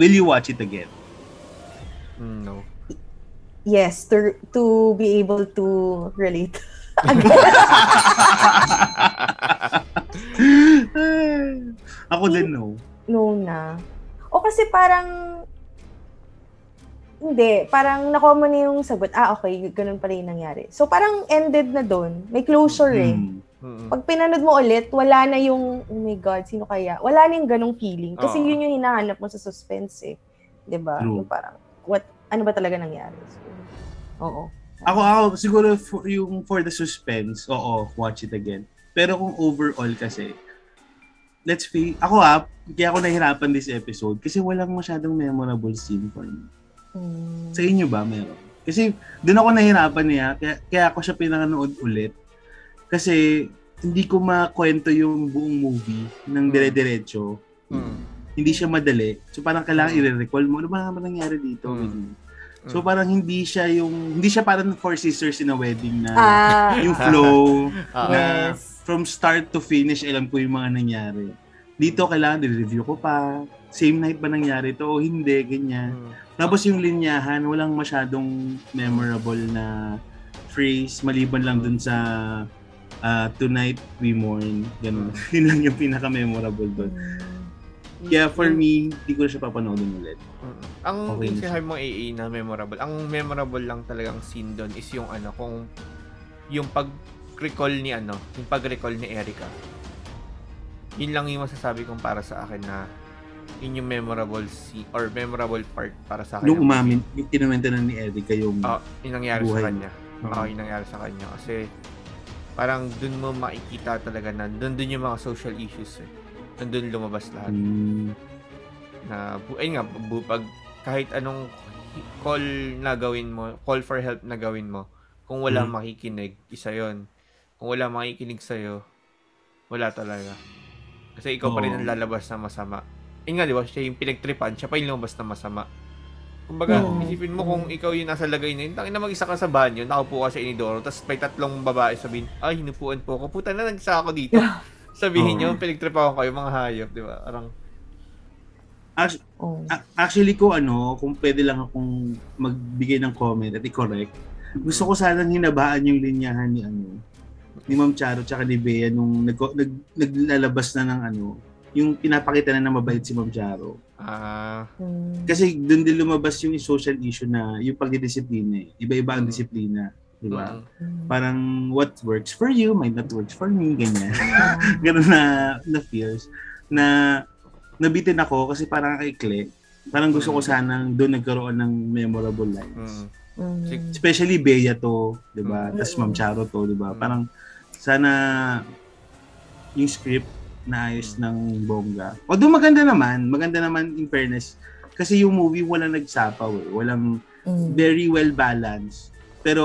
[SPEAKER 2] Will you watch it again?
[SPEAKER 3] Mm, no.
[SPEAKER 4] Yes, to, to be able to relate.
[SPEAKER 2] Ako din, no.
[SPEAKER 4] No na. O kasi parang, hindi, parang nakuha mo na yung sagot, ah, okay, ganun pala yung nangyari. So, parang ended na doon. May closure eh.
[SPEAKER 2] Mm.
[SPEAKER 3] Mm.
[SPEAKER 4] Pag pinanood mo ulit, wala na yung, oh my God, sino kaya? Wala na yung ganong feeling. Kasi
[SPEAKER 3] Oo.
[SPEAKER 4] yun yung hinahanap mo sa suspense eh. ba?
[SPEAKER 2] True.
[SPEAKER 4] Yung parang, what, ano ba talaga nangyari? So, oo.
[SPEAKER 2] Ako, ako, siguro for, yung for the suspense, oo, watch it again. Pero kung overall kasi, let's face, ako ha, kaya ako nahirapan this episode kasi walang masyadong memorable scene for me.
[SPEAKER 4] Mm.
[SPEAKER 2] Sa inyo ba, meron? Kasi doon ako nahirapan niya, kaya, kaya ako siya pinanood ulit. Kasi hindi ko makwento yung buong movie ng
[SPEAKER 3] Mm.
[SPEAKER 2] dire-diretso.
[SPEAKER 3] Mm.
[SPEAKER 2] Hindi siya madali. So parang kailangan
[SPEAKER 3] Mm.
[SPEAKER 2] i-recall mo, ano ba naman nangyari dito?
[SPEAKER 3] Mm.
[SPEAKER 2] So
[SPEAKER 3] Mm.
[SPEAKER 2] parang hindi siya yung, hindi siya parang Four Sisters in a Wedding na
[SPEAKER 4] Ah,
[SPEAKER 2] yung flow
[SPEAKER 3] Ah.
[SPEAKER 2] na
[SPEAKER 4] yes.
[SPEAKER 2] from start to finish, alam ko yung mga nangyari. Dito kailangan i-review ko pa. Same night ba nangyari to o hindi, ganyan.
[SPEAKER 3] Mm.
[SPEAKER 2] Tapos yung linyahan, walang masyadong memorable na phrase maliban lang dun sa ah, Tonight We Mourn. Ganun. Yun lang yung pinaka-memorable dun.
[SPEAKER 4] Mm.
[SPEAKER 2] Kaya for me, hindi ko na siya papanoodin ulit.
[SPEAKER 3] Mm. Ang
[SPEAKER 2] Okay
[SPEAKER 3] yung sinabi AA na memorable, ang memorable lang talagang scene doon is yung ano, kung yung pag-recall ni ano, yung pag-recall ni Erica. Yun lang yung masasabi kong para sa akin na yun yung memorable scene or memorable part para sa akin.
[SPEAKER 2] Nung umamin, yung kinuwento na ni Erica yung
[SPEAKER 3] Ah, yung nangyari
[SPEAKER 2] Buhay
[SPEAKER 3] sa kanya.
[SPEAKER 2] Oo.
[SPEAKER 3] Oo, yung nangyari sa kanya. Kasi parang dun mo makikita talaga na dun dun yung mga social issues eh. Nandun lumabas lahat.
[SPEAKER 2] Mm,
[SPEAKER 3] na ayun nga bu- pag kahit anong call na gawin mo, call for help na gawin mo, kung wala
[SPEAKER 2] Mhm.
[SPEAKER 3] makikinig, isa 'yon. Kung wala makikinig sa wala talaga. Kasi ikaw pa rin
[SPEAKER 2] Oo.
[SPEAKER 3] ang lalabas na masama. Ayun nga, di ba? Siya yung pinagtripan, siya pa yung lumabas na masama. Kumbaga,
[SPEAKER 4] Oo.
[SPEAKER 3] isipin mo kung ikaw yung nasa lagay na yun, tangin na mag-isa ka sa banyo, nakaupo ka sa inidoro, tapos may tatlong babae sabihin, ay, hinupuan po ako. Puta na, nagsa ako dito. Sabihin
[SPEAKER 2] Oo.
[SPEAKER 3] nyo, pinagtripan ko kayo, mga hayop, di ba? Parang,
[SPEAKER 2] Act-
[SPEAKER 4] Oh.
[SPEAKER 2] a- actually ko ano, kung pwede lang akong magbigay ng comment at i-correct. Gusto ko sanang hinabaan yung linyahan ni ano ni Ma'am Charo tsaka ni Bea nung nag, nag, naglalabas na ng ano, yung pinapakita na na mabait si Ma'am Charo.
[SPEAKER 3] ah,
[SPEAKER 4] Mm.
[SPEAKER 2] Kasi doon din lumabas yung social issue na yung pagdidisiplina eh. Iba-iba ang
[SPEAKER 3] Mm.
[SPEAKER 2] disiplina. Di ba?
[SPEAKER 3] Mm.
[SPEAKER 2] Parang what works for you might not works for me, ganyan. Ganun na, na feels. Na nabitin ako kasi parang kaikli. Parang gusto ko sanang doon nagkaroon ng memorable lines.
[SPEAKER 3] mm.
[SPEAKER 2] Especially Bea to, 'di ba?
[SPEAKER 3] Mm.
[SPEAKER 2] Tapos Ma'am Charo to, 'di ba? Parang sana yung script na ayos
[SPEAKER 3] Mm.
[SPEAKER 2] ng bongga. Although maganda naman, maganda naman in fairness kasi yung movie walang nagsapaw eh. Walang
[SPEAKER 4] Mm.
[SPEAKER 2] very well balanced. Pero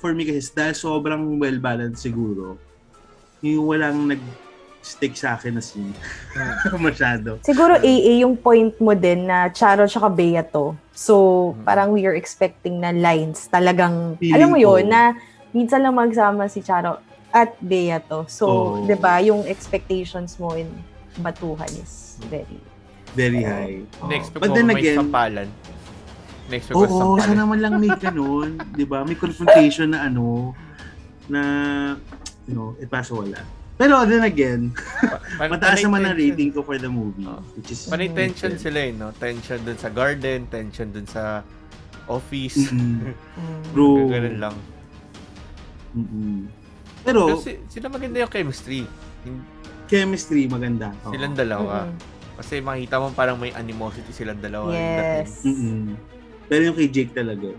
[SPEAKER 2] for me kasi dahil sobrang well balanced siguro, yung walang nag stick sa akin na scene. Masyado.
[SPEAKER 4] Siguro AA yung point mo din na Charo tsaka Bea to. So,
[SPEAKER 3] Mm.
[SPEAKER 4] parang we are expecting na lines talagang,
[SPEAKER 2] Feeling
[SPEAKER 4] alam mo
[SPEAKER 2] ko.
[SPEAKER 4] yun, na minsan lang magsama si Charo at Bea to. So,
[SPEAKER 2] Oo.
[SPEAKER 4] 'di ba yung expectations mo in batuhan is very
[SPEAKER 2] Very
[SPEAKER 4] Oo.
[SPEAKER 2] high.
[SPEAKER 3] Next
[SPEAKER 2] But then
[SPEAKER 3] may
[SPEAKER 2] again-
[SPEAKER 3] sampalan. Next
[SPEAKER 2] Oo,
[SPEAKER 3] sampalan.
[SPEAKER 2] sana naman lang may ganun. 'di ba May confrontation na ano, na, you know, eh paso wala. Pero then again,
[SPEAKER 3] Pan-
[SPEAKER 2] mataas naman ang rating ko for the movie.
[SPEAKER 3] Oo.
[SPEAKER 2] Which is...
[SPEAKER 3] Panay tension sila eh, no? Tension dun sa garden, tension dun sa office.
[SPEAKER 2] Mm-mm.
[SPEAKER 4] mm,
[SPEAKER 2] True.
[SPEAKER 3] Ganun lang.
[SPEAKER 2] Mm-mm. Pero,
[SPEAKER 3] Kasi sila maganda yung chemistry.
[SPEAKER 2] Chemistry maganda. Oo.
[SPEAKER 3] Silang dalawa.
[SPEAKER 4] mm-mm.
[SPEAKER 3] Kasi makita mo parang may animosity silang dalawa.
[SPEAKER 4] Yes.
[SPEAKER 2] Mm-mm. Pero yung kay Jake talaga,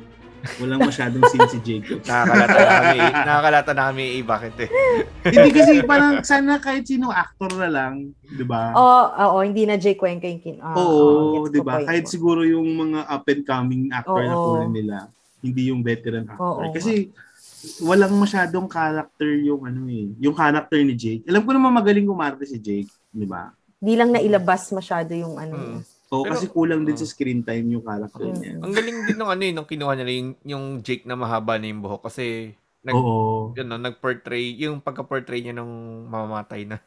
[SPEAKER 2] walang masyadong scene si Jake.
[SPEAKER 3] Nakakalata na kami. Nakakalata na kami eh. Bakit eh?
[SPEAKER 2] Hindi kasi parang sana kahit sino actor na lang, 'di ba?
[SPEAKER 4] Oo, oo, hindi na Jay Cuenca yung kin. ah,
[SPEAKER 2] Oo,
[SPEAKER 4] gets
[SPEAKER 2] 'di ba? Kahit siguro yung mga up and coming actor na
[SPEAKER 4] Oo.
[SPEAKER 2] kunin nila, hindi yung veteran actor.
[SPEAKER 4] Oo.
[SPEAKER 2] Kasi walang masyadong character yung ano eh, yung character ni Jake. Alam ko naman magaling kumarte si Jake, 'di ba?
[SPEAKER 4] Di lang nailabas masyado yung ano.
[SPEAKER 3] Mm.
[SPEAKER 2] Oo,
[SPEAKER 3] Pero-
[SPEAKER 2] kasi kulang din
[SPEAKER 3] Oo.
[SPEAKER 2] sa screen time yung character
[SPEAKER 4] Mm.
[SPEAKER 2] niya.
[SPEAKER 3] Ang galing din nung ano eh, nung kinuha nila yung, yung Jake na mahaba na yung buhok. Kasi nag,
[SPEAKER 2] Oo.
[SPEAKER 3] yun, no, nag-portray, yung pagka-portray niya nung mamamatay na.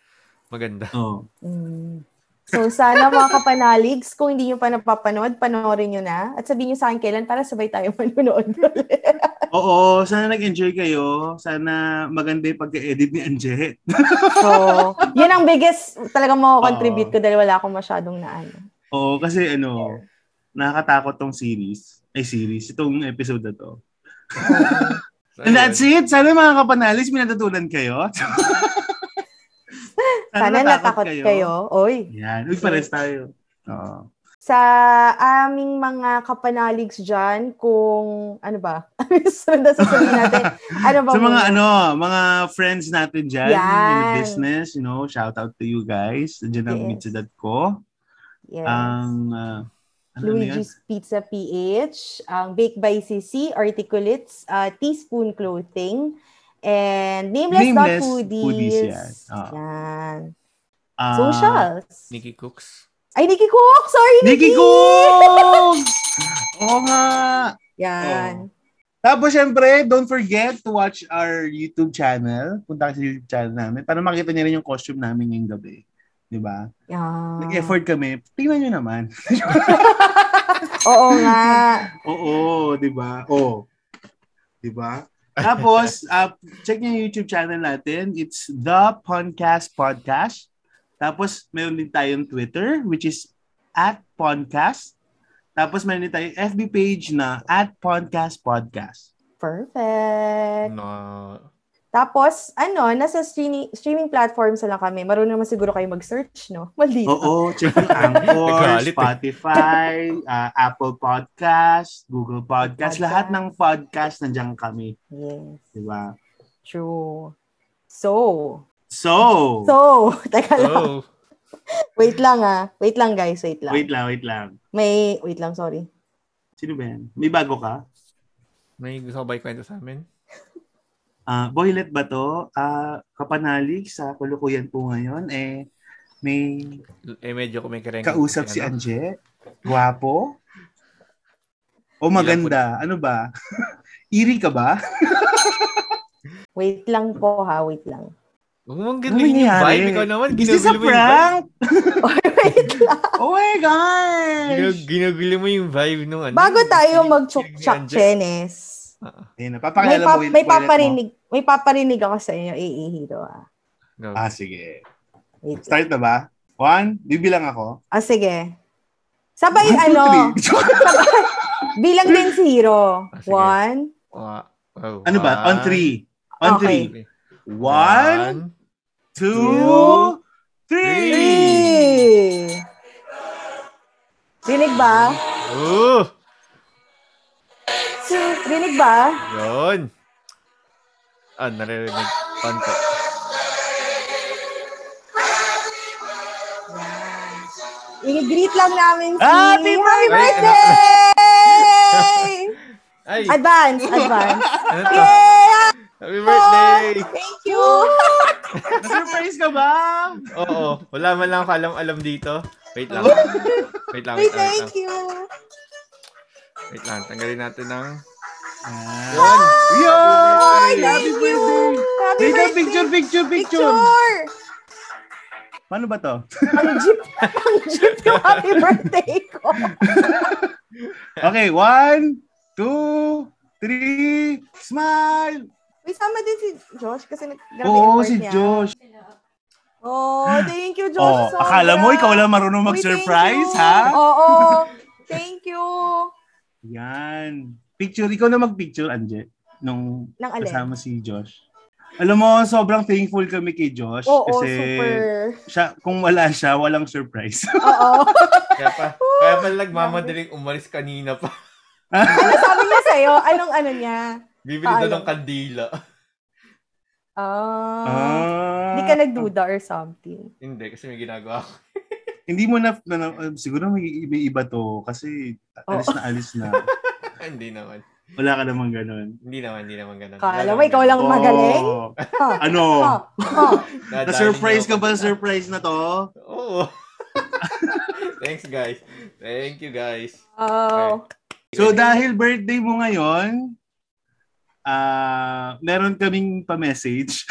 [SPEAKER 3] Maganda.
[SPEAKER 2] Oo.
[SPEAKER 4] Mm. So, sana mga kapanaligs, kung hindi nyo pa napapanood, panoorin nyo na. At sabihin nyo sa akin kailan para sabay tayo manonood.
[SPEAKER 2] Oo, sana nag-enjoy kayo. Sana maganda yung pagka-edit ni Anjet.
[SPEAKER 4] so, yun ang biggest talagang mo-contribute
[SPEAKER 2] Oo.
[SPEAKER 4] ko dahil wala akong masyadong na ano.
[SPEAKER 2] Oo, kasi ano, nakakatakot tong series. Ay, series. Itong episode na to. And that's it. Sana mga kapanalis, may natutunan kayo.
[SPEAKER 4] Sana natakot kayo. Oy.
[SPEAKER 2] Yan. Uy, pares tayo. Oo.
[SPEAKER 4] Sa aming mga kapanaligs dyan, kung ano ba? Sunod na sasabihin natin. Ano ba
[SPEAKER 2] Sa mga
[SPEAKER 4] muna?
[SPEAKER 2] ano, mga friends natin dyan in the
[SPEAKER 4] Yan.
[SPEAKER 2] business, you know, shout out to you guys. Diyan ang
[SPEAKER 4] Yes.
[SPEAKER 2] Mitsudat ko.
[SPEAKER 4] Yes.
[SPEAKER 2] Ang, uh, ano yan?
[SPEAKER 4] Luigi's Pizza PH, ang Baked by CC, Articulates, uh, Teaspoon Clothing, and Nameless,
[SPEAKER 2] Nameless
[SPEAKER 4] Foodies.
[SPEAKER 2] Foodies, yan. Ah.
[SPEAKER 4] Yan.
[SPEAKER 2] Ah,
[SPEAKER 4] Socials.
[SPEAKER 3] Nikki Cooks.
[SPEAKER 4] Ay, Nikki Cook! Sorry,
[SPEAKER 2] Nikki
[SPEAKER 4] Nikki!
[SPEAKER 2] Cook! Oo nga.
[SPEAKER 4] Yan.
[SPEAKER 2] Tapos, syempre, don't forget to watch our YouTube channel. Punta ka sa YouTube channel namin para makita niyo rin yung costume namin ngayong gabi. Di ba?
[SPEAKER 4] Yan.
[SPEAKER 2] Nag-effort kami. Tingnan nyo naman.
[SPEAKER 4] Oo nga.
[SPEAKER 2] Oo, di ba? Oo. Di ba? Tapos, uh, check niyo yung YouTube channel natin. It's The Podcast Podcast. Tapos, meron din tayong Twitter, which is at Podcast. Tapos, meron din tayong FB page na at Podcast Podcast.
[SPEAKER 4] Perfect.
[SPEAKER 3] No.
[SPEAKER 4] Tapos, ano, nasa streaming streaming platforms na lang kami. Marunong naman siguro kayo mag-search, no? Maldito.
[SPEAKER 2] Oo, check yung Anchor,
[SPEAKER 3] eh.
[SPEAKER 2] Spotify, uh, Apple Podcast, Google Podcast.
[SPEAKER 4] Podcast.
[SPEAKER 2] Lahat ng podcast nandiyan kami.
[SPEAKER 4] Yes.
[SPEAKER 2] Di ba?
[SPEAKER 4] True. So,
[SPEAKER 2] So,
[SPEAKER 4] so, teka lang.
[SPEAKER 3] Oh.
[SPEAKER 4] Wait lang ah. Wait lang guys, wait lang.
[SPEAKER 2] wait lang, wait lang.
[SPEAKER 4] May, wait lang, sorry.
[SPEAKER 2] Sino ba yan? May bago ka?
[SPEAKER 3] May gusto ko ba ikwento sa amin?
[SPEAKER 2] Ah, boylet ba to? Ah, kapanalig sa kulukuyan po ngayon eh may
[SPEAKER 3] Eh, medyo kumikirenga.
[SPEAKER 2] kausap si Anje. Guwapo. O maganda. Ano ba? Iri ka ba?
[SPEAKER 4] Wait lang po ha, wait lang.
[SPEAKER 3] Huwag mong
[SPEAKER 2] Ano
[SPEAKER 3] gawin yung vibe. Ikaw naman,
[SPEAKER 2] Is this a
[SPEAKER 3] yung vibe.
[SPEAKER 2] prank?
[SPEAKER 4] wait lang.
[SPEAKER 2] Oh my gosh!
[SPEAKER 3] Ginug- Ginugulo mo yung vibe nung ano.
[SPEAKER 4] Bago tayo
[SPEAKER 3] kilig-
[SPEAKER 4] mag-chok chenes.
[SPEAKER 2] Ayun,
[SPEAKER 4] May,
[SPEAKER 2] napapakilala
[SPEAKER 4] pap-
[SPEAKER 2] mo.
[SPEAKER 4] may
[SPEAKER 2] boylet mo.
[SPEAKER 4] paparinig, may paparinig ako sa inyo, AA Hero ah.
[SPEAKER 3] Go.
[SPEAKER 2] Ah, sige.
[SPEAKER 4] Wait.
[SPEAKER 2] Start na ba? One, bibilang ako.
[SPEAKER 4] Ah, sige. Sabay
[SPEAKER 2] One, two,
[SPEAKER 4] ano,
[SPEAKER 2] three.
[SPEAKER 4] bilang din si Hero.
[SPEAKER 3] Ah, sige.
[SPEAKER 4] One,
[SPEAKER 3] wow.
[SPEAKER 2] ano ba? On three. On
[SPEAKER 4] Okay.
[SPEAKER 2] three. One, two, three.
[SPEAKER 4] three. Rinig ba?
[SPEAKER 3] Oh!
[SPEAKER 4] Rinig ba?
[SPEAKER 3] Yun. Ah, naririnig. Konti.
[SPEAKER 4] I-greet lang namin si
[SPEAKER 2] Happy
[SPEAKER 4] Happy
[SPEAKER 3] birthday! Ay!
[SPEAKER 4] advance, advance.
[SPEAKER 3] Ano to? Happy birthday!
[SPEAKER 4] Thank you!
[SPEAKER 2] Na-surprise ka ba?
[SPEAKER 3] Oo. Wala man lang ako alam-alam dito. Wait lang. Wait lang, wait lang, wait lang.
[SPEAKER 4] thank you!
[SPEAKER 3] Wait lang. Tanggalin natin ng...
[SPEAKER 2] Ah.
[SPEAKER 3] Yun!
[SPEAKER 2] Yay!
[SPEAKER 4] Thank
[SPEAKER 2] Happy birthday!
[SPEAKER 4] Happy birthday!
[SPEAKER 2] picture, picture, picture.
[SPEAKER 4] Picture!
[SPEAKER 2] Paano ba to?
[SPEAKER 4] Ang jeep, ang jeep yung happy birthday ko.
[SPEAKER 2] Okay, one, two, three, smile!
[SPEAKER 4] May sama din si Josh kasi nag-grabe
[SPEAKER 2] Oo, si
[SPEAKER 4] niya.
[SPEAKER 2] Josh.
[SPEAKER 4] Oh, thank you, Josh.
[SPEAKER 2] Oh,
[SPEAKER 4] sobra.
[SPEAKER 2] akala mo ikaw lang marunong mag-surprise, ha?
[SPEAKER 4] Oo. Thank you.
[SPEAKER 2] Yan. Picture, ikaw na mag-picture, Anje, nung
[SPEAKER 4] Nang alin?
[SPEAKER 2] kasama si Josh. Alam mo, sobrang thankful kami kay Josh.
[SPEAKER 4] Oo,
[SPEAKER 2] kasi
[SPEAKER 4] super.
[SPEAKER 2] Siya, kung wala siya, walang surprise.
[SPEAKER 4] Oo.
[SPEAKER 3] Kaya pa, kaya pa nagmamadaling umalis kanina pa.
[SPEAKER 4] ano sabi niya sa'yo? Anong ano niya?
[SPEAKER 3] Bibili daw
[SPEAKER 4] Paano?
[SPEAKER 3] ng kandila.
[SPEAKER 4] Ah.
[SPEAKER 2] Ah.
[SPEAKER 4] Hindi ka nagduda or something.
[SPEAKER 3] Hindi, kasi may ginagawa ako.
[SPEAKER 2] Hindi mo na, na, na- siguro may, may iba to kasi alis na alis na.
[SPEAKER 3] Hindi naman.
[SPEAKER 2] Wala ka namang ganun.
[SPEAKER 3] Hindi naman, hindi naman ganun.
[SPEAKER 4] Kala mo, ikaw lang magaling? Ha?
[SPEAKER 2] Ano?
[SPEAKER 4] Ha?
[SPEAKER 3] Nadali
[SPEAKER 2] Na-surprise ka ba sa surprise na to?
[SPEAKER 3] Oo. Thanks, guys. Thank you, guys.
[SPEAKER 4] Oh.
[SPEAKER 2] So dahil birthday mo ngayon, ah meron kaming pa-message.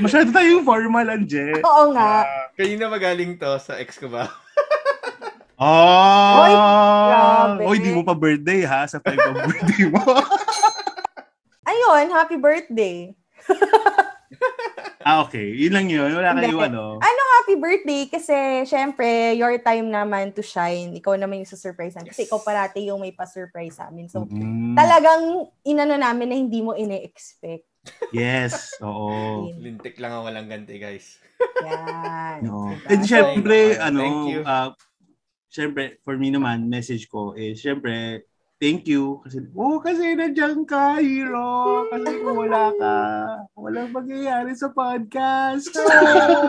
[SPEAKER 2] Masyado tayong formal, Anje.
[SPEAKER 4] Oo nga.
[SPEAKER 3] Kanina magaling to sa ex ko ba?
[SPEAKER 2] Oh!
[SPEAKER 4] Oy, grabe.
[SPEAKER 2] Oy, di mo pa birthday ha, sa time of birthday mo.
[SPEAKER 4] Ayun, happy birthday.
[SPEAKER 2] ah, okay. Yun lang yun. Wala
[SPEAKER 4] Hindi.
[SPEAKER 2] kayong ano.
[SPEAKER 4] Ano happy birthday? Kasi, syempre, your time naman to shine. Ikaw naman yung susurprisean. Kasi ikaw parati yung may pa-surprise sa amin. So,
[SPEAKER 2] Mm,
[SPEAKER 4] talagang inano namin na hindi mo ine-expect.
[SPEAKER 2] Yes. Oo.
[SPEAKER 3] Lintik lang ang walang ganti, guys.
[SPEAKER 4] Yan.
[SPEAKER 2] No.
[SPEAKER 4] Diba?
[SPEAKER 2] And syempre,
[SPEAKER 3] Thank
[SPEAKER 2] ano,
[SPEAKER 3] you.
[SPEAKER 2] uh, syempre, for me naman, message ko is, syempre, thank you. Kasi, oh, kasi nandiyan ka, hero. Kasi kung wala ka, walang mangyayari sa podcast.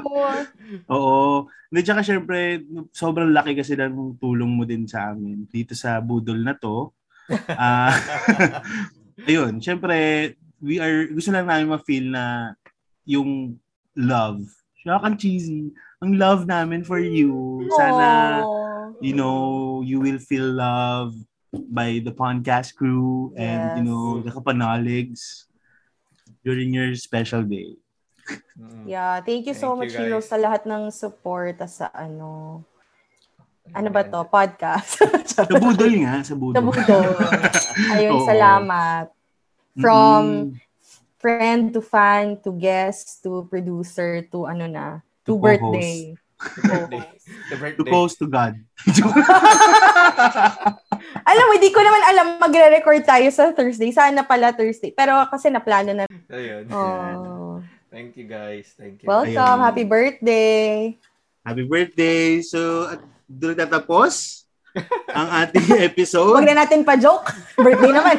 [SPEAKER 2] Oo. Hindi, tsaka syempre, sobrang laki kasi ng tulong mo din sa amin dito sa budol na to. Ah, ayun, syempre, we are, gusto lang namin ma-feel na yung love. Siya ang cheesy. Ang love namin for you. Sana,
[SPEAKER 4] Aw.
[SPEAKER 2] you know, you will feel love by the podcast crew and, you know,
[SPEAKER 4] Yes.
[SPEAKER 2] the kapanaligs during your special day.
[SPEAKER 4] Yeah, thank you so
[SPEAKER 3] Thank
[SPEAKER 4] much,
[SPEAKER 3] you,
[SPEAKER 4] Hero,
[SPEAKER 3] guys.
[SPEAKER 4] sa lahat ng support sa ano, ano ba to? Podcast.
[SPEAKER 2] Sa budol nga, sa budol.
[SPEAKER 4] Sa budol. Ayun,
[SPEAKER 2] Oo.
[SPEAKER 4] salamat. From
[SPEAKER 2] Mm-mm.
[SPEAKER 4] friend to fan to guest to producer to ano na, to,
[SPEAKER 2] To
[SPEAKER 4] birthday.
[SPEAKER 2] to
[SPEAKER 3] birthday.
[SPEAKER 2] close to God.
[SPEAKER 4] Alam mo, hindi ko naman alam magre-record tayo sa Thursday. Sana pala Thursday. Pero kasi naplano na.
[SPEAKER 3] Ayun.
[SPEAKER 4] Oh.
[SPEAKER 3] Thank you, guys. Thank you.
[SPEAKER 4] Welcome.
[SPEAKER 2] Ayun.
[SPEAKER 4] Happy birthday.
[SPEAKER 2] Happy birthday! So, doon tatapos ang ating episode.
[SPEAKER 4] Huwag na natin pa-joke. Birthday naman.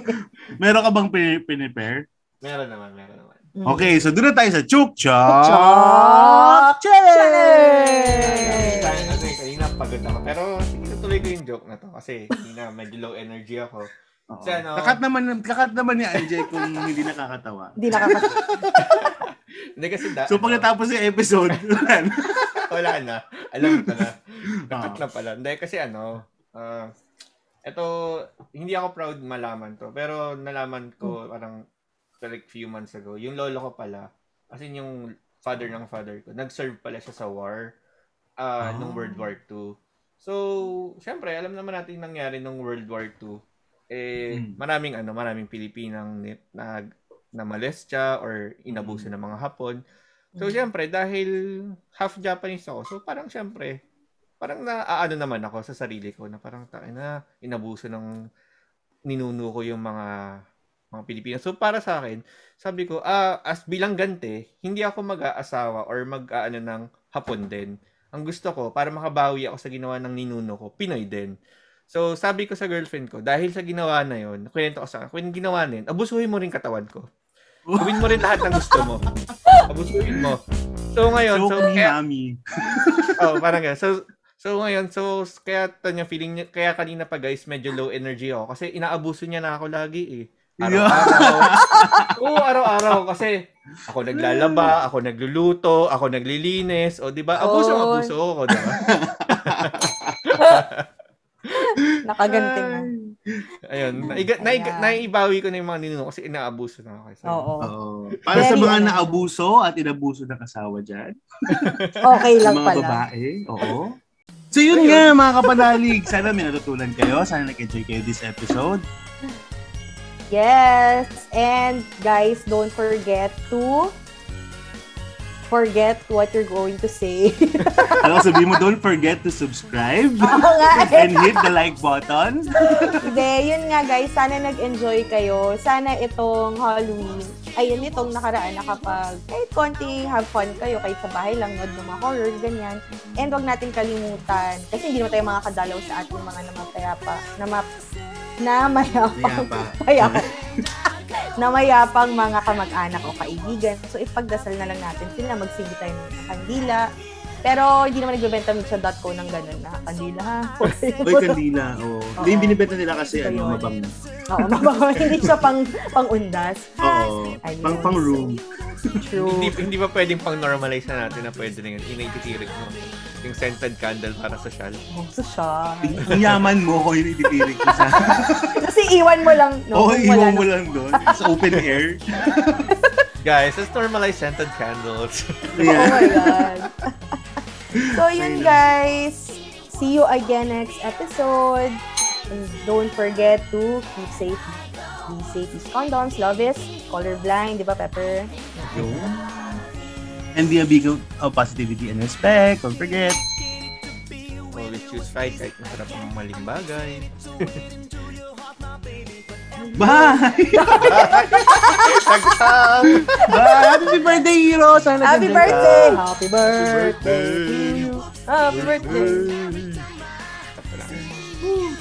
[SPEAKER 2] Meron ka bang pin- pinipare?
[SPEAKER 3] Meron naman, meron naman.
[SPEAKER 2] Okay, so doon na tayo sa Chuk Chuk
[SPEAKER 4] Chok
[SPEAKER 2] Challenge!
[SPEAKER 3] Kanina, ano eh, kanina pagod ako. Pero sige, tuloy ko yung joke na to. Kasi kanina medyo low energy ako.
[SPEAKER 2] Oo.
[SPEAKER 3] Kasi ano-
[SPEAKER 2] Kakat naman, kakat naman ni Anjay kung hindi nakakatawa.
[SPEAKER 4] Hindi nakakatawa.
[SPEAKER 3] Hindi kasi da,
[SPEAKER 2] So, pag natapos yung episode, wala na.
[SPEAKER 3] na. Alam ko na. Nakat
[SPEAKER 2] Ah.
[SPEAKER 3] na pala. Hindi kasi ano, ah, ito, hindi ako proud malaman to. Pero nalaman ko parang like few months ago. Yung lolo ko pala, as in yung father ng father ko, nag-serve pala siya sa war ah,
[SPEAKER 2] Ah.
[SPEAKER 3] nung World War II. So, syempre, alam naman natin yung nangyari nung World War II. Eh,
[SPEAKER 2] Hmm.
[SPEAKER 3] maraming ano, maraming Pilipinang nag na molestya or inabuso ng mga Hapon. So,
[SPEAKER 4] Mm.
[SPEAKER 3] syempre, dahil half Japanese ako, so parang syempre, parang naaano naman ako sa sarili ko na parang tayo na inabuso ng ninuno ko yung mga mga Pilipino. So, para sa akin, sabi ko, ah, as bilang gante, hindi ako mag-aasawa or mag-aano ng Hapon din. Ang gusto ko, para makabawi ako sa ginawa ng ninuno ko, Pinoy din. So, sabi ko sa girlfriend ko, dahil sa ginawa na yon, kwento ko sa akin, kung ginawa na yun, abusuhin mo rin katawan ko. Gawin mo rin lahat ng gusto mo. Abusuhin mo. So, ngayon, so,
[SPEAKER 2] ni
[SPEAKER 3] kaya,
[SPEAKER 2] Mami.
[SPEAKER 3] oh, parang ganun. So, so ngayon, so, kaya tanya feeling niya, kaya kanina pa guys, medyo low energy ako. Kasi inaabuso niya na ako lagi eh. Araw-araw. Oo, araw-araw. Kasi ako naglalaba, ako nagluluto, ako naglilinis. O, di ba? Abuso,
[SPEAKER 4] Oh.
[SPEAKER 3] abuso ako, di ba?
[SPEAKER 4] Nakaganti na.
[SPEAKER 3] Ayun. Naiga, naiga, naibawi ko na yung mga ninuno kasi inaabuso na ako. So,
[SPEAKER 4] Oo.
[SPEAKER 2] Oo. Para sa mga naabuso at inabuso ng asawa dyan,
[SPEAKER 4] Okay
[SPEAKER 2] sa
[SPEAKER 4] lang
[SPEAKER 2] mga
[SPEAKER 4] pala.
[SPEAKER 2] babae, oo. So yun nga mga kapanalig, sana may natutunan kayo, sana nag-enjoy kayo this episode.
[SPEAKER 4] Yes. And guys, don't forget to forget what you're going to say.
[SPEAKER 2] Ano sabihin mo, don't forget to subscribe
[SPEAKER 4] nga. eh.
[SPEAKER 2] and hit the like button.
[SPEAKER 4] Hindi, yun nga guys, sana nag-enjoy kayo. Sana itong Halloween, ayun itong nakaraan nakapag kahit konting have fun kayo, kahit sa bahay lang, nood ng mga horror, ganyan. And wag natin kalimutan, kasi hindi naman tayo makakadalaw sa ating mga namapayapa, namap, namayapang,
[SPEAKER 2] Mayapa.
[SPEAKER 4] mayapang, namayapang mga kamag-anak o kaibigan. So, ipagdasal na lang natin sila, magsigi tayo ng kandila. Pero hindi naman nagbebenta sa .co ng ganun na kandila ha.
[SPEAKER 2] Oy, kandila. Oh. Hindi yung binibenta nila kasi
[SPEAKER 4] Ito
[SPEAKER 2] ano,
[SPEAKER 4] yun.
[SPEAKER 2] mabang.
[SPEAKER 4] Oo, mabango. hindi siya pang pang-undas.
[SPEAKER 2] Oo.
[SPEAKER 4] Ayun.
[SPEAKER 2] Pang pang room.
[SPEAKER 4] True.
[SPEAKER 3] hindi, hindi ba pwedeng pang-normalize na natin na pwede na yun? Inaititirik mo. Yung scented candle para sa shal.
[SPEAKER 4] Oh, so siya.
[SPEAKER 2] Ang yaman mo kung yun ititirik mo sa...
[SPEAKER 4] Kasi iwan mo lang. No,
[SPEAKER 2] Oo,
[SPEAKER 4] wala
[SPEAKER 2] iwan mo lang doon sa open air.
[SPEAKER 3] Guys, let's normalize scented candles.
[SPEAKER 4] Oh my God. so, yun guys. See you again next episode. And don't forget to keep safe. Be safe. Use condoms. Love is colorblind. Di ba, Pepper?
[SPEAKER 2] and be a beacon of positivity and respect. Don't forget.
[SPEAKER 3] Always choose fight kahit masarap ang maling bagay.
[SPEAKER 2] Bye!
[SPEAKER 3] Tagtap!
[SPEAKER 2] Bye! Happy birthday, Hero! Sana
[SPEAKER 4] Happy
[SPEAKER 2] birthday! Ka.
[SPEAKER 4] Happy birthday! Happy birthday! Happy birthday! Happy birthday.